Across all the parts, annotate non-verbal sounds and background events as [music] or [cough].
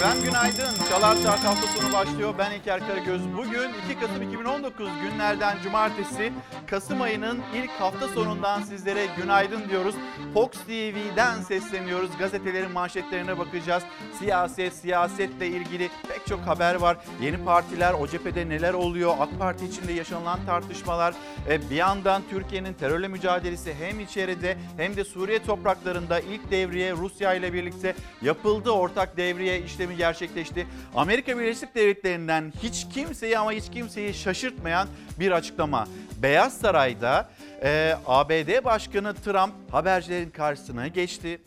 Efendim günaydın. Çalar Saat hafta sonu başlıyor. Ben İlker Karagöz. Bugün 2 Kasım 2019 günlerden cumartesi. Kasım ayının ilk hafta sonundan sizlere günaydın diyoruz. Fox TV'den sesleniyoruz. Gazetelerin manşetlerine bakacağız. Siyaset, siyasetle ilgili pek çok haber var. Yeni partiler, o cephede neler oluyor? AK Parti içinde yaşanılan tartışmalar. E, bir yandan Türkiye'nin terörle mücadelesi hem içeride hem de Suriye topraklarında ilk devriye Rusya ile birlikte yapıldı. Ortak devriye işlemi gerçekleşti. Amerika Birleşik Devletleri'nden hiç kimseyi ama hiç kimseyi şaşırtmayan bir açıklama. Beyaz Saray'da e, ABD Başkanı Trump habercilerin karşısına geçti.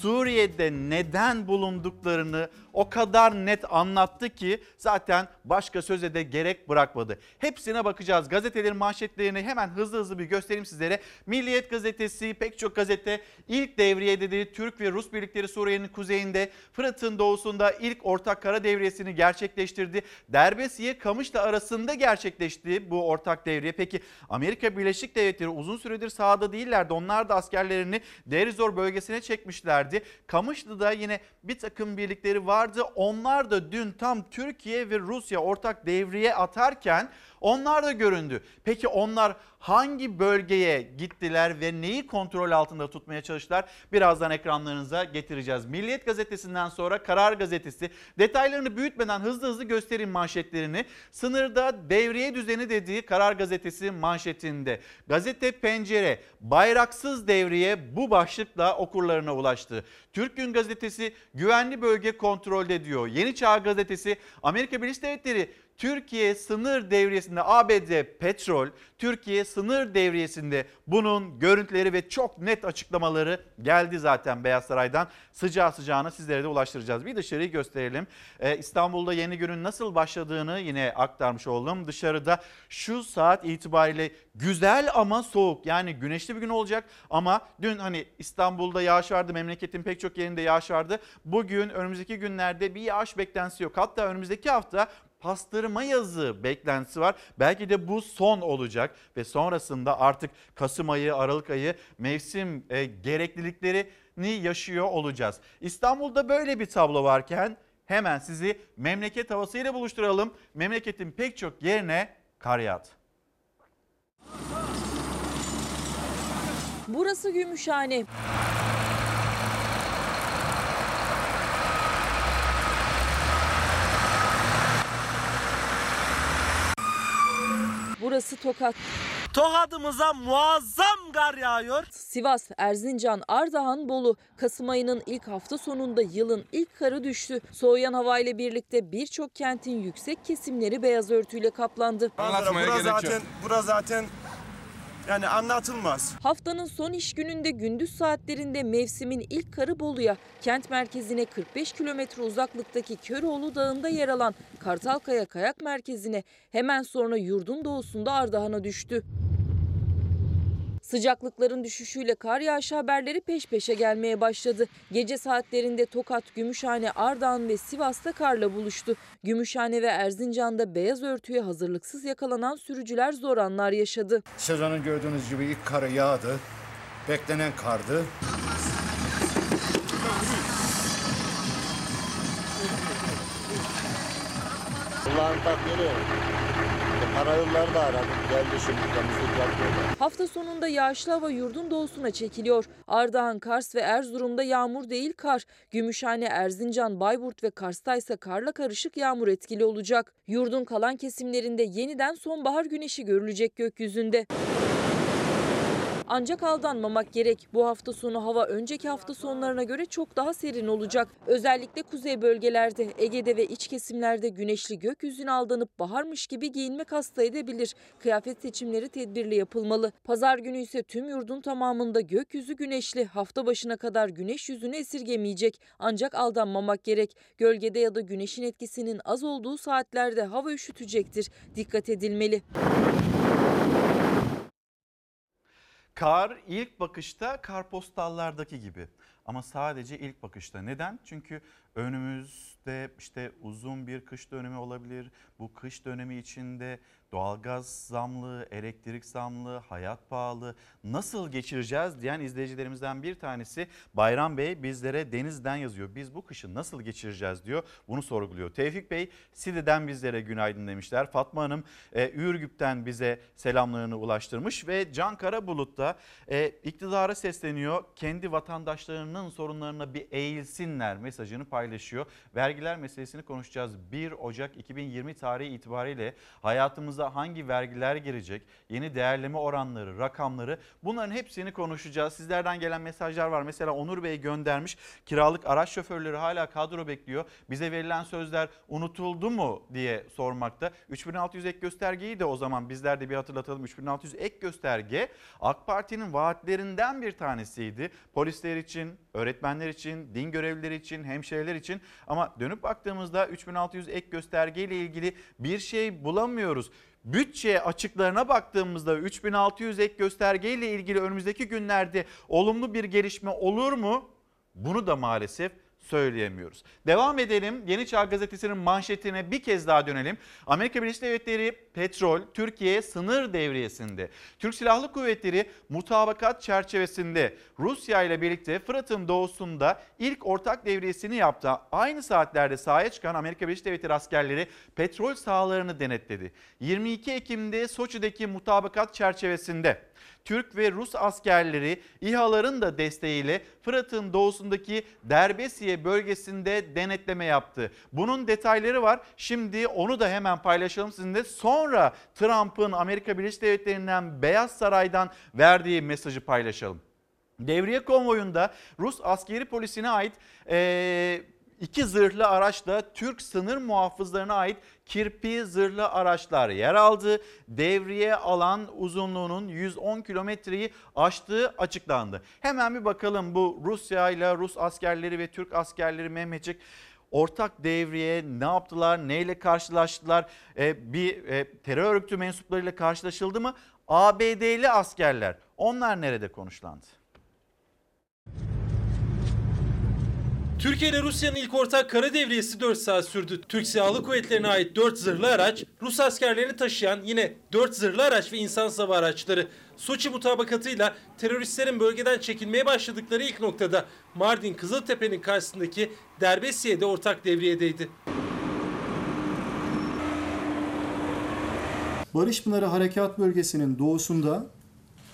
Suriye'de neden bulunduklarını o kadar net anlattı ki zaten başka söze de gerek bırakmadı. Hepsine bakacağız. Gazetelerin manşetlerini hemen hızlı hızlı bir göstereyim sizlere. Milliyet gazetesi, pek çok gazete ilk devriye dedi. Türk ve Rus birlikleri Suriye'nin kuzeyinde, Fırat'ın doğusunda ilk ortak kara devriyesini gerçekleştirdi. Derbesiye Kamışlı arasında gerçekleşti bu ortak devriye. Peki Amerika Birleşik Devletleri uzun süredir sahada değillerdi. Onlar da askerlerini Derizor bölgesine çekmişlerdi. Kamışlı'da yine bir takım birlikleri var vardı. Onlar da dün tam Türkiye ve Rusya ortak devriye atarken onlar da göründü. Peki onlar hangi bölgeye gittiler ve neyi kontrol altında tutmaya çalıştılar? Birazdan ekranlarınıza getireceğiz. Milliyet gazetesinden sonra Karar gazetesi detaylarını büyütmeden hızlı hızlı göstereyim manşetlerini. Sınırda devriye düzeni dediği Karar gazetesi manşetinde. Gazete Pencere bayraksız devriye bu başlıkla okurlarına ulaştı. Türk Gün gazetesi güvenli bölge kontrolde diyor. Yeni Çağ gazetesi Amerika Birleşik Devletleri Türkiye sınır devriyesinde ABD petrol, Türkiye sınır devriyesinde bunun görüntüleri ve çok net açıklamaları geldi zaten Beyaz Saray'dan. Sıcağı sıcağına sizlere de ulaştıracağız. Bir dışarıyı gösterelim. Ee, İstanbul'da yeni günün nasıl başladığını yine aktarmış oldum. Dışarıda şu saat itibariyle güzel ama soğuk yani güneşli bir gün olacak ama dün hani İstanbul'da yağış vardı memleketin pek çok yerinde yağış vardı. Bugün önümüzdeki günlerde bir yağış beklentisi yok. Hatta önümüzdeki hafta pastırma yazı beklentisi var. Belki de bu son olacak ve sonrasında artık Kasım ayı, Aralık ayı mevsim e, gerekliliklerini yaşıyor olacağız. İstanbul'da böyle bir tablo varken hemen sizi memleket havasıyla buluşturalım. Memleketin pek çok yerine kar yağdı. Burası Gümüşhane. Burası Tokat. Tokat'ımıza muazzam kar yağıyor. Sivas, Erzincan, Ardahan, Bolu. Kasım ayının ilk hafta sonunda yılın ilk karı düştü. Soğuyan havayla birlikte birçok kentin yüksek kesimleri beyaz örtüyle kaplandı. Anlatmaya bura zaten, yok. Bura zaten yani anlatılmaz. Haftanın son iş gününde gündüz saatlerinde mevsimin ilk karı Bolu'ya, kent merkezine 45 kilometre uzaklıktaki Köroğlu Dağı'nda yer alan Kartalkaya Kayak Merkezi'ne hemen sonra yurdun doğusunda Ardahan'a düştü. Sıcaklıkların düşüşüyle kar yağışı haberleri peş peşe gelmeye başladı. Gece saatlerinde Tokat, Gümüşhane, Ardahan ve Sivas'ta karla buluştu. Gümüşhane ve Erzincan'da beyaz örtüye hazırlıksız yakalanan sürücüler zor anlar yaşadı. Sezonun gördüğünüz gibi ilk karı yağdı. Beklenen kardı. Allah'ın takdiri. Karayolları da aradık. Geldi şimdi temizlik. Hafta sonunda yağışlı hava yurdun doğusuna çekiliyor. Ardahan, Kars ve Erzurum'da yağmur değil kar. Gümüşhane, Erzincan, Bayburt ve Kars'ta ise karla karışık yağmur etkili olacak. Yurdun kalan kesimlerinde yeniden sonbahar güneşi görülecek gökyüzünde. Ancak aldanmamak gerek. Bu hafta sonu hava önceki hafta sonlarına göre çok daha serin olacak. Özellikle kuzey bölgelerde, Ege'de ve iç kesimlerde güneşli gökyüzüne aldanıp baharmış gibi giyinmek hasta edebilir. Kıyafet seçimleri tedbirli yapılmalı. Pazar günü ise tüm yurdun tamamında gökyüzü güneşli. Hafta başına kadar güneş yüzünü esirgemeyecek. Ancak aldanmamak gerek. Gölgede ya da güneşin etkisinin az olduğu saatlerde hava üşütecektir. Dikkat edilmeli. Kar ilk bakışta karpostallardaki gibi ama sadece ilk bakışta. Neden? Çünkü önümüzde işte uzun bir kış dönemi olabilir. Bu kış dönemi içinde doğalgaz zamlı, elektrik zamlı, hayat pahalı nasıl geçireceğiz diyen izleyicilerimizden bir tanesi Bayram Bey bizlere denizden yazıyor. Biz bu kışı nasıl geçireceğiz diyor. Bunu sorguluyor. Tevfik Bey Side'den bizlere günaydın demişler. Fatma Hanım e, Ürgüp'ten bize selamlarını ulaştırmış ve Can Karabulut da e, iktidara sesleniyor. Kendi vatandaşlarının sorunlarına bir eğilsinler mesajını paylaşıyor. Vergiler meselesini konuşacağız. 1 Ocak 2020 tarihi itibariyle hayatımıza hangi vergiler girecek? Yeni değerleme oranları, rakamları bunların hepsini konuşacağız. Sizlerden gelen mesajlar var. Mesela Onur Bey göndermiş. Kiralık araç şoförleri hala kadro bekliyor. Bize verilen sözler unutuldu mu diye sormakta. 3600 ek göstergeyi de o zaman bizler de bir hatırlatalım. 3600 ek gösterge AK Parti'nin vaatlerinden bir tanesiydi. Polisler için, öğretmenler için, din görevlileri için, hemşireler için ama dönüp baktığımızda 3600 ek gösterge ile ilgili bir şey bulamıyoruz. Bütçe açıklarına baktığımızda 3600 ek gösterge ile ilgili önümüzdeki günlerde olumlu bir gelişme olur mu? Bunu da maalesef söyleyemiyoruz. Devam edelim. Yeni Çağ Gazetesi'nin manşetine bir kez daha dönelim. Amerika Birleşik Devletleri petrol Türkiye sınır devriyesinde. Türk Silahlı Kuvvetleri mutabakat çerçevesinde Rusya ile birlikte Fırat'ın doğusunda ilk ortak devriyesini yaptı. Aynı saatlerde sahaya çıkan Amerika Birleşik Devletleri askerleri petrol sahalarını denetledi. 22 Ekim'de Soçi'deki mutabakat çerçevesinde Türk ve Rus askerleri İHA'ların da desteğiyle Fırat'ın doğusundaki Derbesiye bölgesinde denetleme yaptı. Bunun detayları var. Şimdi onu da hemen paylaşalım sizinle. Sonra Trump'ın Amerika Birleşik Devletleri'nden Beyaz Saray'dan verdiği mesajı paylaşalım. Devriye konvoyunda Rus askeri polisine ait ee, iki zırhlı araçla Türk sınır muhafızlarına ait kirpi zırhlı araçlar yer aldı. Devriye alan uzunluğunun 110 kilometreyi aştığı açıklandı. Hemen bir bakalım bu Rusya ile Rus askerleri ve Türk askerleri Mehmetçik ortak devriye ne yaptılar, neyle karşılaştılar, ee, bir e, terör örgütü mensuplarıyla karşılaşıldı mı? ABD'li askerler onlar nerede konuşlandı? Türkiye ile Rusya'nın ilk ortak kara devriyesi 4 saat sürdü. Türk Silahlı Kuvvetleri'ne ait 4 zırhlı araç, Rus askerlerini taşıyan yine 4 zırhlı araç ve insan hava araçları. Soçi mutabakatıyla teröristlerin bölgeden çekilmeye başladıkları ilk noktada Mardin Kızıltepe'nin karşısındaki Derbesiye'de ortak devriyedeydi. Barış Pınarı Harekat Bölgesi'nin doğusunda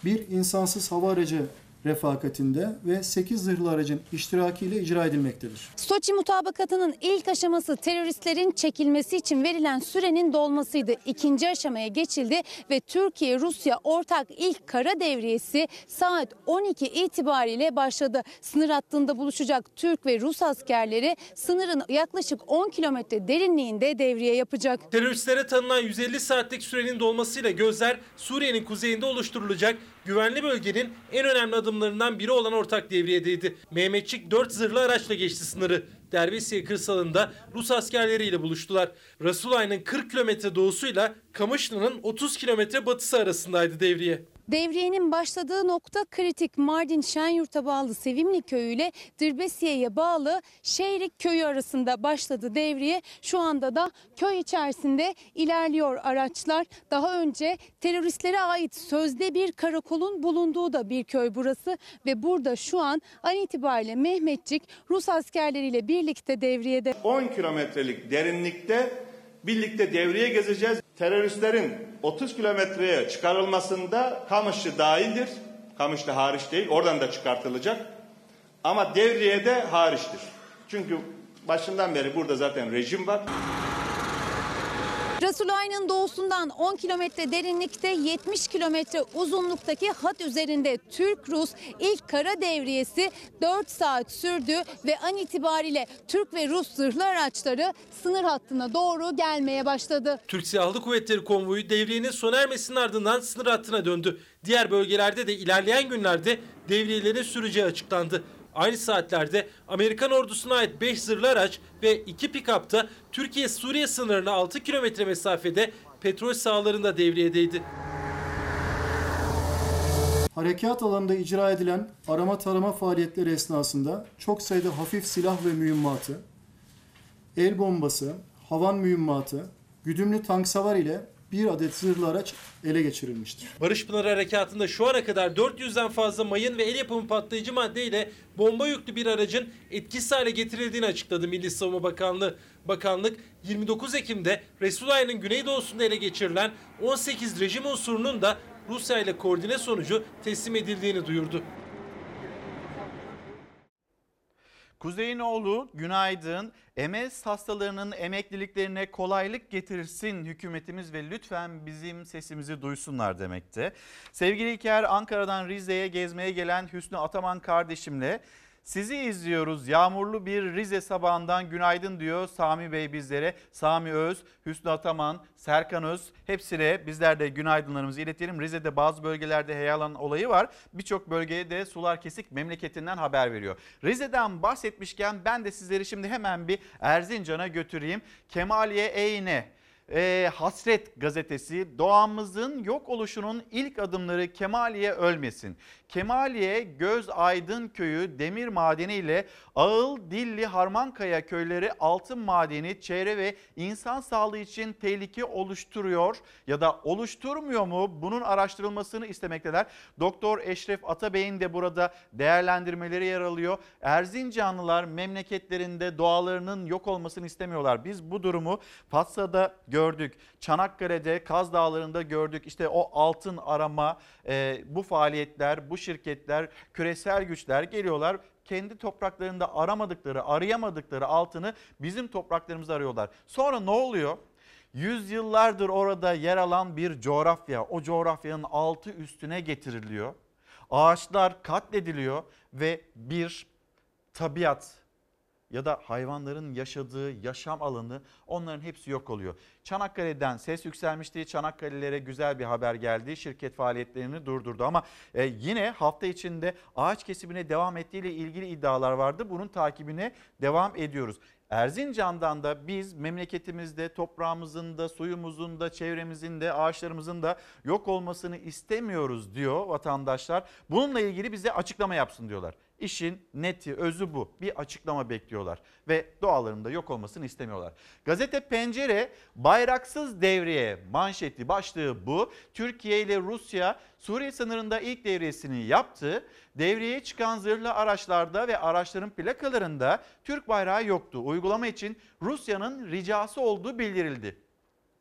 bir insansız hava aracı refakatinde ve 8 zırhlı aracın iştirakiyle icra edilmektedir. Soçi mutabakatının ilk aşaması teröristlerin çekilmesi için verilen sürenin dolmasıydı. İkinci aşamaya geçildi ve Türkiye-Rusya ortak ilk kara devriyesi saat 12 itibariyle başladı. Sınır hattında buluşacak Türk ve Rus askerleri sınırın yaklaşık 10 kilometre derinliğinde devriye yapacak. Teröristlere tanınan 150 saatlik sürenin dolmasıyla gözler Suriye'nin kuzeyinde oluşturulacak güvenli bölgenin en önemli adımlarından biri olan ortak devriyedeydi. Mehmetçik 4 zırhlı araçla geçti sınırı. Derbesiye kırsalında Rus askerleriyle buluştular. Rasulay'ın 40 kilometre doğusuyla Kamışlı'nın 30 kilometre batısı arasındaydı devriye. Devriyenin başladığı nokta kritik. Mardin Şenyurt'a bağlı Sevimli Köyü ile Dirbesiye'ye bağlı Şehrik Köyü arasında başladı devriye. Şu anda da köy içerisinde ilerliyor araçlar. Daha önce teröristlere ait sözde bir karakolun bulunduğu da bir köy burası. Ve burada şu an an itibariyle Mehmetçik Rus askerleriyle birlikte devriyede. 10 kilometrelik derinlikte birlikte devreye gezeceğiz. Teröristlerin 30 kilometreye çıkarılmasında Kamışlı dahildir. Kamışlı hariç değil. Oradan da çıkartılacak. Ama devreye de hariçtir. Çünkü başından beri burada zaten rejim var. Rasulayn'ın doğusundan 10 kilometre derinlikte 70 kilometre uzunluktaki hat üzerinde Türk-Rus ilk kara devriyesi 4 saat sürdü ve an itibariyle Türk ve Rus zırhlı araçları sınır hattına doğru gelmeye başladı. Türk Silahlı Kuvvetleri konvoyu devriyenin sona ermesinin ardından sınır hattına döndü. Diğer bölgelerde de ilerleyen günlerde devriyelerin süreceği açıklandı. Aynı saatlerde Amerikan ordusuna ait 5 zırhlı araç ve 2 pikap da Türkiye-Suriye sınırına 6 kilometre mesafede petrol sahalarında devriyedeydi. Harekat alanında icra edilen arama tarama faaliyetleri esnasında çok sayıda hafif silah ve mühimmatı, el bombası, havan mühimmatı, güdümlü tank savar ile bir adet zırhlı araç ele geçirilmiştir. Barış Pınarı Harekatı'nda şu ana kadar 400'den fazla mayın ve el yapımı patlayıcı madde ile bomba yüklü bir aracın etkisiz hale getirildiğini açıkladı Milli Savunma Bakanlığı. Bakanlık 29 Ekim'de Resulayn'ın güneydoğusunda ele geçirilen 18 rejim unsurunun da Rusya ile koordine sonucu teslim edildiğini duyurdu. Kuzey'in oğlu günaydın. MS hastalarının emekliliklerine kolaylık getirsin hükümetimiz ve lütfen bizim sesimizi duysunlar demekte. Sevgili İlker Ankara'dan Rize'ye gezmeye gelen Hüsnü Ataman kardeşimle sizi izliyoruz. Yağmurlu bir Rize sabahından günaydın diyor Sami Bey bizlere. Sami Öz, Hüsnü Ataman, Serkan Öz hepsine bizler de günaydınlarımızı iletelim. Rize'de bazı bölgelerde heyelan olayı var. Birçok bölgeye de sular kesik memleketinden haber veriyor. Rize'den bahsetmişken ben de sizleri şimdi hemen bir Erzincan'a götüreyim. Kemaliye Eyne e, Hasret gazetesi doğamızın yok oluşunun ilk adımları Kemaliye ölmesin. Kemaliye Göz Aydın köyü demir madeni ile Ağıl, Dilli, Harmankaya köyleri altın madeni çevre ve insan sağlığı için tehlike oluşturuyor ya da oluşturmuyor mu? Bunun araştırılmasını istemekteler. Doktor Eşref Atabey'in de burada değerlendirmeleri yer alıyor. Erzincanlılar memleketlerinde doğalarının yok olmasını istemiyorlar. Biz bu durumu Fatsa'da gördük. Çanakkale'de, Kaz Dağları'nda gördük. İşte o altın arama, e, bu faaliyetler, bu şirketler, küresel güçler geliyorlar kendi topraklarında aramadıkları, arayamadıkları altını bizim topraklarımızda arıyorlar. Sonra ne oluyor? Yüzyıllardır orada yer alan bir coğrafya, o coğrafyanın altı üstüne getiriliyor. Ağaçlar katlediliyor ve bir tabiat ya da hayvanların yaşadığı yaşam alanı onların hepsi yok oluyor. Çanakkale'den ses yükselmişti. Çanakkale'lere güzel bir haber geldi. Şirket faaliyetlerini durdurdu ama e, yine hafta içinde ağaç kesimine devam ettiğiyle ilgili iddialar vardı. Bunun takibine devam ediyoruz. Erzincan'dan da biz memleketimizde toprağımızın da suyumuzun da çevremizin de ağaçlarımızın da yok olmasını istemiyoruz diyor vatandaşlar. Bununla ilgili bize açıklama yapsın diyorlar. İşin neti, özü bu. Bir açıklama bekliyorlar ve doğalarında yok olmasını istemiyorlar. Gazete Pencere bayraksız devriye manşeti başlığı bu. Türkiye ile Rusya Suriye sınırında ilk devriyesini yaptı. Devreye çıkan zırhlı araçlarda ve araçların plakalarında Türk bayrağı yoktu. Uygulama için Rusya'nın ricası olduğu bildirildi.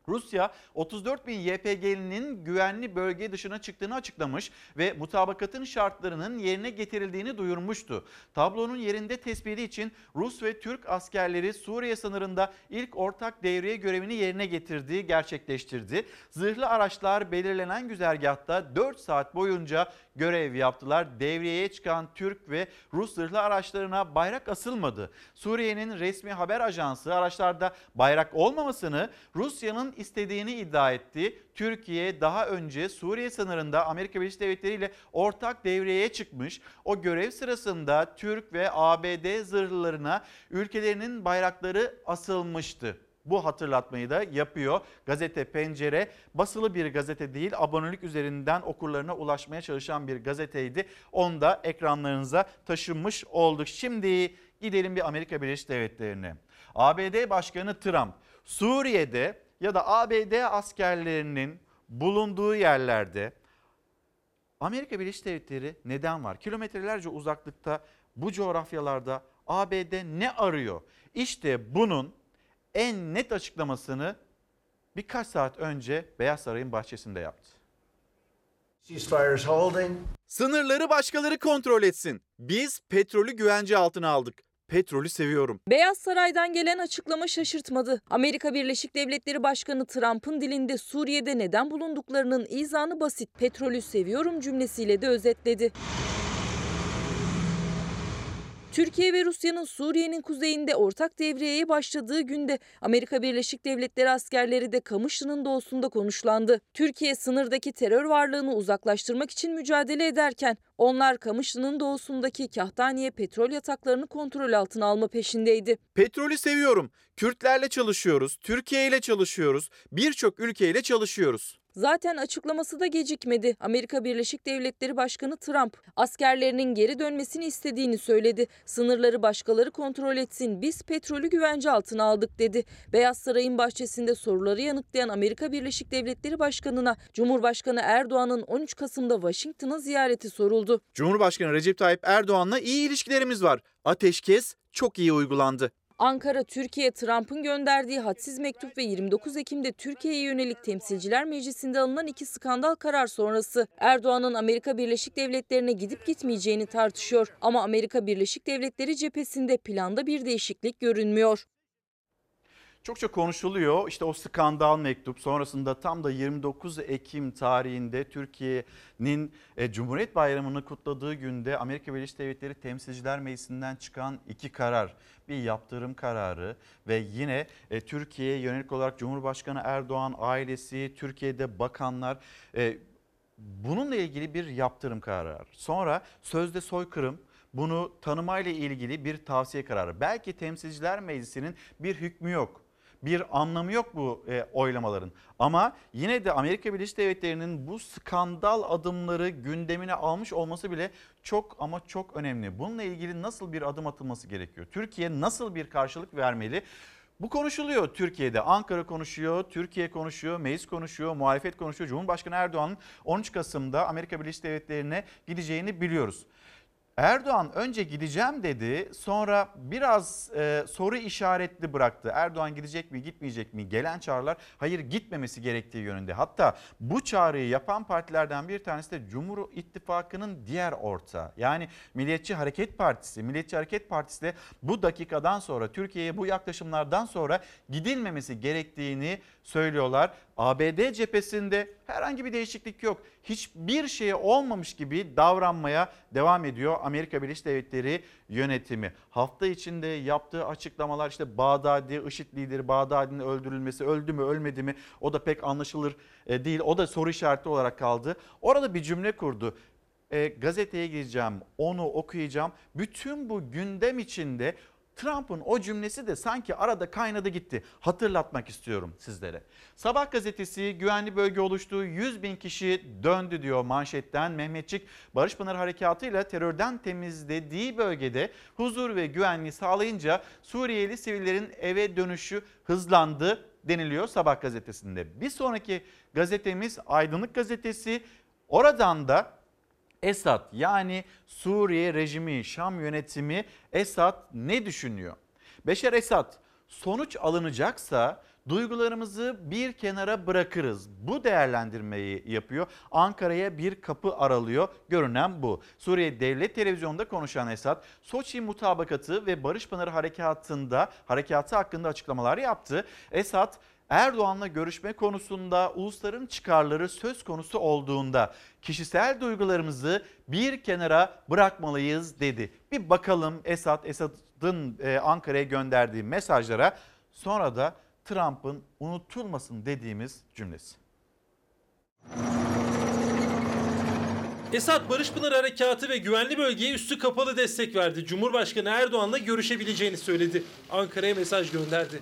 Rusya 34 bin YPG'linin güvenli bölge dışına çıktığını açıklamış ve mutabakatın şartlarının yerine getirildiğini duyurmuştu. Tablonun yerinde tespiti için Rus ve Türk askerleri Suriye sınırında ilk ortak devriye görevini yerine getirdiği gerçekleştirdi. Zırhlı araçlar belirlenen güzergahta 4 saat boyunca görev yaptılar. Devriyeye çıkan Türk ve Rus zırhlı araçlarına bayrak asılmadı. Suriye'nin resmi haber ajansı araçlarda bayrak olmamasını Rusya'nın istediğini iddia etti. Türkiye daha önce Suriye sınırında Amerika Birleşik Devletleri ile ortak devreye çıkmış. O görev sırasında Türk ve ABD zırhlılarına ülkelerinin bayrakları asılmıştı. Bu hatırlatmayı da yapıyor. Gazete Pencere basılı bir gazete değil abonelik üzerinden okurlarına ulaşmaya çalışan bir gazeteydi. Onu da ekranlarınıza taşınmış olduk. Şimdi gidelim bir Amerika Birleşik Devletleri'ne. ABD Başkanı Trump Suriye'de ya da ABD askerlerinin bulunduğu yerlerde Amerika Birleşik Devletleri neden var? Kilometrelerce uzaklıkta bu coğrafyalarda ABD ne arıyor? İşte bunun en net açıklamasını birkaç saat önce Beyaz Saray'ın bahçesinde yaptı. Sınırları başkaları kontrol etsin. Biz petrolü güvence altına aldık. Petrolü seviyorum. Beyaz Saray'dan gelen açıklama şaşırtmadı. Amerika Birleşik Devletleri Başkanı Trump'ın dilinde Suriye'de neden bulunduklarının izanı basit. Petrolü seviyorum cümlesiyle de özetledi. Türkiye ve Rusya'nın Suriye'nin kuzeyinde ortak devriyeye başladığı günde Amerika Birleşik Devletleri askerleri de Kamışlı'nın doğusunda konuşlandı. Türkiye sınırdaki terör varlığını uzaklaştırmak için mücadele ederken onlar Kamışlı'nın doğusundaki Kahtaniye petrol yataklarını kontrol altına alma peşindeydi. Petrolü seviyorum. Kürtlerle çalışıyoruz, Türkiye ile çalışıyoruz, birçok ülkeyle çalışıyoruz. Zaten açıklaması da gecikmedi. Amerika Birleşik Devletleri Başkanı Trump askerlerinin geri dönmesini istediğini söyledi. Sınırları başkaları kontrol etsin. Biz petrolü güvence altına aldık dedi. Beyaz Saray'ın bahçesinde soruları yanıtlayan Amerika Birleşik Devletleri Başkanı'na Cumhurbaşkanı Erdoğan'ın 13 Kasım'da Washington'a ziyareti soruldu. Cumhurbaşkanı Recep Tayyip Erdoğan'la iyi ilişkilerimiz var. Ateşkes çok iyi uygulandı. Ankara, Türkiye, Trump'ın gönderdiği hadsiz mektup ve 29 Ekim'de Türkiye'ye yönelik Temsilciler Meclisi'nde alınan iki skandal karar sonrası Erdoğan'ın Amerika Birleşik Devletleri'ne gidip gitmeyeceğini tartışıyor. Ama Amerika Birleşik Devletleri cephesinde planda bir değişiklik görünmüyor. Çokça konuşuluyor. İşte o skandal mektup sonrasında tam da 29 Ekim tarihinde Türkiye'nin e, Cumhuriyet Bayramı'nı kutladığı günde Amerika Birleşik Devletleri Temsilciler Meclisi'nden çıkan iki karar. Bir yaptırım kararı ve yine e, Türkiye'ye yönelik olarak Cumhurbaşkanı Erdoğan ailesi, Türkiye'de bakanlar e, bununla ilgili bir yaptırım kararı. Sonra sözde soykırım bunu tanımayla ilgili bir tavsiye kararı. Belki Temsilciler Meclisi'nin bir hükmü yok. Bir anlamı yok bu e, oylamaların. Ama yine de Amerika Birleşik Devletleri'nin bu skandal adımları gündemine almış olması bile çok ama çok önemli. Bununla ilgili nasıl bir adım atılması gerekiyor? Türkiye nasıl bir karşılık vermeli? Bu konuşuluyor Türkiye'de. Ankara konuşuyor, Türkiye konuşuyor, meclis konuşuyor, muhalefet konuşuyor. Cumhurbaşkanı Erdoğan'ın 13 Kasım'da Amerika Birleşik Devletleri'ne gideceğini biliyoruz. Erdoğan önce gideceğim dedi sonra biraz e, soru işaretli bıraktı. Erdoğan gidecek mi gitmeyecek mi gelen çağrılar hayır gitmemesi gerektiği yönünde. Hatta bu çağrıyı yapan partilerden bir tanesi de Cumhur İttifakı'nın diğer ortağı. Yani Milliyetçi Hareket Partisi. Milliyetçi Hareket Partisi de bu dakikadan sonra Türkiye'ye bu yaklaşımlardan sonra gidilmemesi gerektiğini söylüyorlar. ABD cephesinde herhangi bir değişiklik yok. Hiçbir şeye olmamış gibi davranmaya devam ediyor Amerika Birleşik Devletleri yönetimi. Hafta içinde yaptığı açıklamalar işte Bağdadi, IŞİD lideri Bağdadi'nin öldürülmesi öldü mü ölmedi mi o da pek anlaşılır e, değil. O da soru işareti olarak kaldı. Orada bir cümle kurdu. E, gazeteye gireceğim, onu okuyacağım. Bütün bu gündem içinde Trump'ın o cümlesi de sanki arada kaynadı gitti. Hatırlatmak istiyorum sizlere. Sabah gazetesi güvenli bölge oluştu. 100 bin kişi döndü diyor manşetten. Mehmetçik Barış Pınar Harekatı'yla terörden temizlediği bölgede huzur ve güvenliği sağlayınca Suriyeli sivillerin eve dönüşü hızlandı deniliyor Sabah gazetesinde. Bir sonraki gazetemiz Aydınlık gazetesi. Oradan da Esad yani Suriye rejimi, Şam yönetimi Esad ne düşünüyor? Beşer Esad sonuç alınacaksa duygularımızı bir kenara bırakırız. Bu değerlendirmeyi yapıyor. Ankara'ya bir kapı aralıyor. Görünen bu. Suriye Devlet Televizyonu'nda konuşan Esad, Soçi mutabakatı ve Barış Pınarı harekatında harekatı hakkında açıklamalar yaptı. Esad Erdoğan'la görüşme konusunda ulusların çıkarları söz konusu olduğunda kişisel duygularımızı bir kenara bırakmalıyız dedi. Bir bakalım Esad, Esad'ın e, Ankara'ya gönderdiği mesajlara sonra da Trump'ın unutulmasın dediğimiz cümlesi. Esad Barış Pınar Harekatı ve güvenli bölgeye üstü kapalı destek verdi. Cumhurbaşkanı Erdoğan'la görüşebileceğini söyledi. Ankara'ya mesaj gönderdi.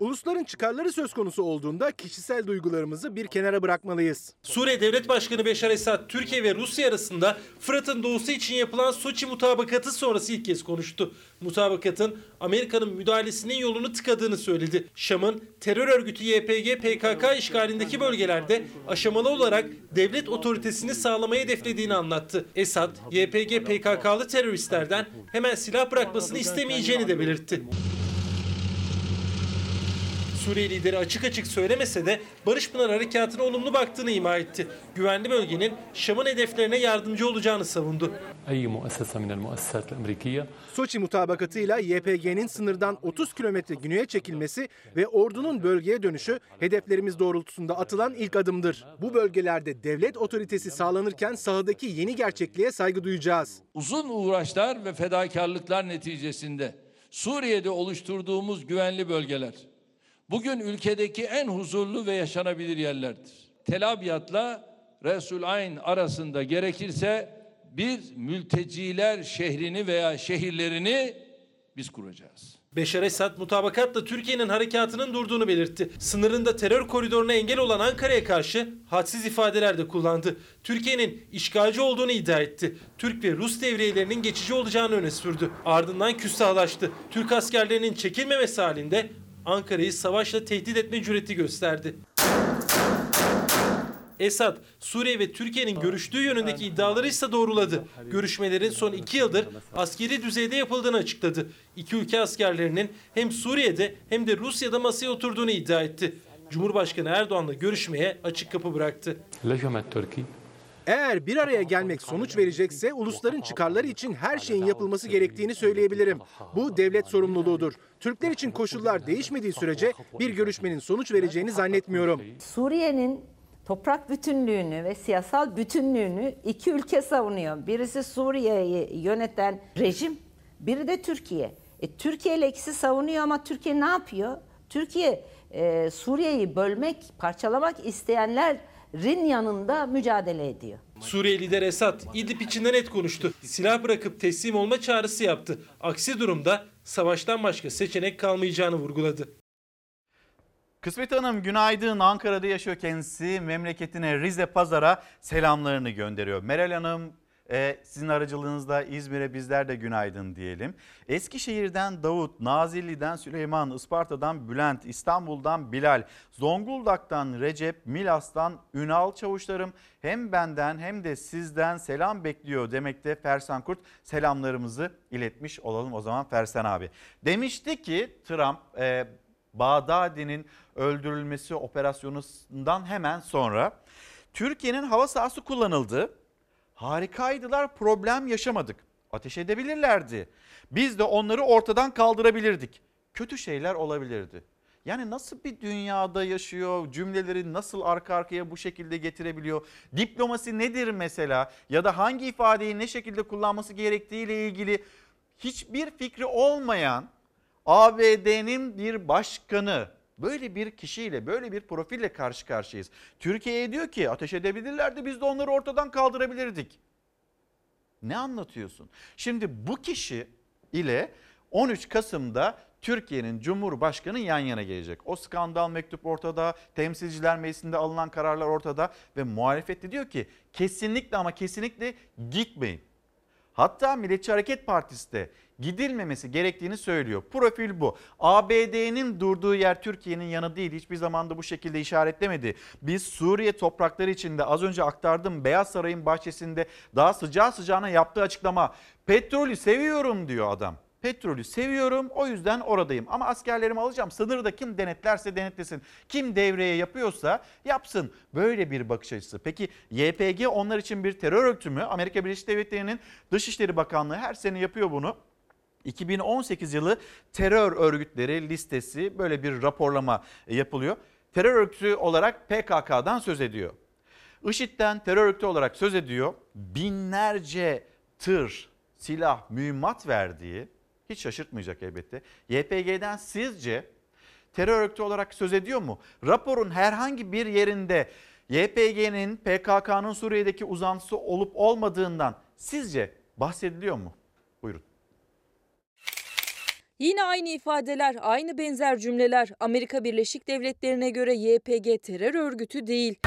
Ulusların çıkarları söz konusu olduğunda kişisel duygularımızı bir kenara bırakmalıyız. Suriye Devlet Başkanı Beşar Esad, Türkiye ve Rusya arasında Fırat'ın doğusu için yapılan Soçi mutabakatı sonrası ilk kez konuştu. Mutabakatın Amerika'nın müdahalesinin yolunu tıkadığını söyledi. Şam'ın terör örgütü YPG PKK işgalindeki bölgelerde aşamalı olarak devlet otoritesini sağlamayı hedeflediğini anlattı. Esad, YPG PKK'lı teröristlerden hemen silah bırakmasını istemeyeceğini de belirtti. Suriye lideri açık açık söylemese de Barış Pınar Harekatı'na olumlu baktığını ima etti. Güvenli bölgenin Şam'ın hedeflerine yardımcı olacağını savundu. Soçi mutabakatıyla YPG'nin sınırdan 30 kilometre güneye çekilmesi ve ordunun bölgeye dönüşü hedeflerimiz doğrultusunda atılan ilk adımdır. Bu bölgelerde devlet otoritesi sağlanırken sahadaki yeni gerçekliğe saygı duyacağız. Uzun uğraşlar ve fedakarlıklar neticesinde Suriye'de oluşturduğumuz güvenli bölgeler bugün ülkedeki en huzurlu ve yaşanabilir yerlerdir. Tel Abyad'la Resul Ayn arasında gerekirse bir mülteciler şehrini veya şehirlerini biz kuracağız. Beşar Esad mutabakatla Türkiye'nin harekatının durduğunu belirtti. Sınırında terör koridoruna engel olan Ankara'ya karşı hadsiz ifadeler de kullandı. Türkiye'nin işgalci olduğunu iddia etti. Türk ve Rus devriyelerinin geçici olacağını öne sürdü. Ardından küstahlaştı. Türk askerlerinin çekilmemesi halinde Ankara'yı savaşla tehdit etme cüreti gösterdi. Esad, Suriye ve Türkiye'nin görüştüğü yönündeki iddiaları ise doğruladı. Görüşmelerin son iki yıldır askeri düzeyde yapıldığını açıkladı. İki ülke askerlerinin hem Suriye'de hem de Rusya'da masaya oturduğunu iddia etti. Cumhurbaşkanı Erdoğan'la görüşmeye açık kapı bıraktı. Eğer bir araya gelmek sonuç verecekse ulusların çıkarları için her şeyin yapılması gerektiğini söyleyebilirim. Bu devlet sorumluluğudur. Türkler için koşullar değişmediği sürece bir görüşmenin sonuç vereceğini zannetmiyorum. Suriye'nin toprak bütünlüğünü ve siyasal bütünlüğünü iki ülke savunuyor. Birisi Suriye'yi yöneten rejim, biri de Türkiye. E, Türkiye ile ikisi savunuyor ama Türkiye ne yapıyor? Türkiye e, Suriye'yi bölmek, parçalamak isteyenlerin yanında mücadele ediyor. Suriye lider Esad, İdlib içinden net konuştu. Silah bırakıp teslim olma çağrısı yaptı. Aksi durumda savaştan başka seçenek kalmayacağını vurguladı. Kısmet Hanım günaydın. Ankara'da yaşıyor kendisi. Memleketine Rize Pazar'a selamlarını gönderiyor. Meral Hanım e, sizin aracılığınızla İzmir'e bizler de günaydın diyelim. Eskişehir'den Davut, Nazilli'den Süleyman, Isparta'dan Bülent, İstanbul'dan Bilal, Zonguldak'tan Recep, Milas'tan Ünal çavuşlarım hem benden hem de sizden selam bekliyor demekte Fersan Kurt selamlarımızı iletmiş olalım o zaman Fersan abi. Demişti ki Trump e, Bağdadi'nin öldürülmesi operasyonundan hemen sonra Türkiye'nin hava sahası kullanıldı. Harikaydılar, problem yaşamadık. Ateş edebilirlerdi. Biz de onları ortadan kaldırabilirdik. Kötü şeyler olabilirdi. Yani nasıl bir dünyada yaşıyor, cümleleri nasıl arka arkaya bu şekilde getirebiliyor? Diplomasi nedir mesela? Ya da hangi ifadeyi ne şekilde kullanması gerektiğiyle ilgili hiçbir fikri olmayan ABD'nin bir başkanı böyle bir kişiyle böyle bir profille karşı karşıyayız. Türkiye'ye diyor ki ateş edebilirlerdi biz de onları ortadan kaldırabilirdik. Ne anlatıyorsun? Şimdi bu kişi ile 13 Kasım'da Türkiye'nin Cumhurbaşkanı yan yana gelecek. O skandal mektup ortada, temsilciler meclisinde alınan kararlar ortada ve muhalefet de diyor ki kesinlikle ama kesinlikle gitmeyin. Hatta Milliyetçi Hareket Partisi de gidilmemesi gerektiğini söylüyor. Profil bu. ABD'nin durduğu yer Türkiye'nin yanı değil. Hiçbir zaman da bu şekilde işaretlemedi. Biz Suriye toprakları içinde az önce aktardım Beyaz Saray'ın bahçesinde daha sıcağı sıcağına yaptığı açıklama. Petrolü seviyorum diyor adam. Petrolü seviyorum o yüzden oradayım ama askerlerimi alacağım. Sınırda kim denetlerse denetlesin. Kim devreye yapıyorsa yapsın. Böyle bir bakış açısı. Peki YPG onlar için bir terör örgütü mü? Amerika Birleşik Devletleri'nin Dışişleri Bakanlığı her sene yapıyor bunu. 2018 yılı terör örgütleri listesi böyle bir raporlama yapılıyor. Terör örgütü olarak PKK'dan söz ediyor. IŞİD'den terör örgütü olarak söz ediyor. Binlerce tır, silah, mühimmat verdiği hiç şaşırtmayacak elbette. YPG'den sizce terör örgütü olarak söz ediyor mu? Raporun herhangi bir yerinde YPG'nin PKK'nın Suriye'deki uzantısı olup olmadığından sizce bahsediliyor mu? Buyurun. Yine aynı ifadeler, aynı benzer cümleler. Amerika Birleşik Devletleri'ne göre YPG terör örgütü değil.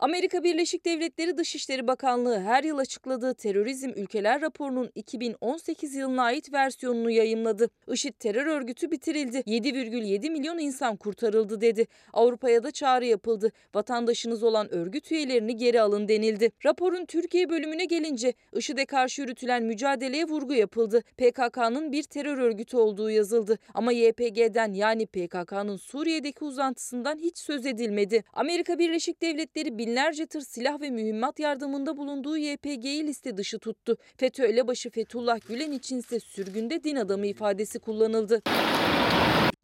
Amerika Birleşik Devletleri Dışişleri Bakanlığı her yıl açıkladığı terörizm ülkeler raporunun 2018 yılına ait versiyonunu yayımladı. IŞİD terör örgütü bitirildi. 7,7 milyon insan kurtarıldı dedi. Avrupa'ya da çağrı yapıldı. Vatandaşınız olan örgüt üyelerini geri alın denildi. Raporun Türkiye bölümüne gelince IŞİD'e karşı yürütülen mücadeleye vurgu yapıldı. PKK'nın bir terör örgütü olduğu yazıldı. Ama YPG'den yani PKK'nın Suriye'deki uzantısından hiç söz edilmedi. Amerika Birleşik Devletleri binlerce tır silah ve mühimmat yardımında bulunduğu YPG'yi liste dışı tuttu. FETÖ elebaşı Fethullah Gülen içinse sürgünde din adamı ifadesi kullanıldı.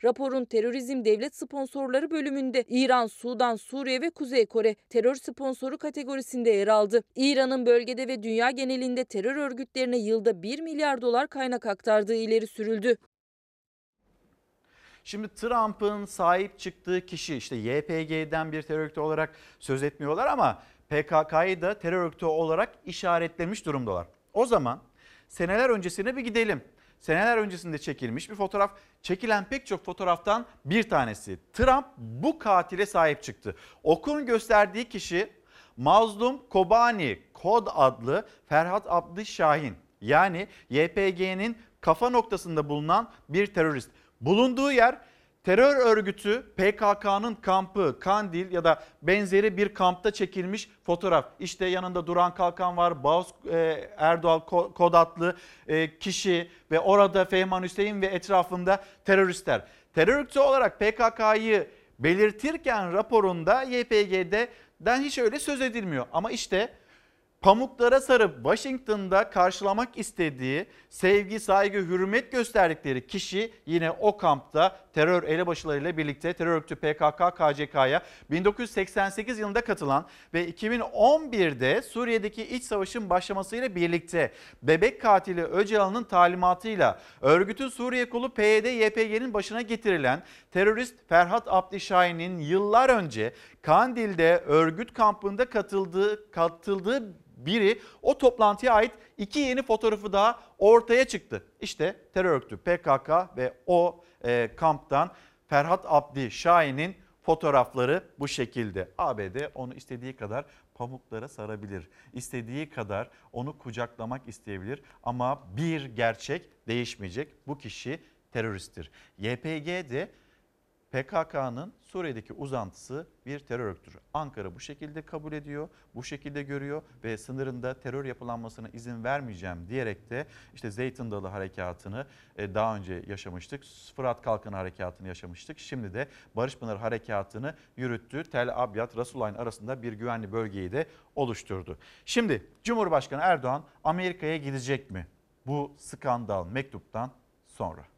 Raporun terörizm devlet sponsorları bölümünde İran, Sudan, Suriye ve Kuzey Kore terör sponsoru kategorisinde yer aldı. İran'ın bölgede ve dünya genelinde terör örgütlerine yılda 1 milyar dolar kaynak aktardığı ileri sürüldü. Şimdi Trump'ın sahip çıktığı kişi işte YPG'den bir terör örgütü olarak söz etmiyorlar ama PKK'yı da terör örgütü olarak işaretlemiş durumdalar. O zaman seneler öncesine bir gidelim. seneler öncesinde çekilmiş bir fotoğraf. Çekilen pek çok fotoğraftan bir tanesi. Trump bu katile sahip çıktı. Okun gösterdiği kişi Mazlum Kobani Kod adlı Ferhat Abdi Şahin. Yani YPG'nin kafa noktasında bulunan bir terörist. Bulunduğu yer terör örgütü PKK'nın kampı Kandil ya da benzeri bir kampta çekilmiş fotoğraf. İşte yanında Duran Kalkan var, Bağız e, Erdoğan Ko- Kod adlı e, kişi ve orada Fehman Hüseyin ve etrafında teröristler. Terör örgütü olarak PKK'yı belirtirken raporunda YPG'den hiç öyle söz edilmiyor. Ama işte pamuklara sarıp Washington'da karşılamak istediği sevgi, saygı, hürmet gösterdikleri kişi yine o kampta terör elebaşılarıyla birlikte terör örgütü PKK KCK'ya 1988 yılında katılan ve 2011'de Suriye'deki iç savaşın başlamasıyla birlikte bebek katili Öcalan'ın talimatıyla örgütün Suriye kolu PYD YPG'nin başına getirilen terörist Ferhat Abdişahin'in yıllar önce Kandil'de örgüt kampında katıldığı katıldığı biri o toplantıya ait iki yeni fotoğrafı daha ortaya çıktı. İşte terör örgütü PKK ve o e, kamptan Ferhat Abdi Şahin'in fotoğrafları bu şekilde. ABD onu istediği kadar pamuklara sarabilir. İstediği kadar onu kucaklamak isteyebilir ama bir gerçek değişmeyecek. Bu kişi teröristtir. YPG de PKK'nın Suriye'deki uzantısı bir terör örgütüdür. Ankara bu şekilde kabul ediyor, bu şekilde görüyor ve sınırında terör yapılanmasına izin vermeyeceğim diyerek de işte Zeytin Dalı Harekatı'nı e, daha önce yaşamıştık. Fırat Kalkanı Harekatı'nı yaşamıştık. Şimdi de Barış Pınar Harekatı'nı yürüttü. Tel Abyad, Rasulayn arasında bir güvenli bölgeyi de oluşturdu. Şimdi Cumhurbaşkanı Erdoğan Amerika'ya gidecek mi? Bu skandal mektuptan sonra.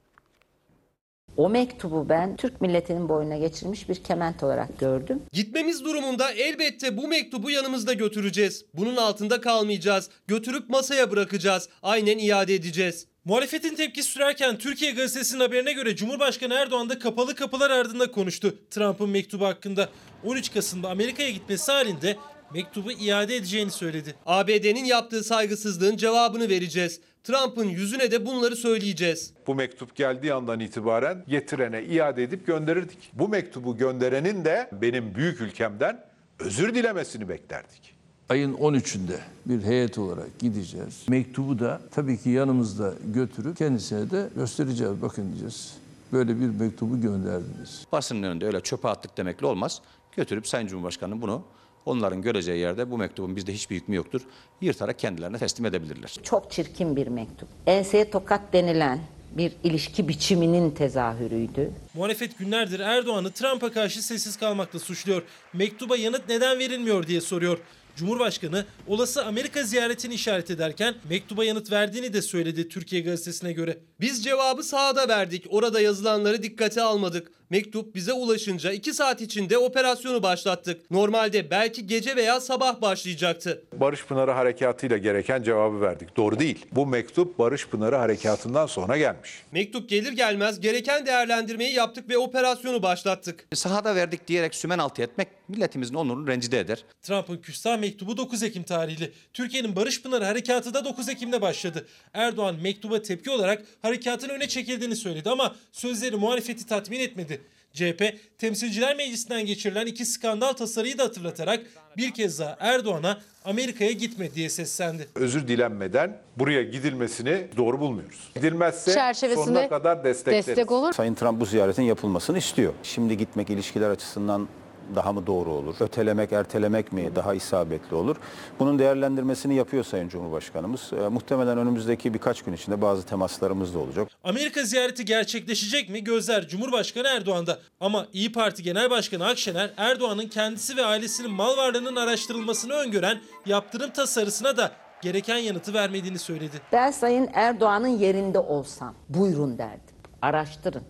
O mektubu ben Türk milletinin boynuna geçirilmiş bir kement olarak gördüm. Gitmemiz durumunda elbette bu mektubu yanımızda götüreceğiz. Bunun altında kalmayacağız. Götürüp masaya bırakacağız. Aynen iade edeceğiz. Muhalefetin tepkisi sürerken Türkiye Gazetesi'nin haberine göre Cumhurbaşkanı Erdoğan da kapalı kapılar ardında konuştu Trump'ın mektubu hakkında. 13 Kasım'da Amerika'ya gitmesi halinde mektubu iade edeceğini söyledi. ABD'nin yaptığı saygısızlığın cevabını vereceğiz. Trump'ın yüzüne de bunları söyleyeceğiz. Bu mektup geldiği andan itibaren getirene iade edip gönderirdik. Bu mektubu gönderenin de benim büyük ülkemden özür dilemesini beklerdik. Ayın 13'ünde bir heyet olarak gideceğiz. Mektubu da tabii ki yanımızda götürüp kendisine de göstereceğiz. Bakın diyeceğiz. Böyle bir mektubu gönderdiniz. Basının önünde öyle çöpe attık demekle olmaz. Götürüp Sayın Cumhurbaşkanı bunu onların göreceği yerde bu mektubun bizde hiçbir hükmü yoktur. Yırtarak kendilerine teslim edebilirler. Çok çirkin bir mektup. Enseye tokat denilen bir ilişki biçiminin tezahürüydü. Muhalefet günlerdir Erdoğan'ı Trump'a karşı sessiz kalmakla suçluyor. Mektuba yanıt neden verilmiyor diye soruyor. Cumhurbaşkanı olası Amerika ziyaretini işaret ederken mektuba yanıt verdiğini de söyledi Türkiye Gazetesi'ne göre. Biz cevabı sahada verdik. Orada yazılanları dikkate almadık. Mektup bize ulaşınca 2 saat içinde operasyonu başlattık. Normalde belki gece veya sabah başlayacaktı. Barış Pınarı Harekatı'yla gereken cevabı verdik. Doğru değil. Bu mektup Barış Pınarı Harekatı'ndan sonra gelmiş. Mektup gelir gelmez gereken değerlendirmeyi yaptık ve operasyonu başlattık. Sahada verdik diyerek sümen altı etmek milletimizin onurunu rencide eder. Trump'ın küstah mektubu 9 Ekim tarihli. Türkiye'nin Barış Pınarı harekatı da 9 Ekim'de başladı. Erdoğan mektuba tepki olarak harekatın öne çekildiğini söyledi ama sözleri muhalefeti tatmin etmedi. CHP Temsilciler Meclisi'nden geçirilen iki skandal tasarıyı da hatırlatarak bir kez daha Erdoğan'a Amerika'ya gitme diye seslendi. Özür dilenmeden buraya gidilmesini doğru bulmuyoruz. Gidilmezse Çerçevesinde sonuna kadar destekleriz. Destek olur. Sayın Trump bu ziyaretin yapılmasını istiyor. Şimdi gitmek ilişkiler açısından daha mı doğru olur? Ötelemek, ertelemek mi daha isabetli olur? Bunun değerlendirmesini yapıyor Sayın Cumhurbaşkanımız. E, muhtemelen önümüzdeki birkaç gün içinde bazı temaslarımız da olacak. Amerika ziyareti gerçekleşecek mi? Gözler Cumhurbaşkanı Erdoğan'da. Ama İyi Parti Genel Başkanı Akşener Erdoğan'ın kendisi ve ailesinin mal varlığının araştırılmasını öngören yaptırım tasarısına da gereken yanıtı vermediğini söyledi. Ben Sayın Erdoğan'ın yerinde olsam buyurun derdim. Araştırın.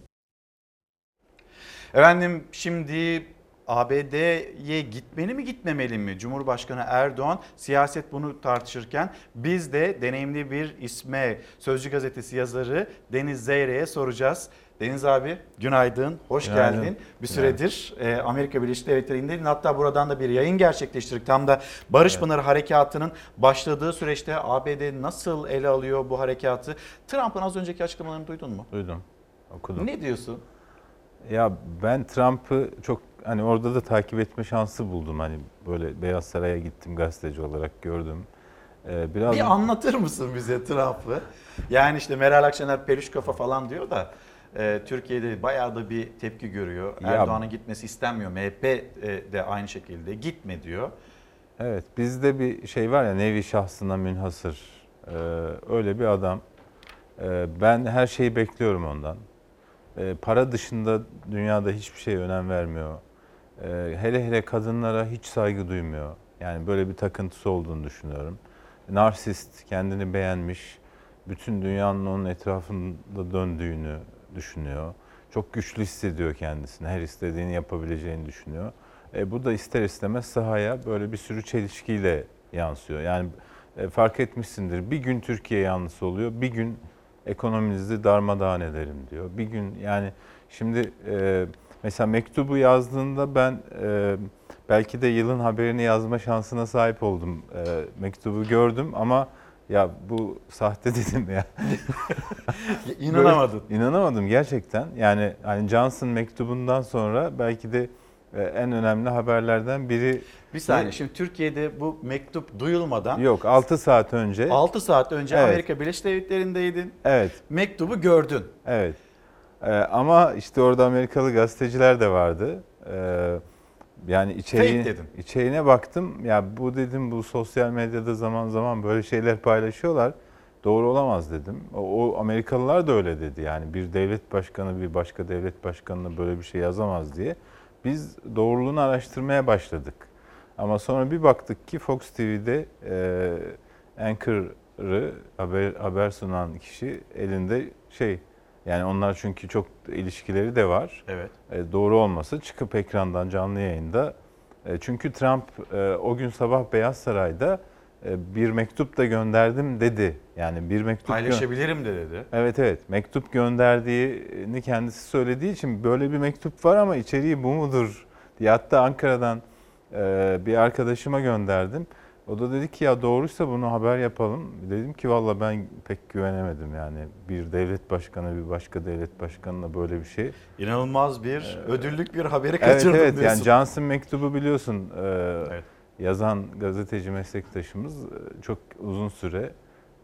Efendim şimdi ABD'ye gitmeli mi gitmemeli mi? Cumhurbaşkanı Erdoğan siyaset bunu tartışırken biz de deneyimli bir isme Sözcü Gazetesi yazarı Deniz Zeyre'ye soracağız. Deniz abi günaydın, hoş Günaydın. geldin. Bir süredir e, Amerika Birleşik Devletleri'ndeydin. Hatta buradan da bir yayın gerçekleştirdik. Tam da Barış Evet. Pınarı Harekatı'nın başladığı süreçte ABD nasıl ele alıyor bu harekatı? Trump'ın az önceki açıklamalarını duydun mu? Duydum. Okudum. Ne diyorsun? Ya ben Trump'ı çok hani orada da takip etme şansı buldum. Hani böyle Beyaz Saray'a gittim gazeteci olarak gördüm. Ee, biraz Bir anlatır mısın bize Trump'ı? Yani işte Meral Akşener peluş kafa falan diyor da e, Türkiye'de bayağı da bir tepki görüyor. Ya- Erdoğan'ın gitmesi istenmiyor. MHP e, de aynı şekilde gitme diyor. Evet bizde bir şey var ya nevi şahsına münhasır. Ee, öyle bir adam. Ee, ben her şeyi bekliyorum ondan. Ee, para dışında dünyada hiçbir şeye önem vermiyor. Ee, hele hele kadınlara hiç saygı duymuyor. Yani böyle bir takıntısı olduğunu düşünüyorum. Narsist, kendini beğenmiş, bütün dünyanın onun etrafında döndüğünü düşünüyor. Çok güçlü hissediyor kendisini, her istediğini yapabileceğini düşünüyor. E, bu da ister istemez sahaya böyle bir sürü çelişkiyle yansıyor. Yani e, fark etmişsindir bir gün Türkiye yanlısı oluyor, bir gün ekonominizi darmadağın ederim diyor. Bir gün yani şimdi e, mesela mektubu yazdığında ben e, belki de yılın haberini yazma şansına sahip oldum. E, mektubu gördüm ama ya bu sahte [laughs] dedim ya. [laughs] İnanamadın. Böyle, inanamadım gerçekten. Yani hani Johnson mektubundan sonra belki de e, en önemli haberlerden biri. Bir saniye şimdi Türkiye'de bu mektup duyulmadan Yok 6 saat önce. 6 saat önce Evet. Amerika Birleşik Devletleri'ndeydin. Evet. Mektubu gördün. Evet. Ee, ama işte orada Amerikalı gazeteciler de vardı. Ee, yani içeriğine, içeriğine baktım. Ya bu dedim bu sosyal medyada zaman zaman böyle şeyler paylaşıyorlar. Doğru olamaz dedim. O, o Amerikalılar da öyle dedi. Yani bir devlet başkanı bir başka devlet başkanına böyle bir şey yazamaz diye. Biz doğruluğunu araştırmaya başladık. Ama sonra bir baktık ki Fox TV'de e, anchor'ı haber, haber sunan kişi elinde şey yani onlar çünkü çok ilişkileri de var. Evet. E, doğru olması çıkıp ekrandan canlı yayında. E, çünkü Trump e, o gün sabah Beyaz Saray'da e, bir mektup da gönderdim dedi. Yani bir mektup Paylaşabilirim de dedi. Evet evet mektup gönderdiğini kendisi söylediği için böyle bir mektup var ama içeriği bu mudur diye hatta Ankara'dan e, bir arkadaşıma gönderdim. O da dedi ki ya doğruysa bunu haber yapalım. Dedim ki valla ben pek güvenemedim yani bir devlet başkanı bir başka devlet başkanına böyle bir şey. İnanılmaz bir ödüllük bir haberi Evet kaçırdım evet yani diyorsun. Johnson mektubu biliyorsun e, yazan gazeteci meslektaşımız e, çok uzun süre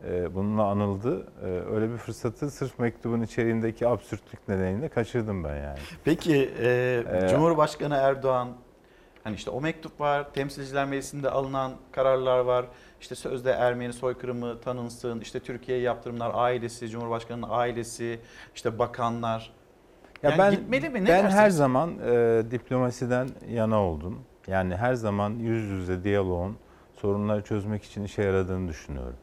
e, bununla anıldı. E, öyle bir fırsatı sırf mektubun içeriğindeki absürtlük nedeniyle kaçırdım ben yani. Peki e, Ee, Cumhurbaşkanı Erdoğan hani işte o mektup var, Temsilciler Meclisi'nde alınan kararlar var. İşte sözde Ermeni soykırımı tanınsın, işte Türkiye'ye yaptırımlar ailesi, Cumhurbaşkanı'nın ailesi, işte bakanlar. Ya Yani ben gitmeli mi? Ne ben dersin? her zaman e, diplomasiden yana oldum. Yani her zaman yüz yüze diyaloğun sorunları çözmek için işe yaradığını düşünüyorum.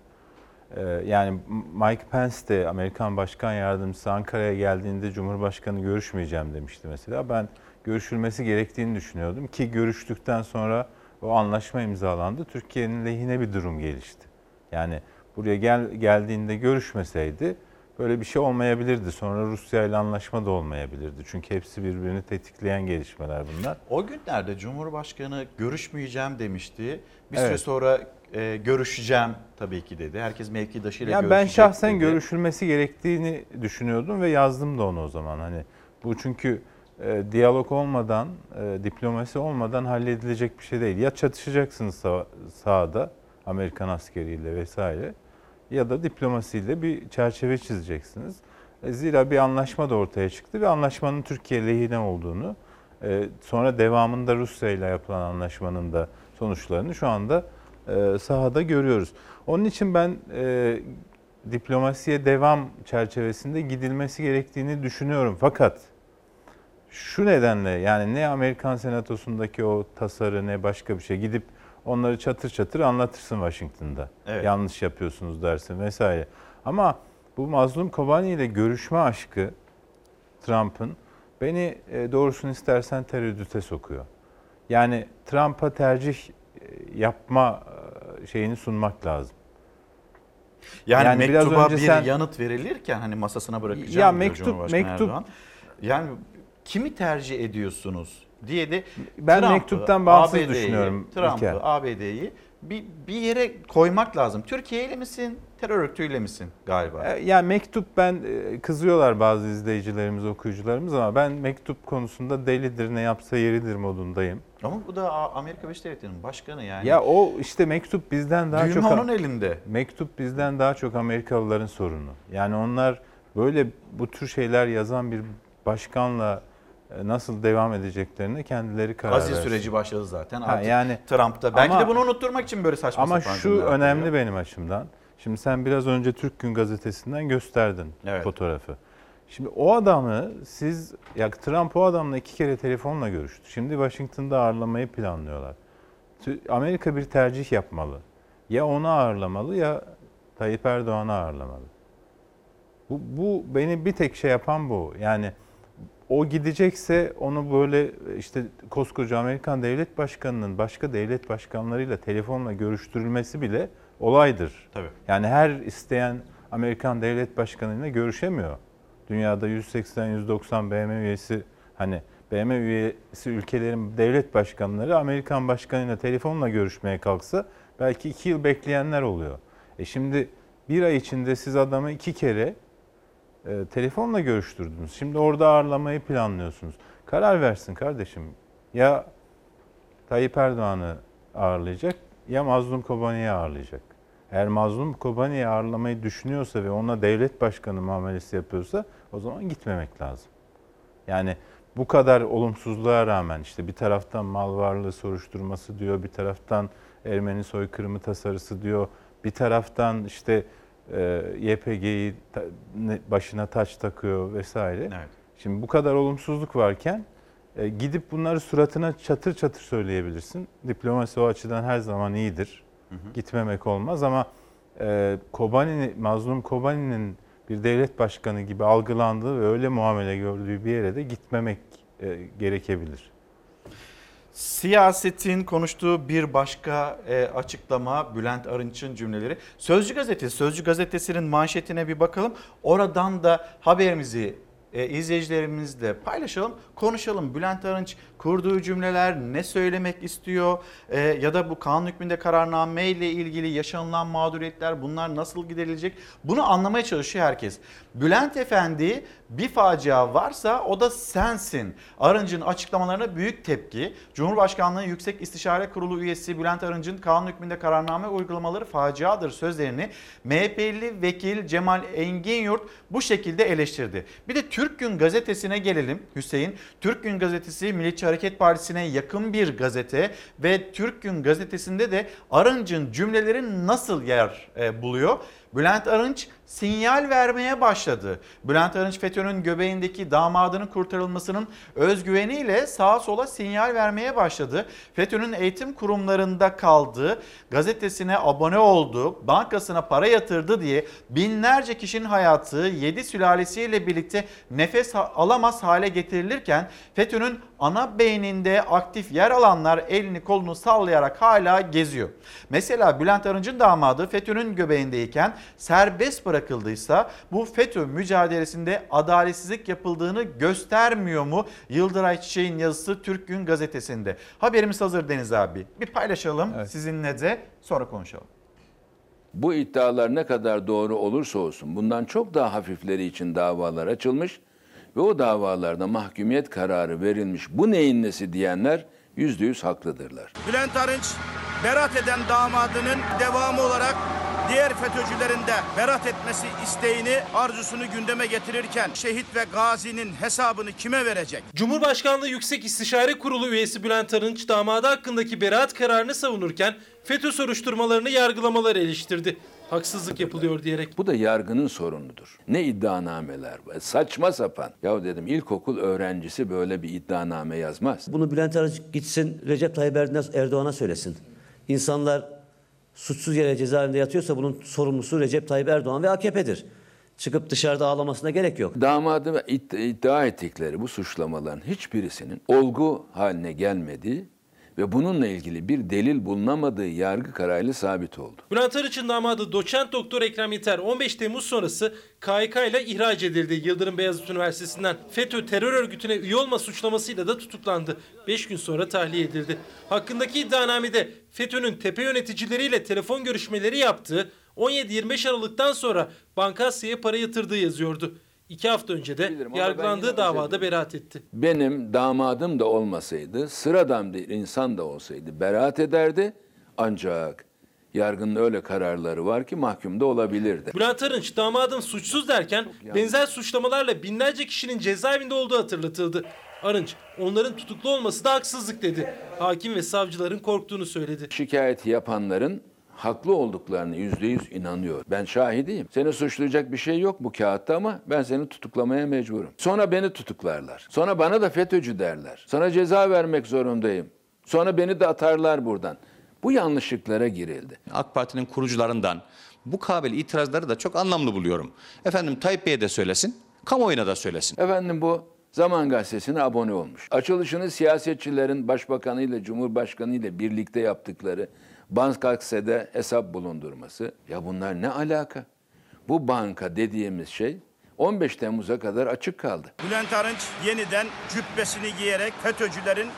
E, yani Mike Pence de Amerikan Başkan Yardımcısı Ankara'ya geldiğinde Cumhurbaşkanı görüşmeyeceğim demişti mesela. Ben görüşülmesi gerektiğini düşünüyordum ki görüştükten sonra o anlaşma imzalandı. Türkiye'nin lehine bir durum gelişti. Yani buraya gel, geldiğinde görüşmeseydi böyle bir şey olmayabilirdi. Sonra Rusya ile anlaşma da olmayabilirdi. Çünkü hepsi birbirini tetikleyen gelişmeler bunlar. O günlerde Cumhurbaşkanı görüşmeyeceğim demişti. Bir süre Evet. sonra e, görüşeceğim tabii ki dedi. Herkes mevkidaşıyla Ya görüşecek ben şahsen dedi. görüşülmesi gerektiğini düşünüyordum ve yazdım da onu o zaman. Hani bu çünkü e, diyalog olmadan, e, diplomasi olmadan halledilecek bir şey değil. Ya çatışacaksınız sağ, sahada Amerikan askeriyle vesaire ya da diplomasiyle bir çerçeve çizeceksiniz. E, zira bir anlaşma da ortaya çıktı ve anlaşmanın Türkiye lehine olduğunu, e, sonra devamında Rusya ile yapılan anlaşmanın da sonuçlarını şu anda e, sahada görüyoruz. Onun için ben e, diplomasiye devam çerçevesinde gidilmesi gerektiğini düşünüyorum. Fakat şu nedenle yani ne Amerikan Senatosu'ndaki o tasarı ne başka bir şey gidip onları çatır çatır anlatırsın Washington'da. Evet. Yanlış yapıyorsunuz dersin vesaire. Ama bu mazlum Kobani ile görüşme aşkı Trump'ın beni e, doğrusunu istersen tereddüte sokuyor. Yani Trump'a tercih e, yapma e, şeyini sunmak lazım. Yani, Yani biraz mektuba önce bir sen- yanıt verilirken hani masasına bırakacağım Ya mektup- mektup- Erdoğan. Yani kimi tercih ediyorsunuz diye de Ben Trump'ı, mektuptan bağımsız ABD'yi, düşünüyorum. Trump'ı, ABD'yi bir, bir yere koymak lazım. Türkiye ile misin, terör örgütüyle misin galiba? E, Yani mektup ben e, kızıyorlar bazı izleyicilerimiz, okuyucularımız ama ben mektup konusunda delidir ne yapsa yeridir modundayım. Ama bu da Amerika Birleşik Devletleri'nin başkanı yani. Ya o işte mektup bizden daha Düğme çok onun elinde. Mektup bizden daha çok Amerikalıların sorunu. Yani onlar böyle bu tür şeyler yazan bir başkanla nasıl devam edeceklerine kendileri karar Aziz versin. süreci başladı zaten. Ha, Artık yani Trump'ta belki ama- de bunu unutturmak için böyle saçma Ama sapan şu cümleler önemli kuruyor. benim açımdan. Şimdi sen biraz önce Türk Gün Gazetesi'nden gösterdin Evet. fotoğrafı. Şimdi o adamı siz ya Trump o adamla iki kere telefonla görüştü. Şimdi Washington'da ağırlamayı planlıyorlar. Amerika bir tercih yapmalı. Ya onu ağırlamalı ya Tayyip Erdoğan'ı ağırlamalı. Bu, bu beni bir tek şey yapan bu. Yani o gidecekse onu böyle işte koskoca Amerikan devlet başkanının başka devlet başkanlarıyla telefonla görüştürülmesi bile olaydır. Tabii. Yani her isteyen Amerikan devlet başkanıyla görüşemiyor. Dünyada 180-190 BM üyesi hani BM üyesi ülkelerin devlet başkanları Amerikan başkanıyla telefonla görüşmeye kalksa belki iki yıl bekleyenler oluyor. E şimdi bir ay içinde siz adamı iki kere e, telefonla görüştürdünüz. Şimdi orada ağırlamayı planlıyorsunuz. Karar versin kardeşim. Ya Tayyip Erdoğan'ı ağırlayacak ya Mazlum Kobani'yi ağırlayacak. Eğer Mazlum Kobani'yi ağırlamayı düşünüyorsa ve ona devlet başkanı muamelesi yapıyorsa o zaman gitmemek lazım. Yani bu kadar olumsuzluğa rağmen işte bir taraftan mal varlığı soruşturması diyor, bir taraftan Ermeni soykırımı tasarısı diyor, bir taraftan işte e, YPG'yi ta- başına taç takıyor vesaire. Evet. Şimdi bu kadar olumsuzluk varken e, gidip bunları suratına çatır çatır söyleyebilirsin. Diplomasi o açıdan her zaman iyidir. Gitmemek olmaz ama e, Kobani, mazlum Kobani'nin bir devlet başkanı gibi algılandığı ve öyle muamele gördüğü bir yere de gitmemek e, gerekebilir. Siyasetin konuştuğu bir başka e, açıklama Bülent Arınç'ın cümleleri. Sözcü gazetesi, Sözcü gazetesinin manşetine bir bakalım. Oradan da haberimizi e, izleyicilerimizle paylaşalım, konuşalım. Bülent Arınç kurduğu cümleler ne söylemek istiyor E, ya da bu kanun hükmünde kararname ile ilgili yaşanılan mağduriyetler bunlar nasıl giderilecek bunu anlamaya çalışıyor herkes. Bülent Efendi bir facia varsa o da sensin. Arınç'ın açıklamalarına büyük tepki. Cumhurbaşkanlığı Yüksek İstişare Kurulu üyesi Bülent Arınç'ın kanun hükmünde kararname uygulamaları faciadır sözlerini MHP'li vekil Cemal Engin bu şekilde eleştirdi. Bir de Türk Gün gazetesine gelelim Hüseyin. Türk Gün gazetesi Milliyetçi Hareket Partisi'ne yakın bir gazete ve Türk Gün gazetesinde de Arınç'ın cümleleri nasıl yer e, buluyor? Bülent Arınç sinyal vermeye başladı. Bülent Arınç FETÖ'nün göbeğindeki damadının kurtarılmasının özgüveniyle sağa sola sinyal vermeye başladı. FETÖ'nün eğitim kurumlarında kaldı, gazetesine abone oldu, bankasına para yatırdı diye binlerce kişinin hayatı 7 sülalesiyle birlikte nefes alamaz hale getirilirken FETÖ'nün ana beyninde aktif yer alanlar elini kolunu sallayarak hala geziyor. Mesela Bülent Arınç'ın damadı FETÖ'nün göbeğindeyken serbest bırakıldıysa bu FETÖ mücadelesinde adaletsizlik yapıldığını göstermiyor mu? Yıldıray Çiçek'in yazısı Türk Gün gazetesinde. Haberimiz hazır Deniz abi. Bir paylaşalım sizinle de sonra konuşalım. Bu iddialar ne kadar doğru olursa olsun bundan çok daha hafifleri için davalar açılmış ve o davalarda mahkumiyet kararı verilmiş. Bu neyin nesi diyenler yüzde yüz haklıdırlar. Bülent Arınç berat eden damadının devamı olarak diğer FETÖ'cülerin de berat etmesi isteğini, arzusunu gündeme getirirken şehit ve gazinin hesabını kime verecek? Cumhurbaşkanlığı Yüksek İstişare Kurulu üyesi Bülent Arınç damadı hakkındaki beraat kararını savunurken FETÖ soruşturmalarını yargılamaları eleştirdi. Haksızlık yapılıyor diyerek. Bu da yargının sorunudur. Ne iddianameler var. Saçma sapan. Ya dedim ilkokul öğrencisi böyle bir iddianame yazmaz. Bunu Bülent Arınç gitsin Recep Tayyip Erdoğan'a söylesin. İnsanlar suçsuz yere cezaevinde yatıyorsa bunun sorumlusu Recep Tayyip Erdoğan ve AKP'dir. Çıkıp dışarıda ağlamasına gerek yok. Damadı iddia ettikleri bu suçlamaların hiçbirisinin olgu haline gelmediği Ve bununla ilgili bir delil bulunamadığı yargı kararıyla sabit oldu. Bülent Arınç'ın damadı doçent doktor Ekrem Yeter 15 Temmuz sonrası KHK ile ihraç edildi Yıldırım Beyazıt Üniversitesi'nden. FETÖ terör örgütüne üye olma suçlamasıyla da tutuklandı. 5 gün sonra tahliye edildi. Hakkındaki iddianamede FETÖ'nün tepe yöneticileriyle telefon görüşmeleri yaptığı 17-25 Aralık'tan sonra Banka Asya'ya para yatırdığı yazıyordu. İki hafta önce de yine yargılandığı davada beraat etti. Benim damadım da olmasaydı, sıradan bir insan da olsaydı beraat ederdi. Ancak yargının öyle kararları var ki mahkum da olabilirdi. Bülent Arınç damadım suçsuz derken benzer suçlamalarla binlerce kişinin cezaevinde olduğu hatırlatıldı. Arınç onların tutuklu olması da haksızlık dedi. Hakim ve savcıların korktuğunu söyledi. Şikayeti yapanların haklı olduklarını yüzde yüz inanıyor. Ben şahidiyim. Seni suçlayacak bir şey yok bu kağıtta ama ben seni tutuklamaya mecburum. Sonra beni tutuklarlar. Sonra bana da FETÖ'cü derler. Sana ceza vermek zorundayım. Sonra beni de atarlar buradan. Bu yanlışlıklara girildi. AK Parti'nin kurucularından bu kabil itirazları da çok anlamlı buluyorum. Efendim Tayyip Bey'e de söylesin, kamuoyuna da söylesin. Efendim bu Zaman Gazetesi'ne abone olmuş. Açılışını siyasetçilerin başbakanı ile cumhurbaşkanı ile birlikte yaptıkları Bankaksede hesap bulundurması. Ya bunlar ne alaka? Bu banka dediğimiz şey 15 Temmuz'a kadar açık kaldı. Bülent Arınç yeniden cübbesini giyerek FETÖ'cülerin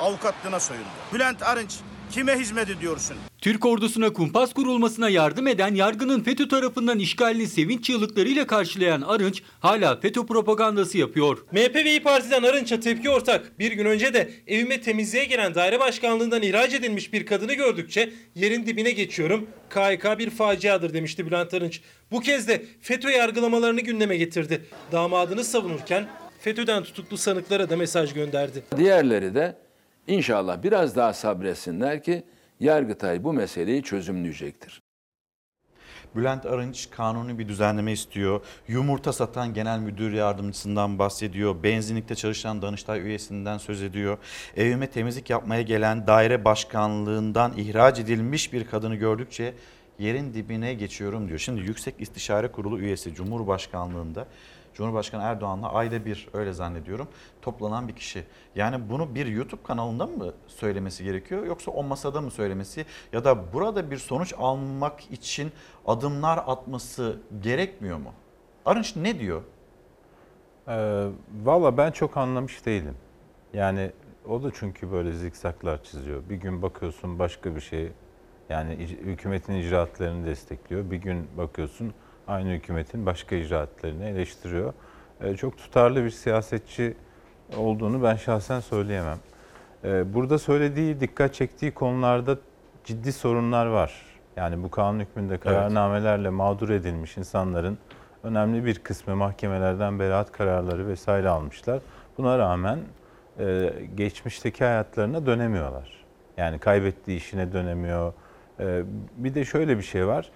avukatlığına soyundu. Bülent Arınç kime hizmet ediyorsun? Türk ordusuna kumpas kurulmasına yardım eden yargının FETÖ tarafından işgalini sevinç çığlıklarıyla karşılayan Arınç hala FETÖ propagandası yapıyor. MHP ve İYİ Parti'den Arınç'a tepki ortak. Bir gün önce de evime temizliğe gelen daire başkanlığından ihraç edilmiş bir kadını gördükçe yerin dibine geçiyorum. KHK bir faciadır demişti Bülent Arınç. Bu kez de FETÖ yargılamalarını gündeme getirdi. Damadını savunurken FETÖ'den tutuklu sanıklara da mesaj gönderdi. Diğerleri de inşallah biraz daha sabretsinler ki Yargıtay bu meseleyi çözümleyecektir. Bülent Arınç kanuni bir düzenleme istiyor. Yumurta satan genel müdür yardımcısından bahsediyor. Benzinlikte çalışan Danıştay üyesinden söz ediyor. Evime temizlik yapmaya gelen daire başkanlığından ihraç edilmiş bir kadını gördükçe yerin dibine geçiyorum diyor. Şimdi Yüksek İstişare Kurulu üyesi Cumhurbaşkanlığında Cumhurbaşkanı Erdoğan'la ayda bir öyle zannediyorum toplanan bir kişi. Yani bunu bir YouTube kanalında mı söylemesi gerekiyor yoksa o masada mı söylemesi ya da burada bir sonuç almak için adımlar atması gerekmiyor mu? Arınç ne diyor? Ee, Valla ben çok anlamış değilim. Yani o da çünkü böyle zikzaklar çiziyor. Bir gün bakıyorsun başka bir şey yani hükümetin icraatlarını destekliyor. Bir gün bakıyorsun aynı hükümetin başka icraatlarını eleştiriyor. Ee, çok tutarlı bir siyasetçi olduğunu ben şahsen söyleyemem. Ee, burada söylediği, dikkat çektiği konularda ciddi sorunlar var. Yani bu kanun hükmünde kararnamelerle mağdur edilmiş insanların önemli bir kısmı mahkemelerden beraat kararları vesaire almışlar. Buna rağmen e, geçmişteki hayatlarına dönemiyorlar. Yani kaybettiği işine dönemiyor. E, bir de şöyle bir şey var.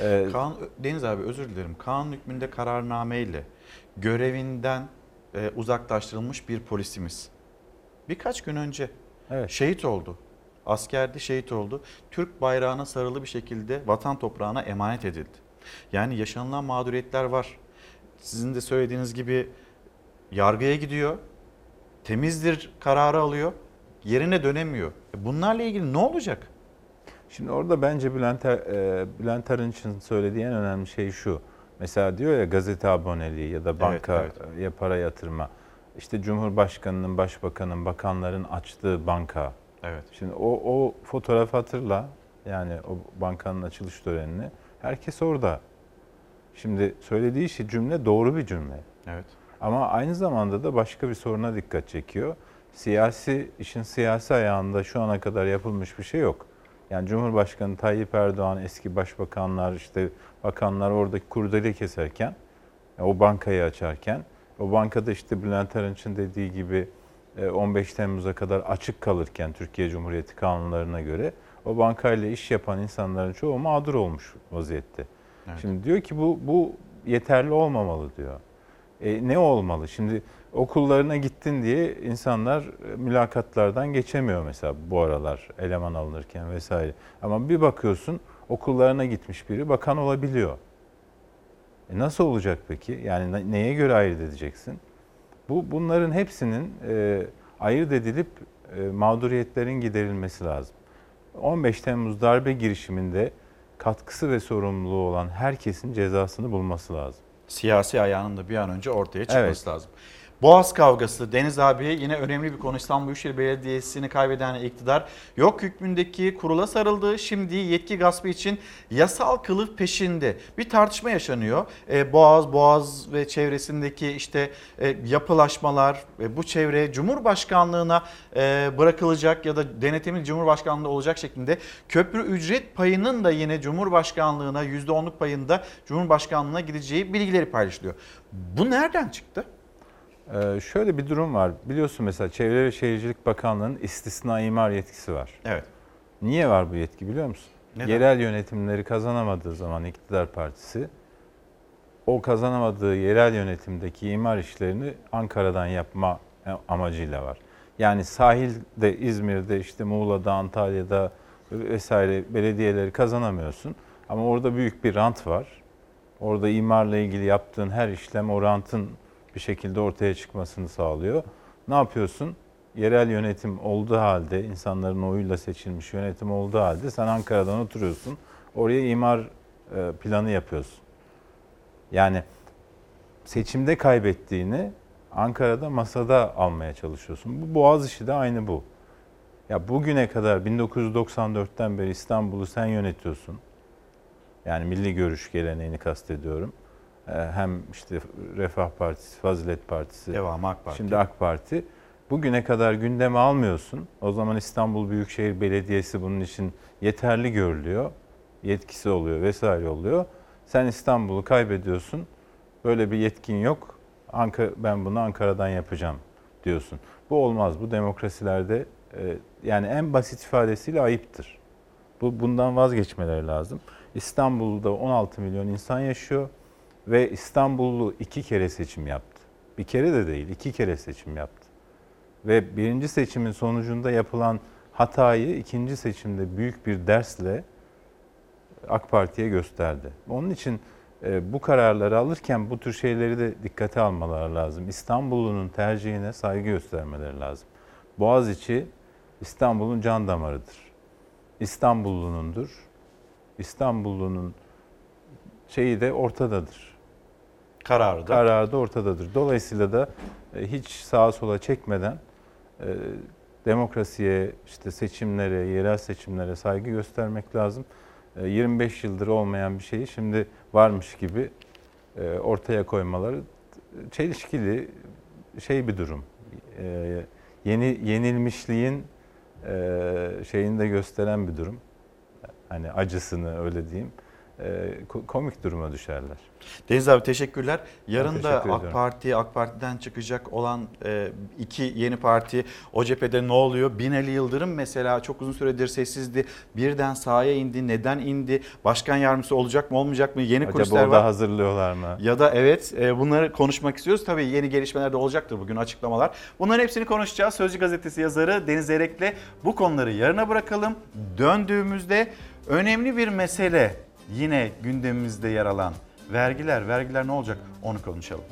E, Kaan, Deniz abi özür dilerim. Kanun hükmünde kararnameyle görevinden e, uzaklaştırılmış bir polisimiz. Birkaç gün önce şehit oldu. Askerde şehit oldu. Türk bayrağına sarılı bir şekilde vatan toprağına emanet edildi. Yani yaşanılan mağduriyetler var. Sizin de söylediğiniz gibi yargıya gidiyor. Temizdir kararı alıyor. Yerine dönemiyor. E, Bunlarla ilgili ne olacak? Şimdi orada bence Bülent, Er- e, Bülent Arınç'ın söylediği en önemli şey şu. Mesela diyor ya gazete aboneliği ya da banka ya para yatırma. İşte Cumhurbaşkanının, Başbakanın, bakanların açtığı banka. Evet. Şimdi o, o fotoğrafı hatırla. Yani o bankanın açılış törenini. Herkes orada. Şimdi söylediği şey cümle doğru bir cümle. Evet. Ama aynı zamanda da başka bir soruna dikkat çekiyor. Siyasi, işin siyasi ayağında şu ana kadar yapılmış bir şey yok. Yani Cumhurbaşkanı Tayyip Erdoğan, eski başbakanlar, işte bakanlar oradaki kurdele keserken, o bankayı açarken, o bankada işte Bülent Arınç'ın dediği gibi e, 15 Temmuz'a kadar açık kalırken Türkiye Cumhuriyeti kanunlarına göre o bankayla iş yapan insanların çoğu mağdur olmuş vaziyette. Evet. Şimdi diyor ki bu bu yeterli olmamalı diyor. E, ne olmalı? Şimdi okullarına gittin diye insanlar e, mülakatlardan geçemiyor mesela bu aralar eleman alınırken vesaire. Ama bir bakıyorsun okullarına gitmiş biri bakan olabiliyor. E nasıl olacak peki? Yani ne- neye göre ayırt edeceksin? Bu bunların hepsinin e, ayırt edilip e, mağduriyetlerin giderilmesi lazım. 15 Temmuz darbe girişiminde katkısı ve sorumluluğu olan herkesin cezasını bulması lazım. Siyasi ayağının da bir an önce ortaya çıkması Evet. lazım. Boğaz kavgası Deniz abi yine önemli bir konu. İstanbul Büyükşehir Belediyesi'ni kaybeden iktidar yok hükmündeki kurula sarıldı. Şimdi yetki gaspı için yasal kılıf peşinde. Bir tartışma yaşanıyor. Ee, Boğaz, Boğaz ve çevresindeki işte e, yapılaşmalar ve bu çevre Cumhurbaşkanlığına e, bırakılacak ya da denetimin Cumhurbaşkanlığı olacak şeklinde köprü ücret payının da yine Cumhurbaşkanlığına %10'luk payında Cumhurbaşkanlığına gideceği bilgileri paylaşılıyor. Bu nereden çıktı? Ee, şöyle bir durum var. Biliyorsun mesela Çevre ve Şehircilik Bakanlığı'nın istisna imar yetkisi var. Evet. Niye var bu yetki biliyor musun? Neden? Yerel yönetimleri kazanamadığı zaman iktidar partisi o kazanamadığı yerel yönetimdeki imar işlerini Ankara'dan yapma amacıyla var. Yani sahilde, İzmir'de, işte Muğla'da, Antalya'da vesaire belediyeleri kazanamıyorsun. Ama orada büyük bir rant var. Orada imarla ilgili yaptığın her işlem o rantın bir şekilde ortaya çıkmasını sağlıyor. Ne yapıyorsun? Yerel yönetim olduğu halde, insanların oyuyla seçilmiş yönetim olduğu halde sen Ankara'dan oturuyorsun. Oraya imar e, planı yapıyorsun. Yani seçimde kaybettiğini Ankara'da masada almaya çalışıyorsun. Bu Boğaz işi de aynı bu. Ya bugüne kadar 1994'ten beri İstanbul'u sen yönetiyorsun. Yani milli görüş geleneğini kastediyorum. Ee, Hem işte Refah Partisi, Fazilet Partisi, Devamı AK Parti. şimdi AK Parti. Bugüne kadar gündeme almıyorsun. O zaman İstanbul Büyükşehir Belediyesi bunun için yeterli görülüyor. Yetkisi oluyor vesaire oluyor. Sen İstanbul'u kaybediyorsun. Böyle bir yetkin yok. Ankara, ben bunu Ankara'dan yapacağım diyorsun. Bu olmaz. Bu demokrasilerde e, yani en basit ifadesiyle ayıptır. Bu bundan vazgeçmeleri lazım. İstanbul'da 16 milyon insan yaşıyor ve İstanbullu iki kere seçim yaptı. Bir kere de değil, iki kere seçim yaptı. Ve birinci seçimin sonucunda yapılan hatayı ikinci seçimde büyük bir dersle AK Parti'ye gösterdi. Onun için e, bu kararları alırken bu tür şeyleri de dikkate almaları lazım. İstanbul'un tercihine saygı göstermeleri lazım. Boğaziçi İstanbul'un can damarıdır. İstanbullunundur. İstanbullunun şeyi de ortadadır. Kararı da. Kararı da ortadadır. Dolayısıyla da e, hiç sağa sola çekmeden e, demokrasiye, işte seçimlere, yerel seçimlere saygı göstermek lazım. E, 25 yıldır olmayan bir şeyi şimdi varmış gibi e, ortaya koymaları çelişkili şey bir durum. E, yeni yenilmişliğin e, şeyini de gösteren bir durum. Hani acısını öyle diyeyim. E, ko- komik duruma düşerler. Deniz abi teşekkürler. Yarın Ben da teşekkür AK ediyorum. Parti, AK Parti'den çıkacak olan e, iki yeni parti o cephede ne oluyor? Binali Yıldırım mesela çok uzun süredir sessizdi. Birden sahaya indi. Neden indi? Başkan yardımcısı olacak mı olmayacak mı? Yeni Acaba orada var. hazırlıyorlar mı? Ya da evet e, bunları konuşmak istiyoruz. Tabii yeni gelişmeler de olacaktır bugün açıklamalar. Bunların hepsini konuşacağız. Sözcü gazetesi yazarı Deniz Erek'le bu konuları yarına bırakalım. Döndüğümüzde önemli bir mesele yine gündemimizde yer alan vergiler. Vergiler ne olacak onu konuşalım.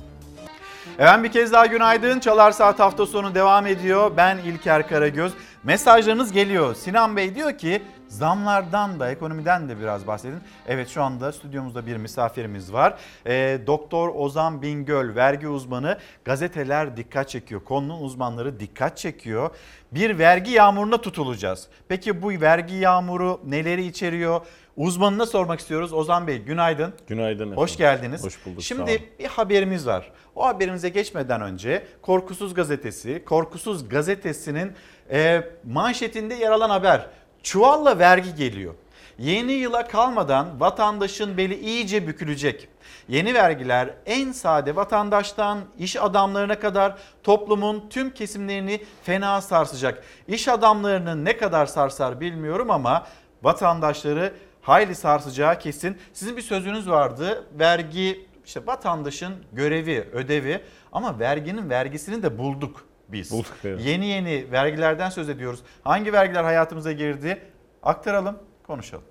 Efendim bir kez daha günaydın. Çalar Saat hafta sonu devam ediyor. Ben İlker Karagöz. Mesajlarınız geliyor. Sinan Bey diyor ki zamlardan da ekonomiden de biraz bahsedin. Evet şu anda stüdyomuzda bir misafirimiz var. Ee, Doktor Ozan Bingöl vergi uzmanı gazeteler dikkat çekiyor. Konunun uzmanları dikkat çekiyor. Bir vergi yağmuruna tutulacağız. Peki bu vergi yağmuru neleri içeriyor? Uzmanına sormak istiyoruz. Ozan Bey günaydın. Günaydın efendim. Hoş geldiniz. Hoş bulduk. Şimdi bir haberimiz var. O haberimize geçmeden önce Korkusuz Gazetesi, Korkusuz Gazetesi'nin e, manşetinde yer alan haber. Çuvalla vergi geliyor. Yeni yıla kalmadan vatandaşın beli iyice bükülecek. Yeni vergiler en sade vatandaştan iş adamlarına kadar toplumun tüm kesimlerini fena sarsacak. İş adamlarını ne kadar sarsar bilmiyorum ama vatandaşları hayli sarsacağı kesin. Sizin bir sözünüz vardı. Vergi işte vatandaşın görevi, ödevi ama verginin vergisini de bulduk biz. Bulduk, evet. Yeni yeni vergilerden söz ediyoruz. Hangi vergiler hayatımıza girdi? Aktaralım, konuşalım.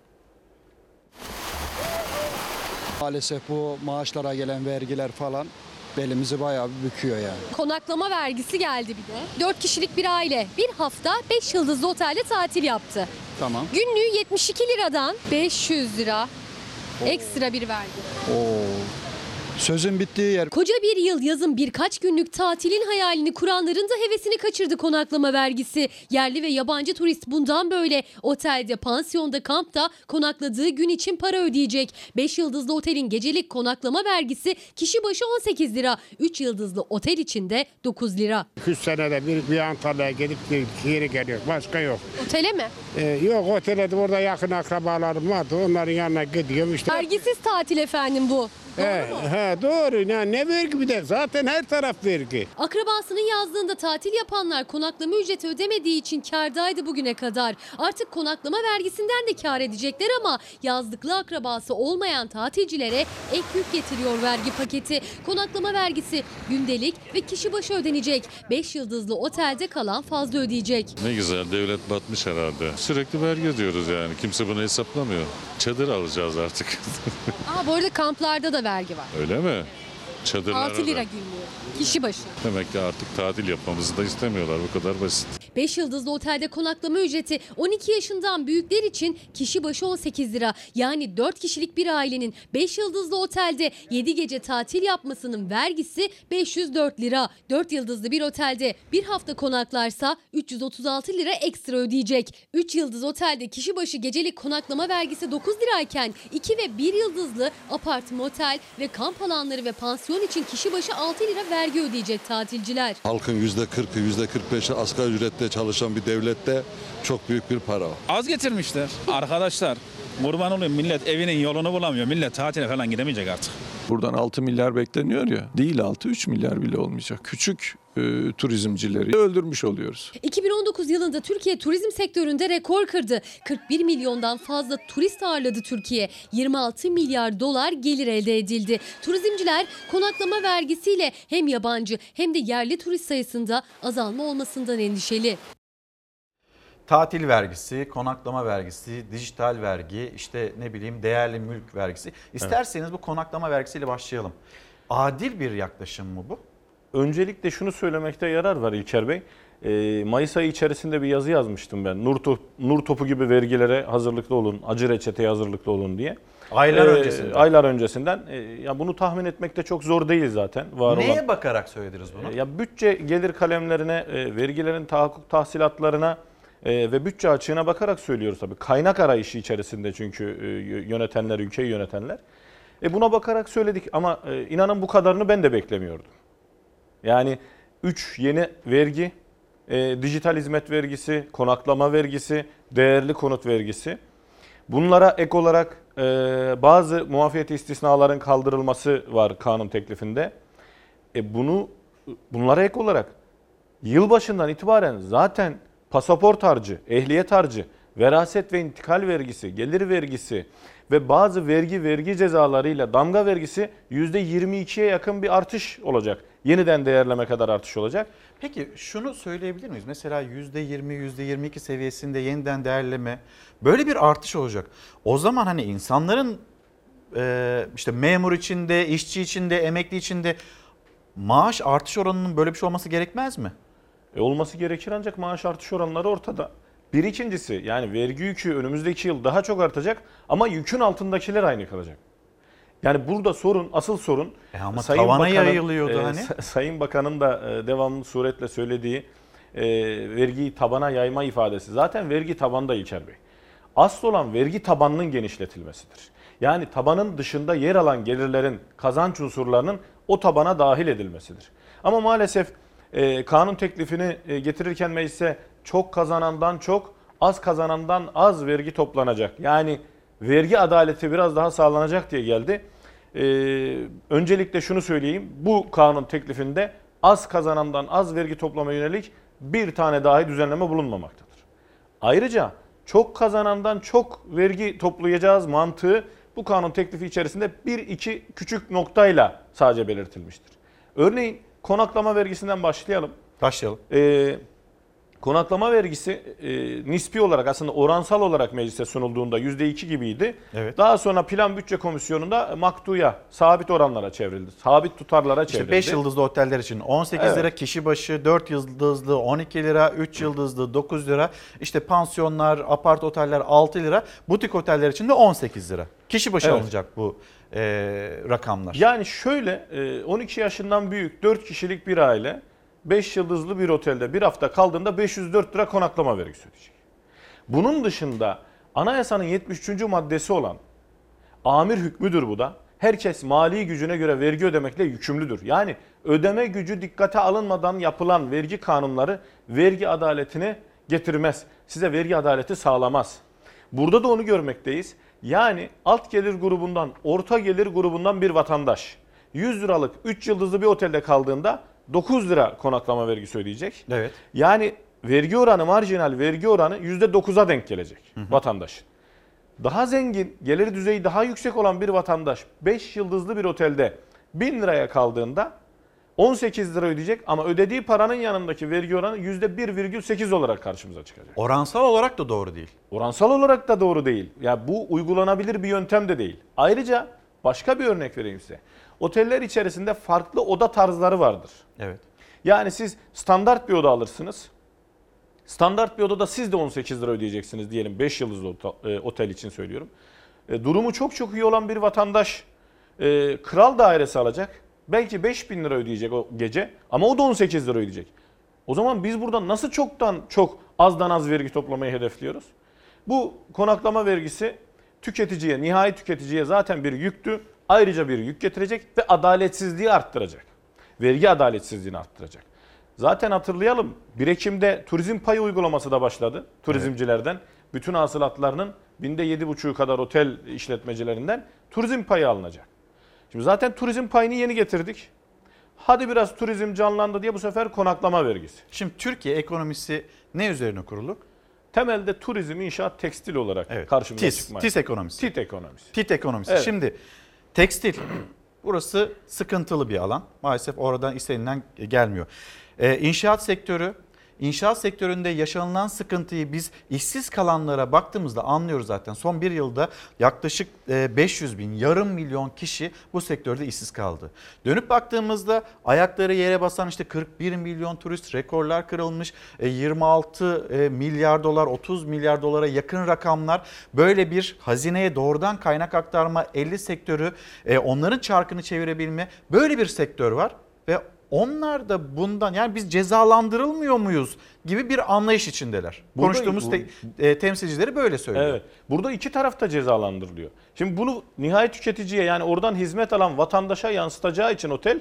Maalesef bu maaşlara gelen vergiler falan belimizi bayağı bir büküyor yani. Konaklama vergisi geldi bir de. 4 kişilik bir aile bir hafta 5 yıldızlı otelde tatil yaptı. Tamam. Günlüğü 72 liradan 500 lira ekstra bir vergi. Oo. Sözün bittiği yer. Koca bir yıl yazın birkaç günlük tatilin hayalini kuranların da hevesini kaçırdı konaklama vergisi. Yerli ve yabancı turist bundan böyle otelde, pansiyonda, kampta konakladığı gün için para ödeyecek. 5 yıldızlı otelin gecelik konaklama vergisi kişi başı 18 lira. 3 yıldızlı otel için de 9 lira. 2 senede bir, bir Antalya'ya gidip geri geliyor. Başka yok. Otele mi? Ee, yok otele de orada yakın akrabalarım vardı. Onların yanına gidiyorum işte. Vergisiz tatil efendim bu. He, he, doğru. Ne, ne vergi bir de zaten her taraf vergi. Akrabasının yazdığında tatil yapanlar konaklama ücreti ödemediği için kârdaydı bugüne kadar. Artık konaklama vergisinden de kâr edecekler ama yazdıklı akrabası olmayan tatilcilere ek yük getiriyor vergi paketi. Konaklama vergisi gündelik ve kişi başı ödenecek. 5 yıldızlı otelde kalan fazla ödeyecek. Ne güzel devlet batmış herhalde. Sürekli vergi ödüyoruz yani. Kimse bunu hesaplamıyor. Çadır alacağız artık. [laughs] Aa, bu arada kamplarda da vergi var. Öyle mi? Çadırlara 6 lira da. günlüğü. Kişi başı. Demek ki artık tatil yapmamızı da istemiyorlar. Bu kadar basit. 5 yıldızlı otelde konaklama ücreti 12 yaşından büyükler için kişi başı 18 lira. Yani 4 kişilik bir ailenin 5 yıldızlı otelde 7 gece tatil yapmasının vergisi 504 lira. 4 yıldızlı bir otelde bir hafta konaklarsa 336 lira ekstra ödeyecek. 3 yıldız otelde kişi başı gecelik konaklama vergisi 9 lirayken 2 ve 1 yıldızlı apartman otel ve kamp alanları ve pansiyon için kişi başı 6 lira vergi ödeyecek tatilciler. Halkın yüzde 40'ı, yüzde 45'i asgari ücretle çalışan bir devlette çok büyük bir para o. Az getirmişler. Arkadaşlar kurban olayım millet evinin yolunu bulamıyor. Millet tatile falan gidemeyecek artık. Buradan 6 milyar bekleniyor ya. Değil 6, 3 milyar bile olmayacak. Küçük e, turizmcileri öldürmüş oluyoruz. 2019 yılında Türkiye turizm sektöründe rekor kırdı. 41 milyondan fazla turist ağırladı Türkiye. 26 milyar dolar gelir elde edildi. Turizmciler konaklama vergisiyle hem yabancı hem de yerli turist sayısında azalma olmasından endişeli. Tatil vergisi, konaklama vergisi, dijital vergi, işte ne bileyim değerli mülk vergisi. İsterseniz bu konaklama vergisiyle başlayalım. Adil bir yaklaşım mı bu? Öncelikle şunu söylemekte yarar var İlker Bey. Ee, Mayıs ayı içerisinde bir yazı yazmıştım ben. Nur, top, nur topu gibi vergilere hazırlıklı olun, acı reçeteye hazırlıklı olun diye. Aylar Ee, öncesinden. Aylar öncesinden. Ee, ya bunu tahmin etmek de çok zor değil zaten. Var Neye olan. bakarak söylediniz bunu? Ee, Ya bütçe gelir kalemlerine, e, vergilerin tahakkuk tahsilatlarına e, ve bütçe açığına bakarak söylüyoruz tabii. Kaynak arayışı içerisinde çünkü e, yönetenler, ülkeyi yönetenler. E buna bakarak söyledik ama e, inanın bu kadarını ben de beklemiyordum. Yani 3 yeni vergi, e, dijital hizmet vergisi, konaklama vergisi, değerli konut vergisi. Bunlara ek olarak e, bazı muafiyet istisnaların kaldırılması var kanun teklifinde. E bunu bunlara ek olarak yılbaşından itibaren zaten pasaport harcı, ehliyet harcı, veraset ve intikal vergisi, gelir vergisi ve bazı vergi vergi cezalarıyla damga vergisi %22'ye yakın bir artış olacak. Yeniden değerleme kadar artış olacak. Peki şunu söyleyebilir miyiz? Mesela %20, %22 seviyesinde yeniden değerleme böyle bir artış olacak. O zaman hani insanların e, işte memur içinde, işçi içinde, emekli içinde maaş artış oranının böyle bir şey olması gerekmez mi? E olması gerekir ancak maaş artış oranları ortada. Bir ikincisi yani vergi yükü önümüzdeki yıl daha çok artacak ama yükün altındakiler aynı kalacak. Yani burada sorun, asıl sorun E ama tavana yayılıyordu hani. Sa- Sayın Bakan'ın da e, devamlı suretle söylediği e, vergiyi tabana yayma ifadesi. Zaten vergi tabanda İlker Bey. Asıl olan vergi tabanının genişletilmesidir. Yani tabanın dışında yer alan gelirlerin, kazanç unsurlarının o tabana dahil edilmesidir. Ama maalesef e, kanun teklifini e, getirirken meclise çok kazanandan çok, az kazanandan az vergi toplanacak. Yani vergi adaleti biraz daha sağlanacak diye geldi. Ee, öncelikle şunu söyleyeyim. Bu kanun teklifinde az kazanandan az vergi toplama yönelik bir tane dahi düzenleme bulunmamaktadır. Ayrıca çok kazanandan çok vergi toplayacağız mantığı bu kanun teklifi içerisinde bir iki küçük noktayla sadece belirtilmiştir. Örneğin konaklama vergisinden başlayalım. Başlayalım. Ee, Konaklama vergisi e, nispi olarak aslında oransal olarak meclise sunulduğunda %2 gibiydi. Evet. Daha sonra Plan Bütçe Komisyonu'nda maktuya, sabit oranlara çevrildi. Sabit tutarlara İşte çevrildi. 5 yıldızlı oteller için 18 Evet. lira kişi başı, 4 yıldızlı 12 lira, 3 yıldızlı 9 lira. İşte pansiyonlar, apart oteller 6 lira. Butik oteller için de 18 lira. Kişi başı Evet. alınacak bu e, rakamlar. Yani şöyle e, 12 yaşından büyük 4 kişilik bir aile 5 yıldızlı bir otelde bir hafta kaldığında 504 lira konaklama vergisi ödeyecek. Bunun dışında anayasanın 73. maddesi olan amir hükmüdür bu da. Herkes mali gücüne göre vergi ödemekle yükümlüdür. Yani ödeme gücü dikkate alınmadan yapılan vergi kanunları vergi adaletini getirmez. Size vergi adaleti sağlamaz. Burada da onu görmekteyiz. Yani alt gelir grubundan, orta gelir grubundan bir vatandaş 100 liralık 3 yıldızlı bir otelde kaldığında 9 lira konaklama vergisi ödeyecek. Evet. Yani vergi oranı, marjinal vergi oranı %9'a denk gelecek vatandaşın. Daha zengin, gelir düzeyi daha yüksek olan bir vatandaş 5 yıldızlı bir otelde 1000 liraya kaldığında 18 lira ödeyecek ama ödediği paranın yanındaki vergi oranı %1,8 olarak karşımıza çıkacak. Oransal olarak da doğru değil. Oransal olarak da doğru değil. Ya bu uygulanabilir bir yöntem de değil. Ayrıca başka bir örnek vereyim size. Oteller içerisinde farklı oda tarzları vardır. Evet. Yani siz standart bir oda alırsınız. Standart bir odada siz de 18 lira ödeyeceksiniz diyelim 5 yıldızlı e, otel için söylüyorum. E, durumu çok çok iyi olan bir vatandaş e, kral dairesi alacak. Belki 5000 lira ödeyecek o gece ama o da 18 lira ödeyecek. O zaman biz buradan nasıl çoktan çok azdan az vergi toplamayı hedefliyoruz? Bu konaklama vergisi tüketiciye, nihai tüketiciye zaten bir yüktü. Ayrıca bir yük getirecek ve adaletsizliği arttıracak. Vergi adaletsizliğini arttıracak. Zaten hatırlayalım 1 Ekim'de turizm payı uygulaması da başladı turizmcilerden. Bütün hasılatlarının binde 7,5'u kadar otel işletmecilerinden turizm payı alınacak. Şimdi zaten turizm payını yeni getirdik. Hadi biraz turizm canlandı diye bu sefer konaklama vergisi. Şimdi Türkiye ekonomisi ne üzerine kurulu? Temelde turizm, inşaat, tekstil olarak Evet. karşımıza TİS, çıkmaya. TİS ekonomisi. TİT ekonomisi. TİT ekonomisi. Evet. Şimdi tekstil burası sıkıntılı bir alan. Maalesef oradan istenilen gelmiyor. Ee, inşaat sektörü İnşaat sektöründe yaşanılan sıkıntıyı biz işsiz kalanlara baktığımızda anlıyoruz zaten. Son bir yılda yaklaşık e, 500 bin, yarım milyon kişi bu sektörde işsiz kaldı. Dönüp baktığımızda ayakları yere basan işte 41 milyon turist rekorlar kırılmış. E, 26 e, milyar dolar, 30 milyar dolara yakın rakamlar. Böyle bir hazineye doğrudan kaynak aktarma 50 sektörü, e, onların çarkını çevirebilme böyle bir sektör var ve onlar da bundan yani biz cezalandırılmıyor muyuz gibi bir anlayış içindeler. Burada- Konuştuğumuz te- e, temsilcileri böyle söylüyor. Evet. Burada iki taraf da cezalandırılıyor. Şimdi bunu nihai tüketiciye yani oradan hizmet alan vatandaşa yansıtacağı için otel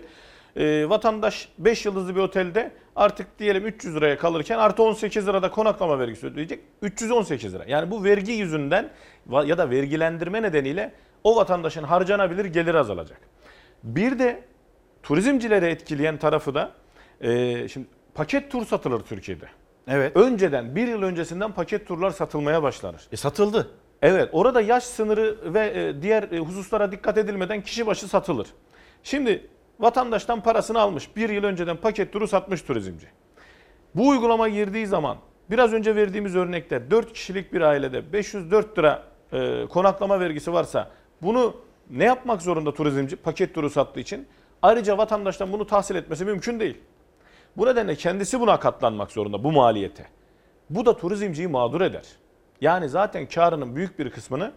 e, vatandaş 5 yıldızlı bir otelde artık diyelim 300 liraya kalırken artı 18 lirada konaklama vergisi ödeyecek. 318 lira. Yani bu vergi yüzünden ya da vergilendirme nedeniyle o vatandaşın harcanabilir gelir azalacak. Bir de turizmcileri etkileyen tarafı da e, şimdi paket tur satılır Türkiye'de. Evet. Önceden bir yıl öncesinden paket turlar satılmaya başlanır. E satıldı. Evet orada yaş sınırı ve e, diğer e, hususlara dikkat edilmeden kişi başı satılır. Şimdi vatandaştan parasını almış. Bir yıl önceden paket turu satmış turizmci. Bu uygulama girdiği zaman biraz önce verdiğimiz örnekte 4 kişilik bir ailede 504 lira e, konaklama vergisi varsa bunu ne yapmak zorunda turizmci paket turu sattığı için? Ayrıca vatandaştan bunu tahsil etmesi mümkün değil. Bu nedenle kendisi buna katlanmak zorunda bu maliyete. Bu da turizmciyi mağdur eder. Yani zaten karının büyük bir kısmını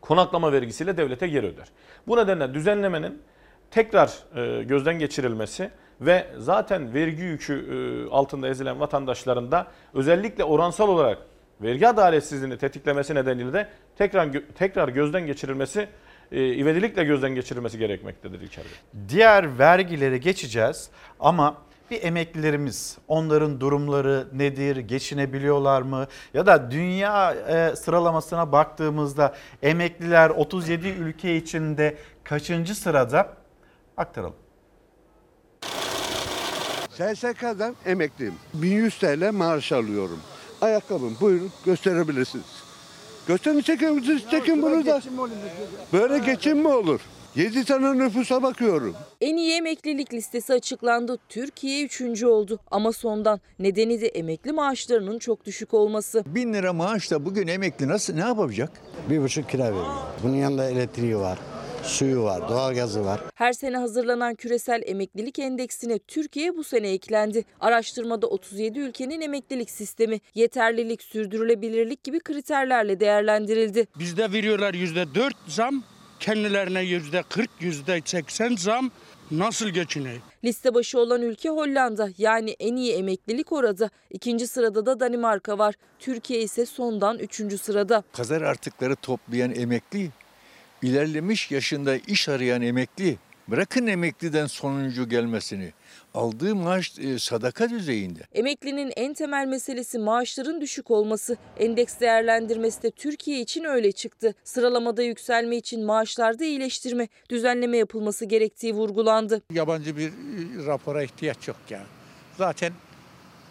konaklama vergisiyle devlete geri öder. Bu nedenle düzenlemenin tekrar e, gözden geçirilmesi ve zaten vergi yükü e, altında ezilen vatandaşların da özellikle oransal olarak vergi adaletsizliğini tetiklemesi nedeniyle de tekrar tekrar gözden geçirilmesi, e, ivedilikle gözden geçirilmesi gerekmektedir Bey. Diğer vergilere geçeceğiz ama bir emeklilerimiz onların durumları nedir, geçinebiliyorlar mı? Ya da dünya e, sıralamasına baktığımızda emekliler 37 ülke içinde kaçıncı sırada aktaralım. SSK'dan emekliyim. 1100 TL maaş alıyorum. Ayakkabım buyurun gösterebilirsiniz. Gösterin çekin, çekin bunu da. Böyle geçim mi olur? 7 tane nüfusa bakıyorum. En iyi emeklilik listesi açıklandı. Türkiye 3. oldu ama sondan. Nedeni de emekli maaşlarının çok düşük olması. Bin lira maaşla bugün emekli nasıl ne yapacak? Bir buçuk kira veriyor. Bunun yanında elektriği var, suyu var, doğalgazı var. Her sene hazırlanan küresel emeklilik endeksine Türkiye bu sene eklendi. Araştırmada 37 ülkenin emeklilik sistemi, yeterlilik, sürdürülebilirlik gibi kriterlerle değerlendirildi. Bizde veriyorlar yüzde dört zam, kendilerine yüzde kırk, yüzde seksen zam. Nasıl geçineyim? Liste başı olan ülke Hollanda yani en iyi emeklilik orada. İkinci sırada da Danimarka var. Türkiye ise sondan üçüncü sırada. Pazar artıkları toplayan emekli, ilerlemiş yaşında iş arayan emekli, bırakın emekliden sonuncu gelmesini, aldığı maaş e, sadaka düzeyinde. Emeklinin en temel meselesi maaşların düşük olması. Endeks değerlendirmesi de Türkiye için öyle çıktı. Sıralamada yükselme için maaşlarda iyileştirme, düzenleme yapılması gerektiği vurgulandı. Yabancı bir e, rapora ihtiyaç yok ya. Zaten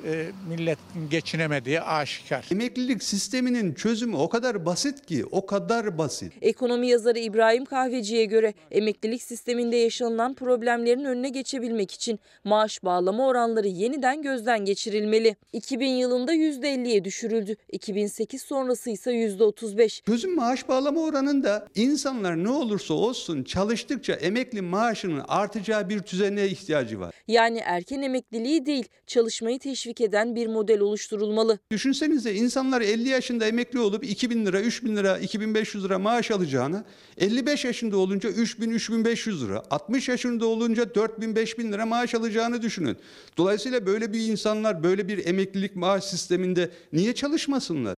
e, millet geçinemediği aşikar. Emeklilik sisteminin çözümü o kadar basit ki, o kadar basit. Ekonomi yazarı İbrahim Kahveci'ye göre emeklilik sisteminde yaşanılan problemlerin önüne geçebilmek için maaş bağlama oranları yeniden gözden geçirilmeli. 2000 yılında %50'ye düşürüldü. 2008 sonrası ise %35. Çözüm maaş bağlama oranında insanlar ne olursa olsun çalıştıkça emekli maaşının artacağı bir düzene ihtiyacı var. Yani erken emekliliği değil, çalışmayı teşvik eden bir model oluşturulmalı. Düşünsenize insanlar 50 yaşında emekli olup 2000 lira, 3000 lira, 2500 lira maaş alacağını 55 yaşında olunca 3000, 3500 lira, 60 yaşında olunca 4000, 5000 lira maaş alacağını düşünün. Dolayısıyla böyle bir insanlar böyle bir emeklilik maaş sisteminde niye çalışmasınlar?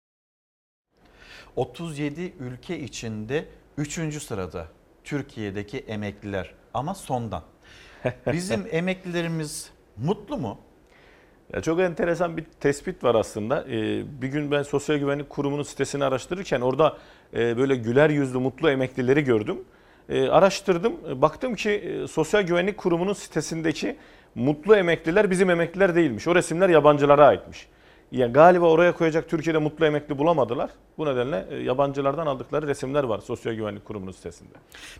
37 ülke içinde 3. sırada Türkiye'deki emekliler ama sondan. [laughs] Bizim emeklilerimiz mutlu mu? Ya çok enteresan bir tespit var aslında. Ee, bir gün ben Sosyal Güvenlik Kurumu'nun sitesini araştırırken orada e, böyle güler yüzlü mutlu emeklileri gördüm. E, araştırdım. E, Baktım ki e, Sosyal Güvenlik Kurumu'nun sitesindeki mutlu emekliler bizim emekliler değilmiş. O resimler yabancılara aitmiş. Yani galiba oraya koyacak Türkiye'de mutlu emekli bulamadılar. Bu nedenle e, yabancılardan aldıkları resimler var Sosyal Güvenlik Kurumu'nun sitesinde.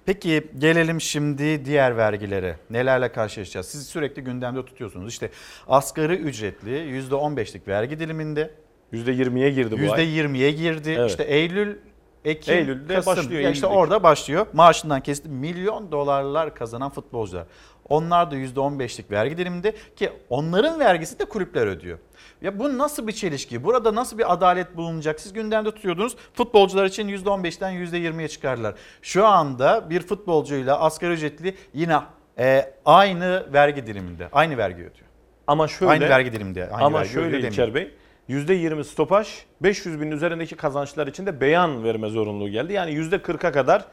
Peki gelelim şimdi diğer vergilere. Nelerle karşılaşacağız? Siz sürekli gündemde tutuyorsunuz. İşte asgari ücretli %15'lik vergi diliminde. %20'ye girdi bu ay. %20'ye girdi. Evet. İşte Eylül, Ekim, Eylül'de Kasım. başlıyor, Ya işte orada başlıyor. Maaşından kesti milyon dolarlar kazanan futbolcular. Onlar da %15'lik vergi diliminde ki onların vergisi de kulüpler ödüyor. Ya bu nasıl bir çelişki? Burada nasıl bir adalet bulunacak? Siz gündemde tutuyordunuz. Futbolcular için %15'ten %20'ye çıkardılar. Şu anda bir futbolcuyla asgari ücretli yine e, aynı vergi diliminde. Aynı vergi ödüyor. Ama şöyle Aynı vergi diliminde. Aynı ama vergi şöyle ödüyor İlker Bey %20 stopaj 500 bin üzerindeki kazançlar için de beyan verme zorunluluğu geldi. Yani %40'a kadar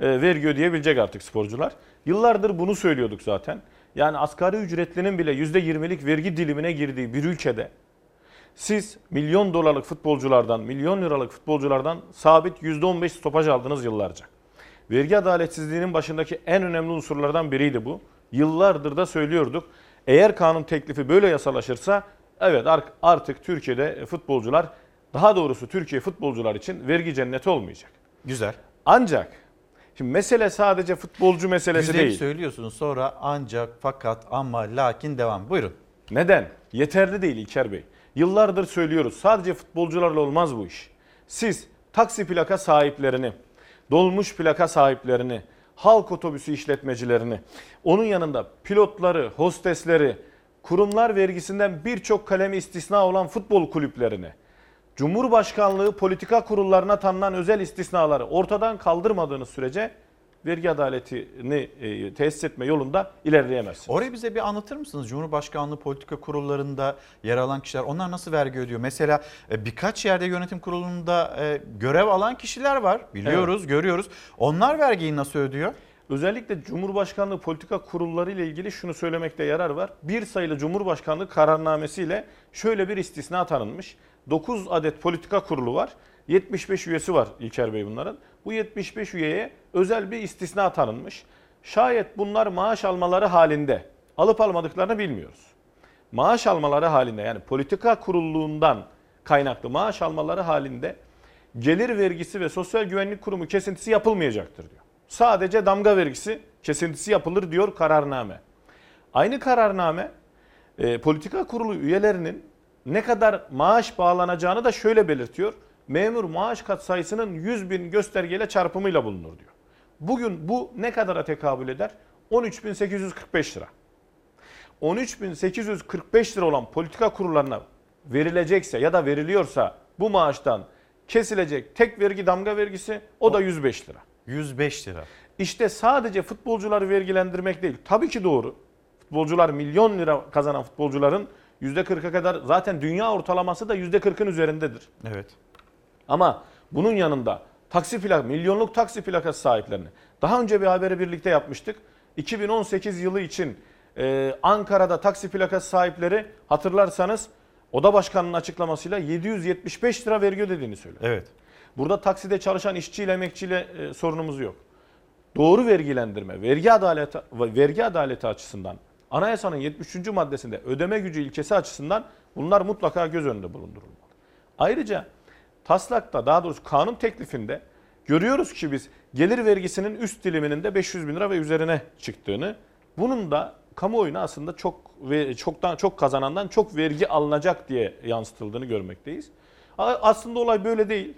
e, vergi ödeyebilecek artık sporcular. Yıllardır bunu söylüyorduk zaten. Yani asgari ücretlinin bile %20'lik vergi dilimine girdiği bir ülkede siz milyon dolarlık futbolculardan, milyon liralık futbolculardan sabit %15 stopaj aldınız yıllarca. Vergi adaletsizliğinin başındaki en önemli unsurlardan biriydi bu. Yıllardır da söylüyorduk. Eğer kanun teklifi böyle yasalaşırsa evet ar- artık Türkiye'de futbolcular daha doğrusu Türkiye futbolcular için vergi cenneti olmayacak. Güzel. Ancak şimdi mesele sadece futbolcu meselesi Güzel değil. söylüyorsunuz sonra ancak fakat ama lakin devam. Buyurun. Neden? Yeterli değil İlker Bey. Yıllardır söylüyoruz. Sadece futbolcularla olmaz bu iş. Siz taksi plaka sahiplerini, dolmuş plaka sahiplerini, halk otobüsü işletmecilerini, onun yanında pilotları, hostesleri, kurumlar vergisinden birçok kalemi istisna olan futbol kulüplerini, Cumhurbaşkanlığı politika kurullarına tanınan özel istisnaları ortadan kaldırmadığınız sürece vergi adaletini e, tesis etme yolunda ilerleyemezsiniz. Orayı bize bir anlatır mısınız? Cumhurbaşkanlığı politika kurullarında yer alan kişiler onlar nasıl vergi ödüyor? Mesela e, birkaç yerde yönetim kurulunda e, görev alan kişiler var. Biliyoruz, görüyoruz. Onlar vergiyi nasıl ödüyor? Özellikle Cumhurbaşkanlığı politika kurulları ile ilgili şunu söylemekte yarar var. Bir sayılı Cumhurbaşkanlığı kararnamesiyle şöyle bir istisna tanınmış. 9 adet politika kurulu var. 75 üyesi var İlker Bey bunların. Bu 75 üyeye özel bir istisna tanınmış. Şayet bunlar maaş almaları halinde alıp almadıklarını bilmiyoruz. Maaş almaları halinde yani politika kurulluğundan kaynaklı maaş almaları halinde gelir vergisi ve sosyal güvenlik kurumu kesintisi yapılmayacaktır diyor. Sadece damga vergisi kesintisi yapılır diyor kararname. Aynı kararname e, politika kurulu üyelerinin ne kadar maaş bağlanacağını da şöyle belirtiyor. Memur maaş katsayısının 100 bin göstergeyle çarpımıyla bulunur diyor. Bugün bu ne kadara tekabül eder? 13.845 lira. 13.845 lira olan politika kurullarına verilecekse ya da veriliyorsa bu maaştan kesilecek tek vergi damga vergisi o da 105 lira. 105 lira. İşte sadece futbolcuları vergilendirmek değil. Tabii ki doğru. Futbolcular milyon lira kazanan futbolcuların %40'a kadar zaten dünya ortalaması da %40'ın üzerindedir. Evet. Ama bunun yanında taksi plak, milyonluk taksi plakası sahiplerini. Daha önce bir haberi birlikte yapmıştık. 2018 yılı için e, Ankara'da taksi plakası sahipleri hatırlarsanız Oda Başkanı'nın açıklamasıyla 775 lira vergi ödediğini söylüyor. Evet. Burada takside çalışan işçiyle emekçiyle e, sorunumuz yok. Doğru vergilendirme, vergi adaleti vergi adaleti açısından anayasanın 73. maddesinde ödeme gücü ilkesi açısından bunlar mutlaka göz önünde bulundurulmalı. Ayrıca taslakta daha doğrusu kanun teklifinde görüyoruz ki biz gelir vergisinin üst diliminin de 500 bin lira ve üzerine çıktığını. Bunun da kamuoyuna aslında çok ve çoktan çok kazanandan çok vergi alınacak diye yansıtıldığını görmekteyiz. Aslında olay böyle değil.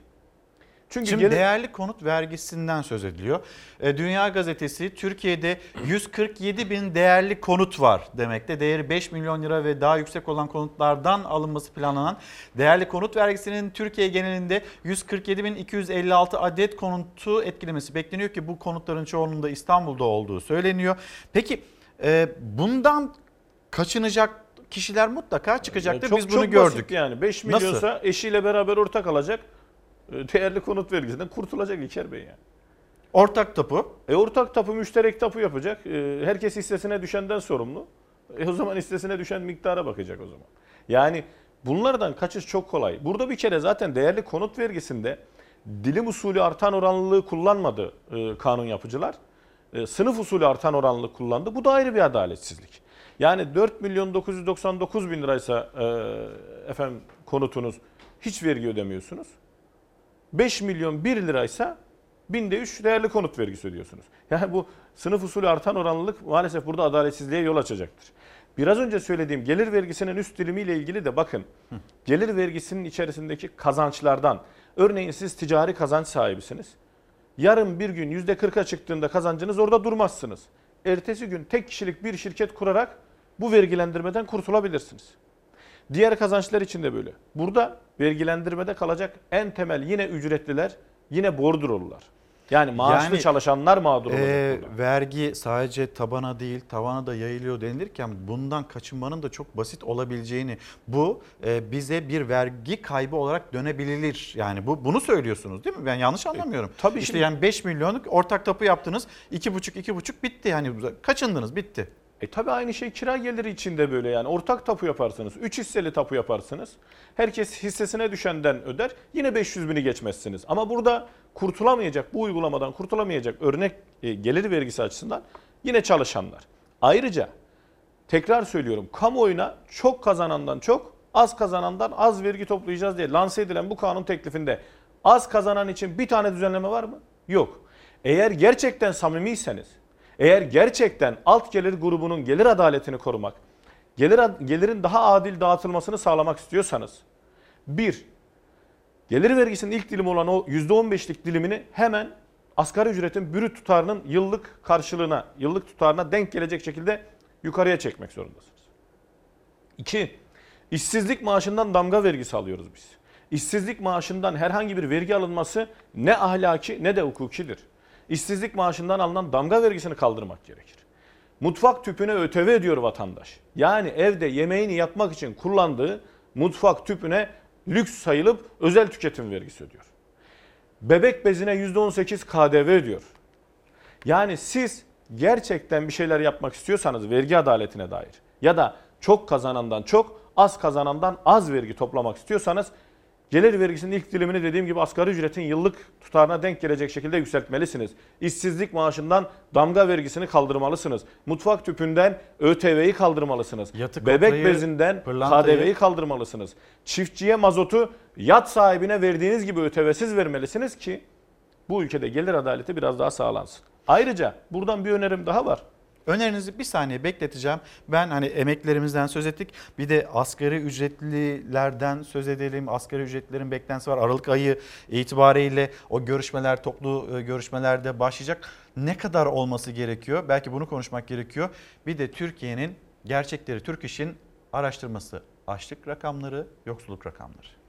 Çünkü Şimdi gelir- değerli konut vergisinden söz ediliyor. E, Dünya Gazetesi Türkiye'de 147 bin değerli konut var demekte. Değeri 5 milyon lira ve daha yüksek olan konutlardan alınması planlanan değerli konut vergisinin Türkiye genelinde 147 bin 256 adet konutu etkilemesi bekleniyor ki bu konutların çoğunun da İstanbul'da olduğu söyleniyor. Peki e, bundan kaçınacak kişiler mutlaka çıkacaktır. Çok- Biz bunu çok gördük. basit yani 5 Nasıl? milyonsa eşiyle beraber ortak alacak. E, Değerli konut vergisinden kurtulacak İlker Bey yani. Ortak tapu. E ortak tapu müşterek tapu yapacak. E, herkes hissesine düşenden sorumlu. E o zaman hissesine düşen miktara bakacak o zaman. Yani bunlardan kaçış çok kolay. Burada bir kere zaten değerli konut vergisinde dilim usulü artan oranlılığı kullanmadı e, kanun yapıcılar. E, sınıf usulü artan oranlılık kullandı. Bu da ayrı bir adaletsizlik. Yani 4 milyon 999 bin liraysa e, efendim konutunuz hiç vergi ödemiyorsunuz. 5 milyon 1 liraysa binde 3 değerli konut vergisi ödüyorsunuz. Yani bu sınıf usulü artan oranlılık maalesef burada adaletsizliğe yol açacaktır. Biraz önce söylediğim gelir vergisinin üst dilimiyle ilgili de bakın. Gelir vergisinin içerisindeki kazançlardan örneğin siz ticari kazanç sahibisiniz. Yarın bir gün %40'a çıktığında kazancınız orada durmazsınız. Ertesi gün tek kişilik bir şirket kurarak bu vergilendirmeden kurtulabilirsiniz. Diğer kazançlar için de böyle. Burada vergilendirmede kalacak en temel yine ücretliler, yine bordrolular. Yani maaşlı Yani, çalışanlar mağdur olacak Ee, burada. vergi sadece tabana değil tavana da yayılıyor denilirken bundan kaçınmanın da çok basit olabileceğini bu e, bize bir vergi kaybı olarak dönebilir. Yani bu bunu söylüyorsunuz değil mi? Ben yanlış anlamıyorum. tabii işte şimdi- yani 5 milyonluk ortak tapu yaptınız. 2,5 2,5 bitti yani kaçındınız bitti. E tabii aynı şey kira geliri için de böyle yani. Ortak tapu yaparsınız. 3 hisseli tapu yaparsınız. Herkes hissesine düşenden öder. Yine 500 bini geçmezsiniz. Ama burada kurtulamayacak, bu uygulamadan kurtulamayacak örnek e, gelir vergisi açısından yine çalışanlar. Ayrıca tekrar söylüyorum kamuoyuna çok kazanandan çok, az kazanandan az vergi toplayacağız diye lanse edilen bu kanun teklifinde az kazanan için bir tane düzenleme var mı? Yok. Eğer gerçekten samimiyseniz, eğer gerçekten alt gelir grubunun gelir adaletini korumak, gelir gelirin daha adil dağıtılmasını sağlamak istiyorsanız, bir, gelir vergisinin ilk dilimi olan o %15'lik dilimini hemen asgari ücretin brüt tutarının yıllık karşılığına, yıllık tutarına denk gelecek şekilde yukarıya çekmek zorundasınız. İki, işsizlik maaşından damga vergisi alıyoruz biz. İşsizlik maaşından herhangi bir vergi alınması ne ahlaki ne de hukukidir. İşsizlik maaşından alınan damga vergisini kaldırmak gerekir. Mutfak tüpüne ÖTV ödüyor vatandaş. Yani evde yemeğini yapmak için kullandığı mutfak tüpüne lüks sayılıp özel tüketim vergisi ödüyor. Bebek bezine %18 KDV ödüyor. Yani siz gerçekten bir şeyler yapmak istiyorsanız vergi adaletine dair ya da çok kazanandan çok, az kazanandan az vergi toplamak istiyorsanız gelir vergisinin ilk dilimini dediğim gibi asgari ücretin yıllık tutarına denk gelecek şekilde yükseltmelisiniz. İşsizlik maaşından damga vergisini kaldırmalısınız. Mutfak tüpünden ÖTV'yi kaldırmalısınız. Yatı Bebek kotayı, bezinden KDV'yi kaldırmalısınız. Çiftçiye mazotu yat sahibine verdiğiniz gibi ÖTV'siz vermelisiniz ki bu ülkede gelir adaleti biraz daha sağlansın. Ayrıca buradan bir önerim daha var. Önerinizi bir saniye bekleteceğim. Ben hani emeklerimizden söz ettik. Bir de asgari ücretlilerden söz edelim. Asgari ücretlilerin beklentisi var. Aralık ayı itibariyle o görüşmeler, toplu e, görüşmelerde başlayacak. Ne kadar olması gerekiyor? Belki bunu konuşmak gerekiyor. Bir de Türkiye'nin gerçekleri, Türk İş'in araştırması. Açlık rakamları, yoksulluk rakamları.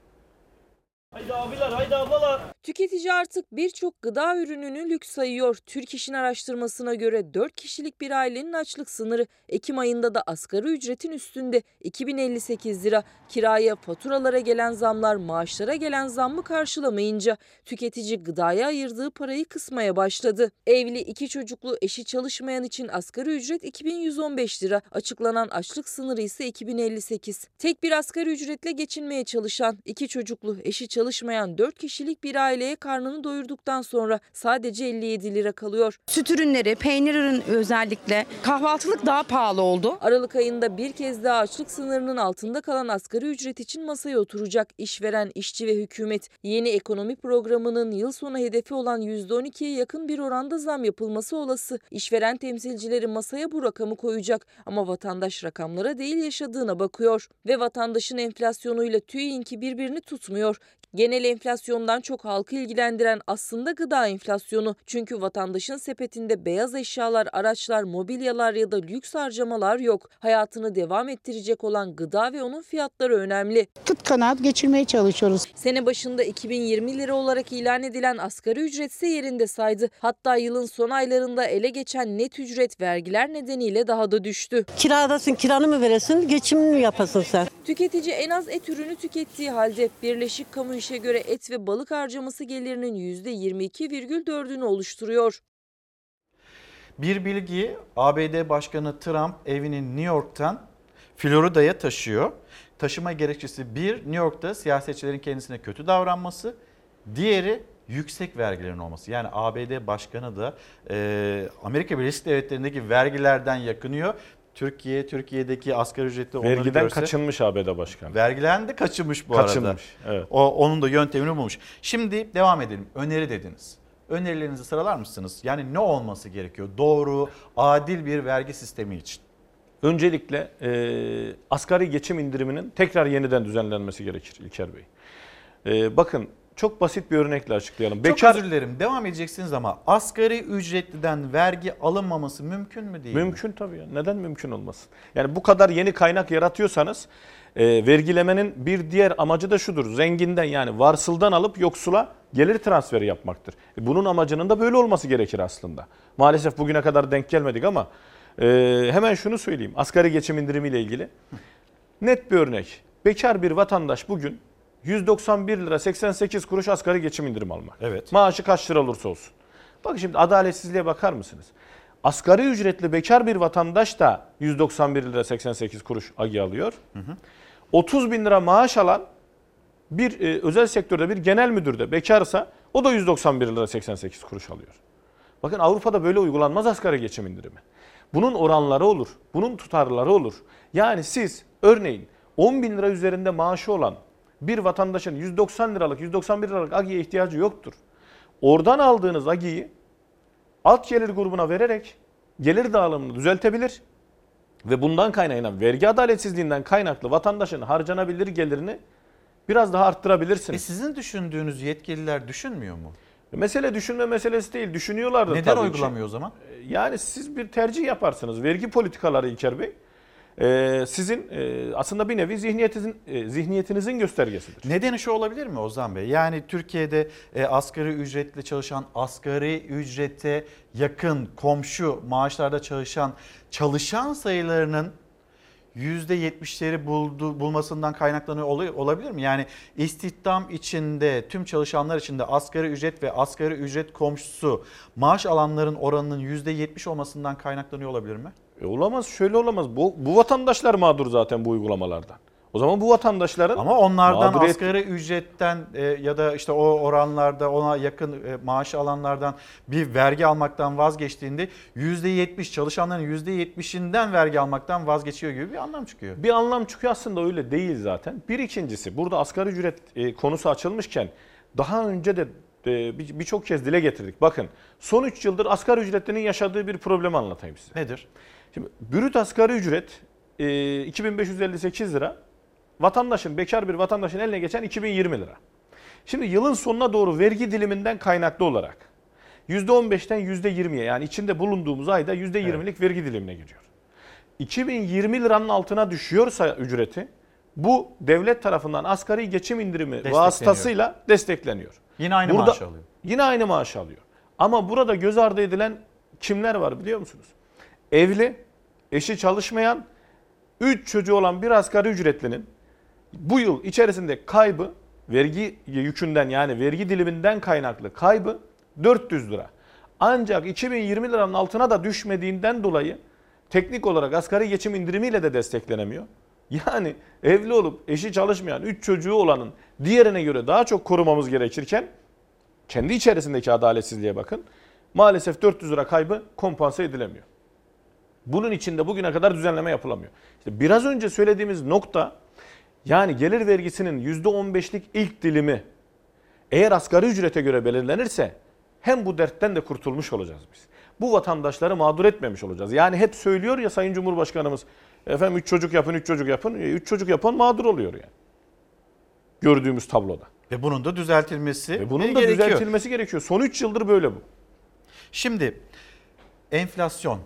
Haydi abiler, haydi ablalar. Tüketici artık birçok gıda ürününü lüks sayıyor. Türk İş'in araştırmasına göre 4 kişilik bir ailenin açlık sınırı Ekim ayında da asgari ücretin üstünde 2058 lira. Kiraya, faturalara gelen zamlar maaşlara gelen zammı karşılamayınca tüketici gıdaya ayırdığı parayı kısmaya başladı. Evli iki çocuklu eşi çalışmayan için asgari ücret 2115 lira. Açıklanan açlık sınırı ise 2058. Tek bir asgari ücretle geçinmeye çalışan, iki çocuklu eşi çalışmayan 4 kişilik bir aileye karnını doyurduktan sonra sadece 57 lira kalıyor. Süt ürünleri, peynir ürün özellikle kahvaltılık daha pahalı oldu. Aralık ayında bir kez daha açlık sınırının altında kalan asgari ücret için masaya oturacak işveren, işçi ve hükümet. Yeni ekonomi programının yıl sonu hedefi olan %12'ye yakın bir oranda zam yapılması olası. İşveren temsilcileri masaya bu rakamı koyacak ama vatandaş rakamlara değil yaşadığına bakıyor. Ve vatandaşın enflasyonuyla TÜİ'nki birbirini tutmuyor. Genel enflasyondan çok halkı ilgilendiren aslında gıda enflasyonu. Çünkü vatandaşın sepetinde beyaz eşyalar, araçlar, mobilyalar ya da lüks harcamalar yok. Hayatını devam ettirecek olan gıda ve onun fiyatları önemli. Kıt kanaat geçirmeye çalışıyoruz. Sene başında 2020 lira olarak ilan edilen asgari ücret ise yerinde saydı. Hatta yılın son aylarında ele geçen net ücret vergiler nedeniyle daha da düştü. Kiradasın kiranı mı veresin geçimini mi yapasın sen? Tüketici en az et ürünü tükettiği halde Birleşik Kamu İş'e göre et ve balık harcaması gelirinin %22,4'ünü oluşturuyor. Bir bilgi ABD Başkanı Trump evini New York'tan Florida'ya taşıyor. Taşıma gerekçesi bir New York'ta siyasetçilerin kendisine kötü davranması, diğeri yüksek vergilerin olması. Yani ABD Başkanı da e, Amerika Birleşik Devletleri'ndeki vergilerden yakınıyor. Türkiye, Türkiye'deki asgari ücretli onları Vergiden görse, kaçınmış ABD başkanı. Vergiden de kaçınmış bu Kaçınmış, arada. evet. O, onun da yöntemini bulmuş. Şimdi devam edelim. Öneri dediniz. Önerilerinizi sıralar mısınız? Yani ne olması gerekiyor? Doğru, adil bir vergi sistemi için. Öncelikle e, asgari geçim indiriminin tekrar yeniden düzenlenmesi gerekir İlker Bey. E, bakın çok basit bir örnekle açıklayalım. Çok özür dilerim. Devam edeceksiniz ama asgari ücretliden vergi alınmaması mümkün mü değil mi? Mümkün tabii ya. Neden mümkün olmasın? Yani bu kadar yeni kaynak yaratıyorsanız e, vergilemenin bir diğer amacı da şudur. Zenginden yani varsıldan alıp yoksula gelir transferi yapmaktır. E, bunun amacının da böyle olması gerekir aslında. Maalesef bugüne kadar denk gelmedik ama e, hemen şunu söyleyeyim. Asgari geçim indirimiyle ilgili net bir örnek. Bekar bir vatandaş bugün 191 lira 88 kuruş asgari geçim indirim almak. Evet. Maaşı kaç lira olursa olsun. Bak şimdi adaletsizliğe bakar mısınız? Asgari ücretli bekar bir vatandaş da 191 lira 88 kuruş agi alıyor. 30 bin lira maaş alan bir e, özel sektörde bir genel müdür de bekarsa o da 191 lira 88 kuruş alıyor. Bakın Avrupa'da böyle uygulanmaz asgari geçim indirimi. Bunun oranları olur, bunun tutarları olur. Yani siz örneğin 10 bin lira üzerinde maaşı olan bir vatandaşın 190 liralık, 191 liralık agiye ihtiyacı yoktur. Oradan aldığınız agiyi alt gelir grubuna vererek gelir dağılımını düzeltebilir ve bundan kaynaklanan vergi adaletsizliğinden kaynaklı vatandaşın harcanabilir gelirini biraz daha arttırabilirsiniz. E sizin düşündüğünüz yetkililer düşünmüyor mu? Mesele düşünme meselesi değil. Düşünüyorlardı Neden tabii ki. uygulamıyor o zaman? Yani siz bir tercih yaparsınız. Vergi politikaları İlker Bey. E, sizin e, aslında bir nevi zihniyetinizin, e, zihniyetinizin göstergesidir. Nedeni şu olabilir mi Ozan Bey? Yani Türkiye'de e, asgari ücretle çalışan, asgari ücrete yakın komşu maaşlarda çalışan çalışan sayılarının %70'leri buldu, bulmasından kaynaklanıyor olabilir mi? Yani istihdam içinde tüm çalışanlar içinde asgari ücret ve asgari ücret komşusu maaş alanların oranının %70 olmasından kaynaklanıyor olabilir mi? E, olamaz, şöyle olamaz. Bu, bu vatandaşlar mağdur zaten bu uygulamalardan. O zaman bu vatandaşların Ama onlardan mağduriyet- asgari ücretten e, ya da işte o oranlarda ona yakın e, maaş alanlardan bir vergi almaktan vazgeçtiğinde %70 çalışanların %70'inden vergi almaktan vazgeçiyor gibi bir anlam çıkıyor. Bir anlam çıkıyor aslında öyle değil zaten. Bir ikincisi burada asgari ücret e, konusu açılmışken daha önce de e, bir- birçok kez dile getirdik. Bakın son 3 yıldır asgari ücretlinin yaşadığı bir problemi anlatayım size. Nedir? Şimdi brüt asgari ücret e, 2558 lira. Vatandaşın, bekar bir vatandaşın eline geçen 2020 lira. Şimdi yılın sonuna doğru vergi diliminden kaynaklı olarak %15'ten %20'ye yani içinde bulunduğumuz ayda %20'lik vergi dilimine giriyor. 2020 liranın altına düşüyorsa ücreti bu devlet tarafından asgari geçim indirimi vasıtasıyla destekleniyor. Yine aynı Burada- maaş alıyor. Yine aynı maaş alıyor. Ama burada göz ardı edilen kimler var biliyor musunuz? Evli, eşi çalışmayan, 3 çocuğu olan bir asgari ücretlinin bu yıl içerisinde kaybı vergi yükünden yani vergi diliminden kaynaklı kaybı 400 lira. Ancak 2020 liranın altına da düşmediğinden dolayı teknik olarak asgari geçim indirimiyle de desteklenemiyor. Yani evli olup eşi çalışmayan 3 çocuğu olanın diğerine göre daha çok korumamız gerekirken kendi içerisindeki adaletsizliğe bakın. Maalesef 400 lira kaybı kompanse edilemiyor. Bunun içinde bugüne kadar düzenleme yapılamıyor. İşte biraz önce söylediğimiz nokta yani gelir vergisinin %15'lik ilk dilimi eğer asgari ücrete göre belirlenirse hem bu dertten de kurtulmuş olacağız biz. Bu vatandaşları mağdur etmemiş olacağız. Yani hep söylüyor ya Sayın Cumhurbaşkanımız efendim 3 çocuk yapın 3 çocuk yapın. 3 çocuk yapan mağdur oluyor yani. Gördüğümüz tabloda. Ve bunun da düzeltilmesi Ve bunun da gerekiyor. düzeltilmesi gerekiyor. Son 3 yıldır böyle bu. Şimdi enflasyon,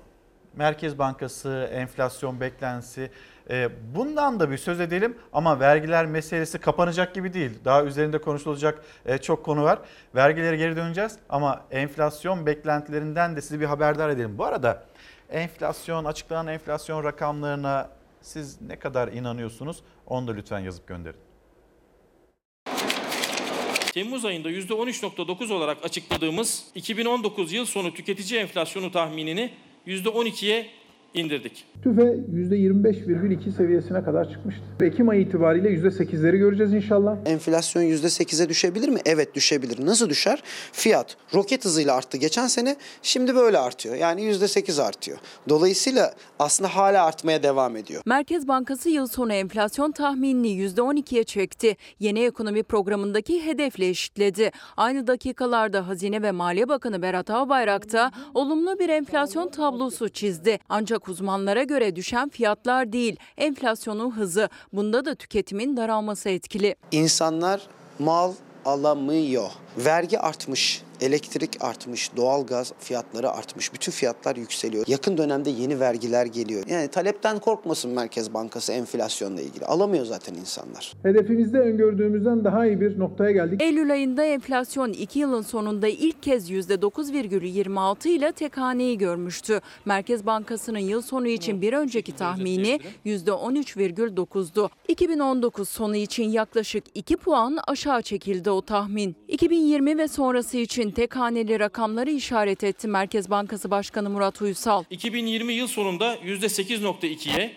Merkez Bankası enflasyon beklentisi e, bundan da bir söz edelim ama vergiler meselesi kapanacak gibi değil. Daha üzerinde konuşulacak e, çok konu var. Vergilere geri döneceğiz ama enflasyon beklentilerinden de sizi bir haberdar edelim. Bu arada enflasyon, açıklanan enflasyon rakamlarına siz ne kadar inanıyorsunuz? Onu da lütfen yazıp gönderin. Temmuz ayında %13.9 olarak açıkladığımız 2019 yıl sonu tüketici enflasyonu tahminini %12'ye indirdik. TÜFE %25,2 seviyesine kadar çıkmıştı. Ekim ayı itibariyle %8'leri göreceğiz inşallah. Enflasyon %8'e düşebilir mi? Evet düşebilir. Nasıl düşer? Fiyat roket hızıyla arttı geçen sene. Şimdi böyle artıyor. Yani %8 artıyor. Dolayısıyla aslında hala artmaya devam ediyor. Merkez Bankası yıl sonu enflasyon tahminini %12'ye çekti. Yeni ekonomi programındaki hedefle eşitledi. Aynı dakikalarda Hazine ve Maliye Bakanı Berat Albayrak da olumlu bir enflasyon tablosu çizdi. Ancak uzmanlara göre düşen fiyatlar değil, enflasyonun hızı. Bunda da tüketimin daralması etkili. İnsanlar mal alamıyor. Vergi artmış, elektrik artmış, doğalgaz fiyatları artmış. Bütün fiyatlar yükseliyor. Yakın dönemde yeni vergiler geliyor. Yani talepten korkmasın Merkez Bankası enflasyonla ilgili. Alamıyor zaten insanlar. Hedefimizde öngördüğümüzden daha iyi bir noktaya geldik. Eylül ayında enflasyon 2 yılın sonunda ilk kez %9,26 ile tek haneyi görmüştü. Merkez Bankası'nın yıl sonu için bir önceki tahmini %13,9'du. 2019 sonu için yaklaşık 2 puan aşağı çekildi o tahmin. 2020 ve sonrası için tek haneli rakamları işaret etti Merkez Bankası Başkanı Murat Uysal. 2020 yıl sonunda %8.2'ye,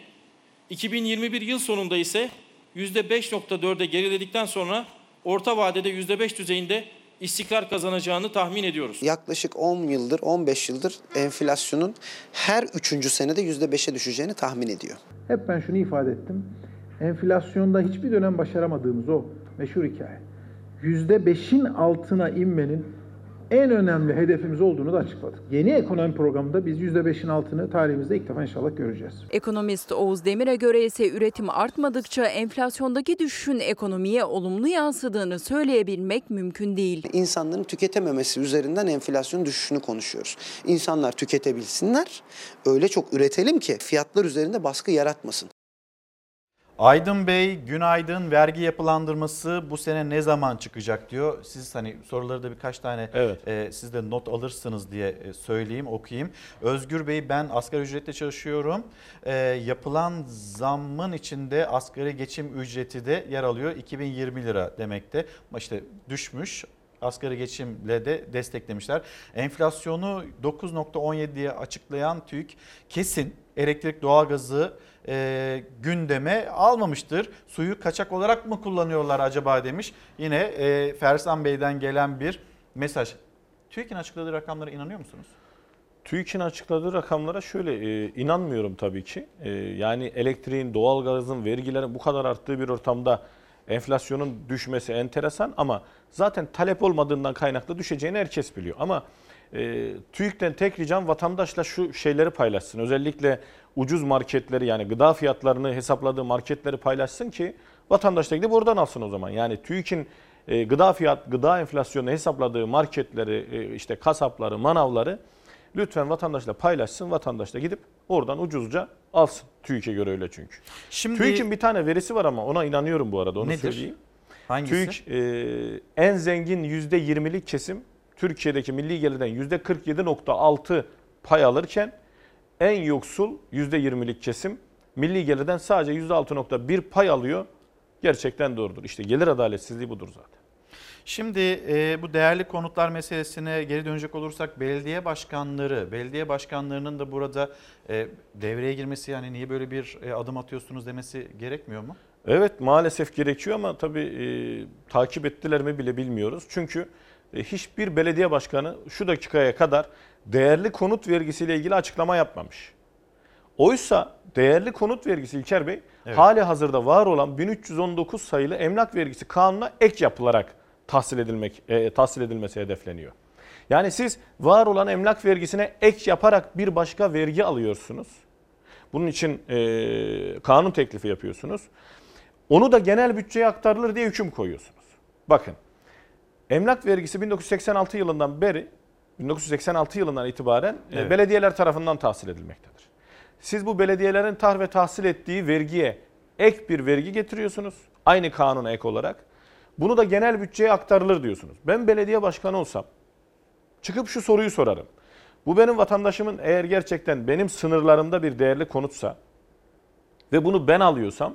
2021 yıl sonunda ise %5.4'e geriledikten sonra orta vadede %5 düzeyinde istikrar kazanacağını tahmin ediyoruz. Yaklaşık 10 yıldır, 15 yıldır enflasyonun her üçüncü senede %5'e düşeceğini tahmin ediyor. Hep ben şunu ifade ettim. Enflasyonda hiçbir dönem başaramadığımız o meşhur hikaye. %5'in altına inmenin en önemli hedefimiz olduğunu da açıkladık. Yeni ekonomi programında biz %5'in altını tarihimizde ilk defa inşallah göreceğiz. Ekonomist Oğuz Demir'e göre ise üretim artmadıkça enflasyondaki düşüşün ekonomiye olumlu yansıdığını söyleyebilmek mümkün değil. İnsanların tüketememesi üzerinden enflasyon düşüşünü konuşuyoruz. İnsanlar tüketebilsinler, öyle çok üretelim ki fiyatlar üzerinde baskı yaratmasın. Aydın Bey, günaydın. Vergi yapılandırması bu sene ne zaman çıkacak diyor. Siz hani soruları da birkaç tane Evet. e, siz de not alırsınız diye e, söyleyeyim, okuyayım. Özgür Bey, ben asgari ücretle çalışıyorum. E, yapılan zammın içinde asgari geçim ücreti de yer alıyor. 2020 lira demekte. İşte düşmüş. Asgari geçimle de desteklemişler. Enflasyonu 9.17 diye açıklayan TÜİK kesin elektrik doğalgazı e, gündeme almamıştır. Suyu kaçak olarak mı kullanıyorlar acaba demiş. Yine e, Fersan Bey'den gelen bir mesaj. TÜİK'in açıkladığı rakamlara inanıyor musunuz? TÜİK'in açıkladığı rakamlara şöyle e, inanmıyorum tabii ki. E, yani elektriğin, doğalgazın, vergilerin bu kadar arttığı bir ortamda enflasyonun düşmesi enteresan ama zaten talep olmadığından kaynaklı düşeceğini herkes biliyor. Ama e, TÜİK'ten tek ricam vatandaşla şu şeyleri paylaşsın. Özellikle ucuz marketleri yani gıda fiyatlarını hesapladığı marketleri paylaşsın ki vatandaş da gidip oradan alsın o zaman. Yani TÜİK'in e, gıda fiyat, gıda enflasyonunu hesapladığı marketleri, e, işte kasapları, manavları lütfen vatandaşla paylaşsın. Vatandaş da gidip oradan ucuzca alsın. TÜİK'e göre öyle çünkü. Şimdi TÜİK'in bir tane verisi var ama ona inanıyorum bu arada onu Nedir? söyleyeyim. Hangisi? TÜİK e, en zengin %20'lik kesim Türkiye'deki milli gelirden %47.6 pay alırken en yoksul %20'lik kesim milli gelirden sadece %6.1 pay alıyor. Gerçekten doğrudur. İşte gelir adaletsizliği budur zaten. Şimdi e, bu değerli konutlar meselesine geri dönecek olursak belediye başkanları, belediye başkanlarının da burada e, devreye girmesi yani niye böyle bir e, adım atıyorsunuz demesi gerekmiyor mu? Evet maalesef gerekiyor ama tabii e, takip ettiler mi bile bilmiyoruz. Çünkü e, hiçbir belediye başkanı şu dakikaya kadar değerli konut vergisiyle ilgili açıklama yapmamış. Oysa değerli konut vergisi İlker Bey Evet. hali hazırda var olan 1319 sayılı emlak vergisi kanununa ek yapılarak tahsil edilmek e, tahsil edilmesi hedefleniyor. Yani siz var olan emlak vergisine ek yaparak bir başka vergi alıyorsunuz. Bunun için e, kanun teklifi yapıyorsunuz. Onu da genel bütçeye aktarılır diye hüküm koyuyorsunuz. Bakın emlak vergisi 1986 yılından beri 1986 yılından itibaren e, Evet. belediyeler tarafından tahsil edilmektedir. Siz bu belediyelerin tar ve tahsil ettiği vergiye ek bir vergi getiriyorsunuz. Aynı kanuna ek olarak. Bunu da genel bütçeye aktarılır diyorsunuz. Ben belediye başkanı olsam çıkıp şu soruyu sorarım. Bu benim vatandaşımın eğer gerçekten benim sınırlarımda bir değerli konutsa ve bunu ben alıyorsam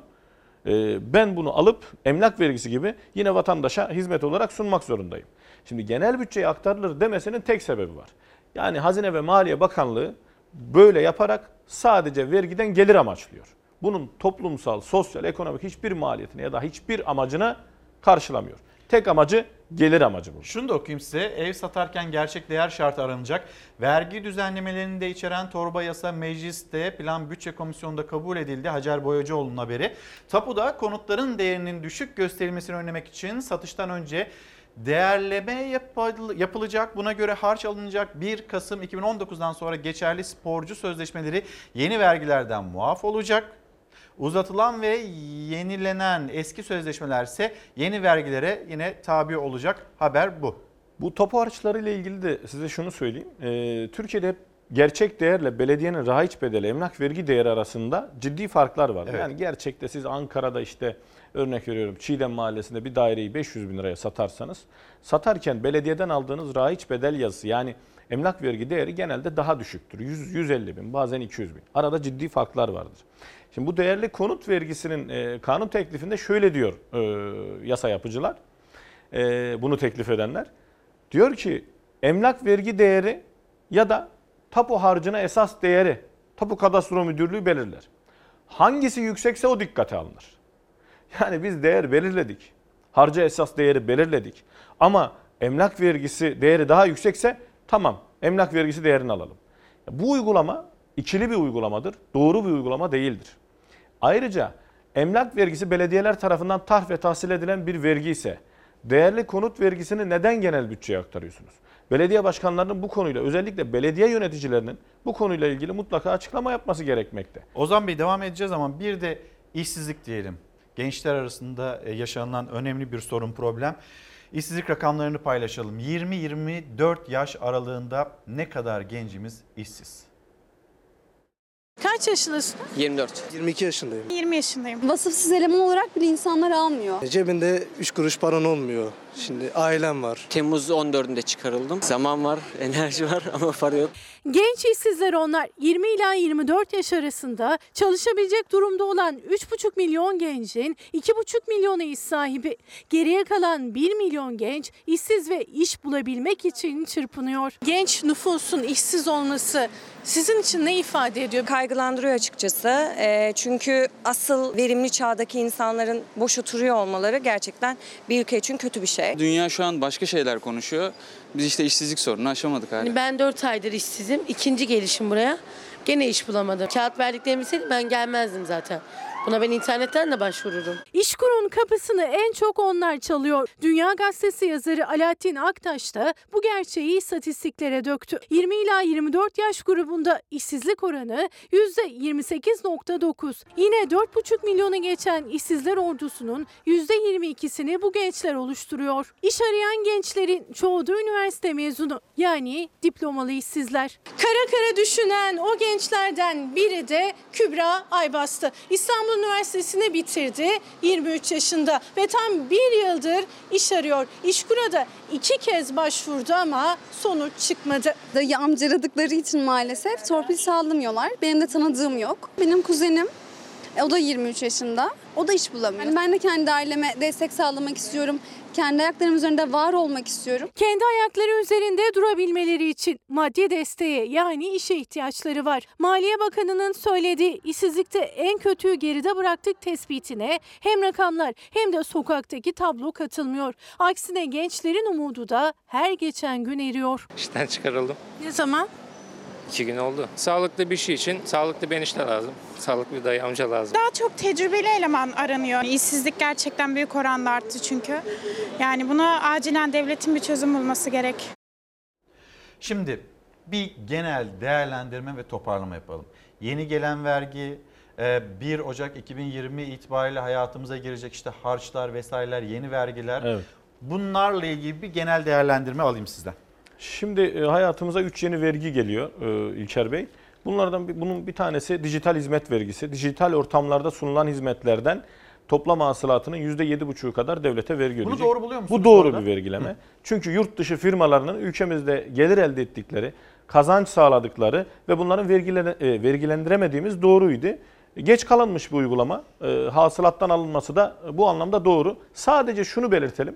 e, ben bunu alıp emlak vergisi gibi yine vatandaşa hizmet olarak sunmak zorundayım. Şimdi genel bütçeye aktarılır demesinin tek sebebi var. Yani Hazine ve Maliye Bakanlığı böyle yaparak sadece vergiden gelir amaçlıyor. Bunun toplumsal, sosyal, ekonomik hiçbir maliyetini ya da hiçbir amacını karşılamıyor. Tek amacı gelir amacı bu. Şunu da okuyayım size. Ev satarken gerçek değer şartı aranacak. Vergi düzenlemelerini de içeren torba yasa mecliste plan bütçe komisyonunda kabul edildi. Hacer Boyacıoğlu'nun haberi. Tapuda konutların değerinin düşük gösterilmesini önlemek için satıştan önce değerleme yapıl- yapılacak. Buna göre harç alınacak 1 Kasım 2019'dan sonra geçerli sporcu sözleşmeleri yeni vergilerden muaf olacak. Uzatılan ve yenilenen eski sözleşmeler ise yeni vergilere yine tabi olacak. Haber bu. Bu tapu harçları ile ilgili de size şunu söyleyeyim. Ee, Türkiye'de hep gerçek değerle belediyenin rahiç bedeli, emlak vergi değeri arasında ciddi farklar var. Evet. Yani gerçekte siz Ankara'da işte örnek veriyorum Çiğdem Mahallesi'nde bir daireyi 500 bin liraya satarsanız satarken belediyeden aldığınız rahiç bedel yazısı yani emlak vergi değeri genelde daha düşüktür. 100, 150 bin bazen 200 bin. Arada ciddi farklar vardır. Şimdi bu değerli konut vergisinin e, kanun teklifinde şöyle diyor e, yasa yapıcılar, e, bunu teklif edenler. Diyor ki emlak vergi değeri ya da tapu harcına esas değeri tapu kadastro müdürlüğü belirler. Hangisi yüksekse o dikkate alınır. Yani biz değer belirledik. Harca esas değeri belirledik. Ama emlak vergisi değeri daha yüksekse tamam emlak vergisi değerini alalım. Bu uygulama ikili bir uygulamadır. Doğru bir uygulama değildir. Ayrıca emlak vergisi belediyeler tarafından tarh ve tahsil edilen bir vergi ise değerli konut vergisini neden genel bütçeye aktarıyorsunuz? Belediye başkanlarının bu konuyla özellikle belediye yöneticilerinin bu konuyla ilgili mutlaka açıklama yapması gerekmekte. Ozan Bey devam edeceğiz ama bir de işsizlik diyelim. Gençler arasında e, yaşanılan önemli bir sorun problem. İşsizlik rakamlarını paylaşalım. 20-24 yaş aralığında ne kadar gencimiz işsiz? Kaç yaşındasın? 24. 22 yaşındayım. 20 yaşındayım. Vasıfsız eleman olarak bile insanlar almıyor. Cebinde 3 kuruş paran olmuyor. Şimdi ailem var. Temmuz 14'ünde çıkarıldım. Zaman var, enerji var [laughs] ama para yok. Genç işsizler onlar 20 ila 24 yaş arasında çalışabilecek durumda olan 3,5 milyon gencin 2,5 milyonu iş sahibi. Geriye kalan 1 milyon genç işsiz ve iş bulabilmek için çırpınıyor. Genç nüfusun işsiz olması sizin için ne ifade ediyor? Kaygılandırıyor açıkçası. Ee, çünkü asıl verimli çağdaki insanların boş oturuyor olmaları gerçekten bir ülke için kötü bir şey. Dünya şu an başka şeyler konuşuyor. Biz işte işsizlik sorunu aşamadık hala. Hani ben 4 aydır işsizim. İkinci gelişim buraya. Gene iş bulamadım. Kağıt verdiklerini bilseydim ben gelmezdim zaten. Buna ben internetten de başvururum. İşkur'un kapısını en çok onlar çalıyor. Dünya Gazetesi yazarı Alaaddin Aktaş da bu gerçeği istatistiklere döktü. 20 ila 24 yaş grubunda işsizlik oranı %28.9. Yine 4,5 milyonu geçen işsizler ordusunun %22'sini bu gençler oluşturuyor. İş arayan gençlerin çoğu da üniversite mezunu yani diplomalı işsizler. Kara kara düşünen o gençlerden biri de Kübra Aybastı. İstanbul Üniversitesi'ni bitirdi 23 yaşında ve tam bir yıldır iş arıyor. İşkur'a da iki kez başvurdu ama sonuç çıkmadı. Dayı amcaladıkları için maalesef torpil sağlamıyorlar. Benim de tanıdığım yok. Benim kuzenim e, o da 23 yaşında. O da iş bulamıyor. Yani ben de kendi aileme destek sağlamak istiyorum. Kendi ayaklarım üzerinde var olmak istiyorum. Kendi ayakları üzerinde durabilmeleri için maddi desteğe yani işe ihtiyaçları var. Maliye Bakanı'nın söylediği işsizlikte en kötüyü geride bıraktık tespitine hem rakamlar hem de sokaktaki tablo katılmıyor. Aksine gençlerin umudu da her geçen gün eriyor. İşten çıkarıldım. Ne zaman? İki gün oldu. Sağlıklı bir şey için sağlıklı bir enişte lazım. Sağlıklı bir dayı amca lazım. Daha çok tecrübeli eleman aranıyor. İşsizlik gerçekten büyük oranda arttı çünkü. Yani buna acilen devletin bir çözüm bulması gerek. Şimdi bir genel değerlendirme ve toparlama yapalım. Yeni gelen vergi, e, 1 Ocak 2020 itibariyle hayatımıza girecek işte harçlar vesaireler, yeni vergiler. Evet. Bunlarla ilgili bir genel değerlendirme alayım sizden. Şimdi e, hayatımıza 3 yeni vergi geliyor e, İlker Bey. Bunlardan bir- bunun bir tanesi dijital hizmet vergisi. Dijital ortamlarda sunulan hizmetlerden toplam hasılatının %7,5'u kadar devlete vergi Bunu ödeyecek. doğru buluyor musunuz Bu doğru bir vergileme. Çünkü yurt dışı firmalarının ülkemizde gelir elde ettikleri, kazanç sağladıkları ve bunların e, vergilendiremediğimiz doğruydu. Geç kalınmış bu uygulama. Hasılattan alınması da bu anlamda doğru. Sadece şunu belirtelim.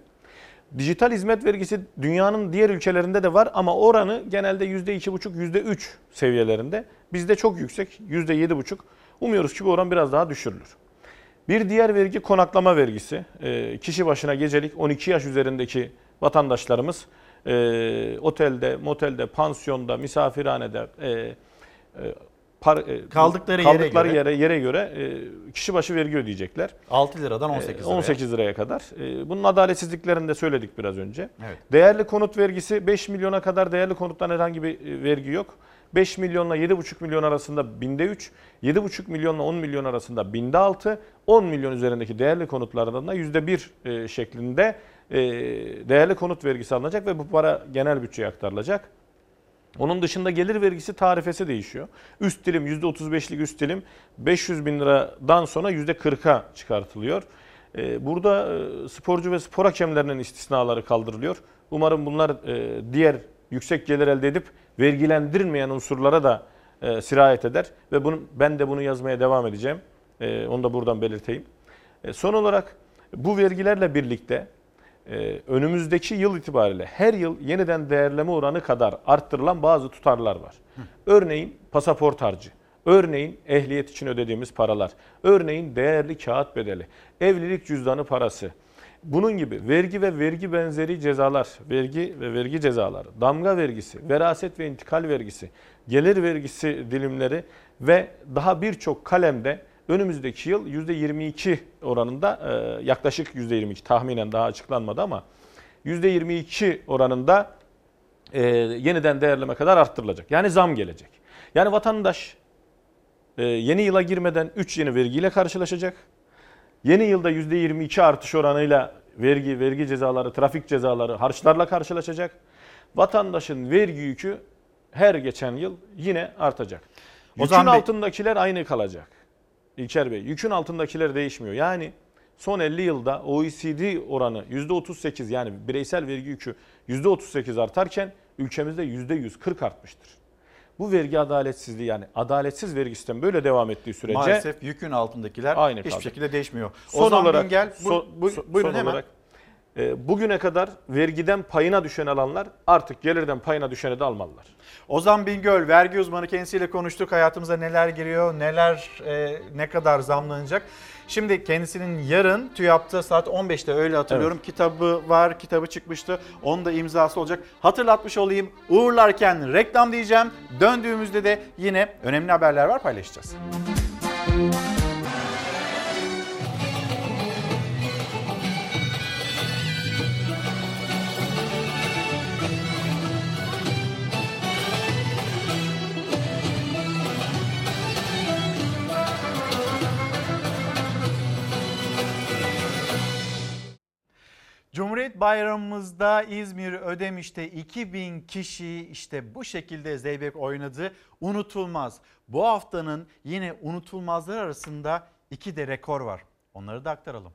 Dijital hizmet vergisi dünyanın diğer ülkelerinde de var ama oranı genelde %2,5, %3 seviyelerinde. Bizde çok yüksek, %7,5. Umuyoruz ki bu oran biraz daha düşürülür. Bir diğer vergi konaklama vergisi. Ee, kişi başına gecelik 12 yaş üzerindeki vatandaşlarımız e, otelde, motelde, pansiyonda, misafirhanede e, e, par- e, Kaldıkları yere kaldıkları göre. yere, göre e, kişi başı vergi ödeyecekler. 6 liradan 18 liraya. 18 liraya kadar. E, Bunun adaletsizliklerini de söyledik biraz önce. Evet. Değerli konut vergisi 5 milyona kadar değerli konuttan herhangi bir e, vergi yok. 5 milyonla 7,5 milyon arasında binde 3, 7,5 milyonla 10 milyon arasında binde 6, 10 milyon üzerindeki değerli konutlardan da %1 e, şeklinde e, değerli konut vergisi alınacak ve bu para genel bütçeye aktarılacak. Onun dışında gelir vergisi tarifesi değişiyor. Üst dilim %35'lik üst dilim 500 bin liradan sonra %40'a çıkartılıyor. Ee, Burada e, sporcu ve spor hakemlerinin istisnaları kaldırılıyor. Umarım bunlar e, diğer yüksek gelir elde edip vergilendirilmeyen unsurlara da e, sirayet eder. Ve bunu, ben de bunu yazmaya devam edeceğim. E, Onu da buradan belirteyim. Son olarak bu vergilerle birlikte ee, önümüzdeki yıl itibariyle her yıl yeniden değerleme oranı kadar arttırılan bazı tutarlar var. Örneğin pasaport harcı, örneğin ehliyet için ödediğimiz paralar, örneğin değerli kağıt bedeli, evlilik cüzdanı parası. Bunun gibi vergi ve vergi benzeri cezalar, vergi ve vergi cezaları, damga vergisi, veraset ve intikal vergisi, gelir vergisi dilimleri ve daha birçok kalemde önümüzdeki yıl %22 oranında e, yaklaşık %22 tahminen daha açıklanmadı ama %22 oranında e, yeniden değerleme kadar arttırılacak. Yani zam gelecek. Yani vatandaş e, yeni yıla girmeden 3 yeni vergiyle karşılaşacak. Yeni yılda %22 artış oranıyla vergi, vergi cezaları, trafik cezaları, harçlarla karşılaşacak. Vatandaşın vergi yükü her geçen yıl yine artacak. Yükün altındakiler aynı kalacak. İlker Bey, yükün altındakiler değişmiyor. Yani son 50 yılda OECD oranı %38 yani bireysel vergi yükü %38 artarken ülkemizde %140 artmıştır. Bu vergi adaletsizliği yani adaletsiz vergi sistemi böyle devam ettiği sürece Maalesef yükün altındakiler Aynı hiçbir kaldı. şekilde değişmiyor. Son Ozan olarak Bingel, bu, son- bu- buyurun son hemen. olarak bugüne kadar vergiden payına düşen alanlar artık gelirden payına düşeni de almalılar. Ozan Bingöl vergi uzmanı kendisiyle konuştuk. Hayatımıza neler giriyor, neler e, ne kadar zamlanacak. Şimdi kendisinin yarın TÜYAP'ta saat 15'te öyle hatırlıyorum. Kitabı var, kitabı çıkmıştı. Onun da imzası olacak. Hatırlatmış olayım. Uğurlarken reklam diyeceğim. Döndüğümüzde de yine önemli haberler var paylaşacağız. Bayramımızda İzmir Ödemiş'te 2000 kişi işte bu şekilde Zeybek oynadı. Unutulmaz. Bu haftanın yine unutulmazlar arasında iki de rekor var. Onları da aktaralım.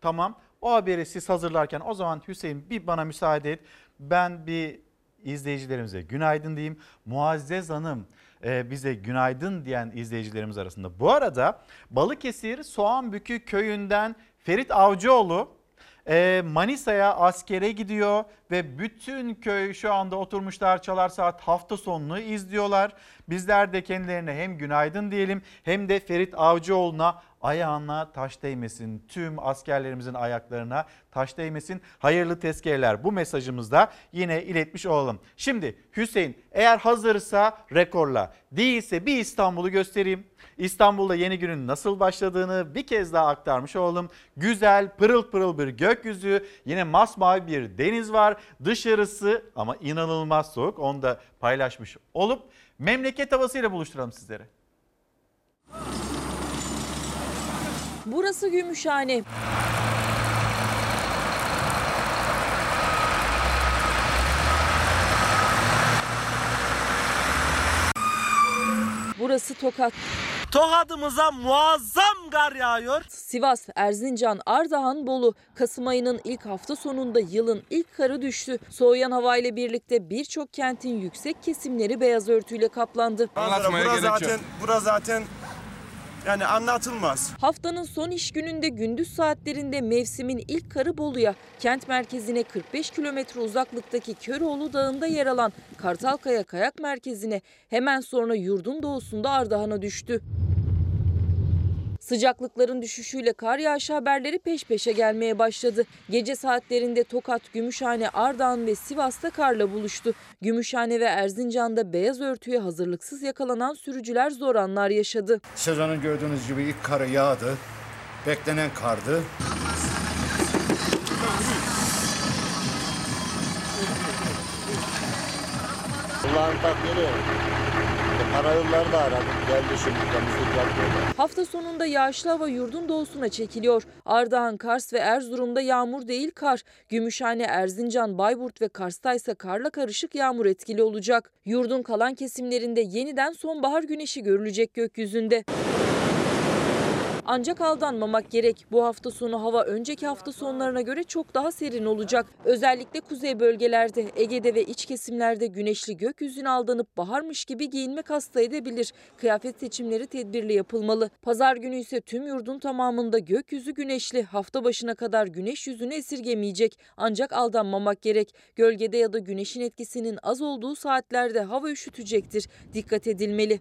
Tamam o haberi siz hazırlarken o zaman Hüseyin bir bana müsaade et. Ben bir izleyicilerimize günaydın diyeyim. Muazzez Hanım bize günaydın diyen izleyicilerimiz arasında. Bu arada Balıkesir Soğanbükü köyünden Ferit Avcıoğlu e, Manisa'ya askere gidiyor ve bütün köy şu anda oturmuşlar çalar saat hafta sonunu izliyorlar. Bizler de kendilerine hem günaydın diyelim hem de Ferit Avcıoğlu'na ayağına taş değmesin. Tüm askerlerimizin ayaklarına taş değmesin. Hayırlı tezkereler bu mesajımızda yine iletmiş olalım. Şimdi Hüseyin eğer hazırsa rekorla değilse bir İstanbul'u göstereyim. İstanbul'da yeni günün nasıl başladığını bir kez daha aktarmış olalım. Güzel pırıl pırıl bir gökyüzü yine masmavi bir deniz var. Dışarısı ama inanılmaz soğuk onu da paylaşmış olup memleket havasıyla buluşturalım sizleri. Burası Gümüşhane. Burası Tokat. Tokadımıza muazzam kar yağıyor. Sivas, Erzincan, Ardahan, Bolu. Kasım ayının ilk hafta sonunda yılın ilk karı düştü. Soğuyan havayla birlikte birçok kentin yüksek kesimleri beyaz örtüyle kaplandı. Anlatmaya bura zaten, bura zaten yani anlatılmaz. Haftanın son iş gününde gündüz saatlerinde mevsimin ilk karı Bolu'ya, kent merkezine 45 kilometre uzaklıktaki Köroğlu Dağı'nda yer alan Kartalkaya Kayak Merkezi'ne hemen sonra yurdun doğusunda Ardahan'a düştü. Sıcaklıkların düşüşüyle kar yağışı haberleri peş peşe gelmeye başladı. Gece saatlerinde Tokat, Gümüşhane, Ardahan ve Sivas'ta karla buluştu. Gümüşhane ve Erzincan'da beyaz örtüye hazırlıksız yakalanan sürücüler zor anlar yaşadı. Sezonun gördüğünüz gibi ilk karı yağdı. Beklenen kardı. Allah'ın takdiri. Karayolları da aradık. Geldi şimdi temizlik yapıyorlar. Hafta sonunda yağışlı hava yurdun doğusuna çekiliyor. Ardahan, Kars ve Erzurum'da yağmur değil kar. Gümüşhane, Erzincan, Bayburt ve Kars'ta ise karla karışık yağmur etkili olacak. Yurdun kalan kesimlerinde yeniden sonbahar güneşi görülecek gökyüzünde. Ancak aldanmamak gerek. Bu hafta sonu hava önceki hafta sonlarına göre çok daha serin olacak. Özellikle kuzey bölgelerde, Ege'de ve iç kesimlerde güneşli gökyüzüne aldanıp baharmış gibi giyinmek hasta edebilir. Kıyafet seçimleri tedbirli yapılmalı. Pazar günü ise tüm yurdun tamamında gökyüzü güneşli. Hafta başına kadar güneş yüzünü esirgemeyecek. Ancak aldanmamak gerek. Gölgede ya da güneşin etkisinin az olduğu saatlerde hava üşütecektir. Dikkat edilmeli.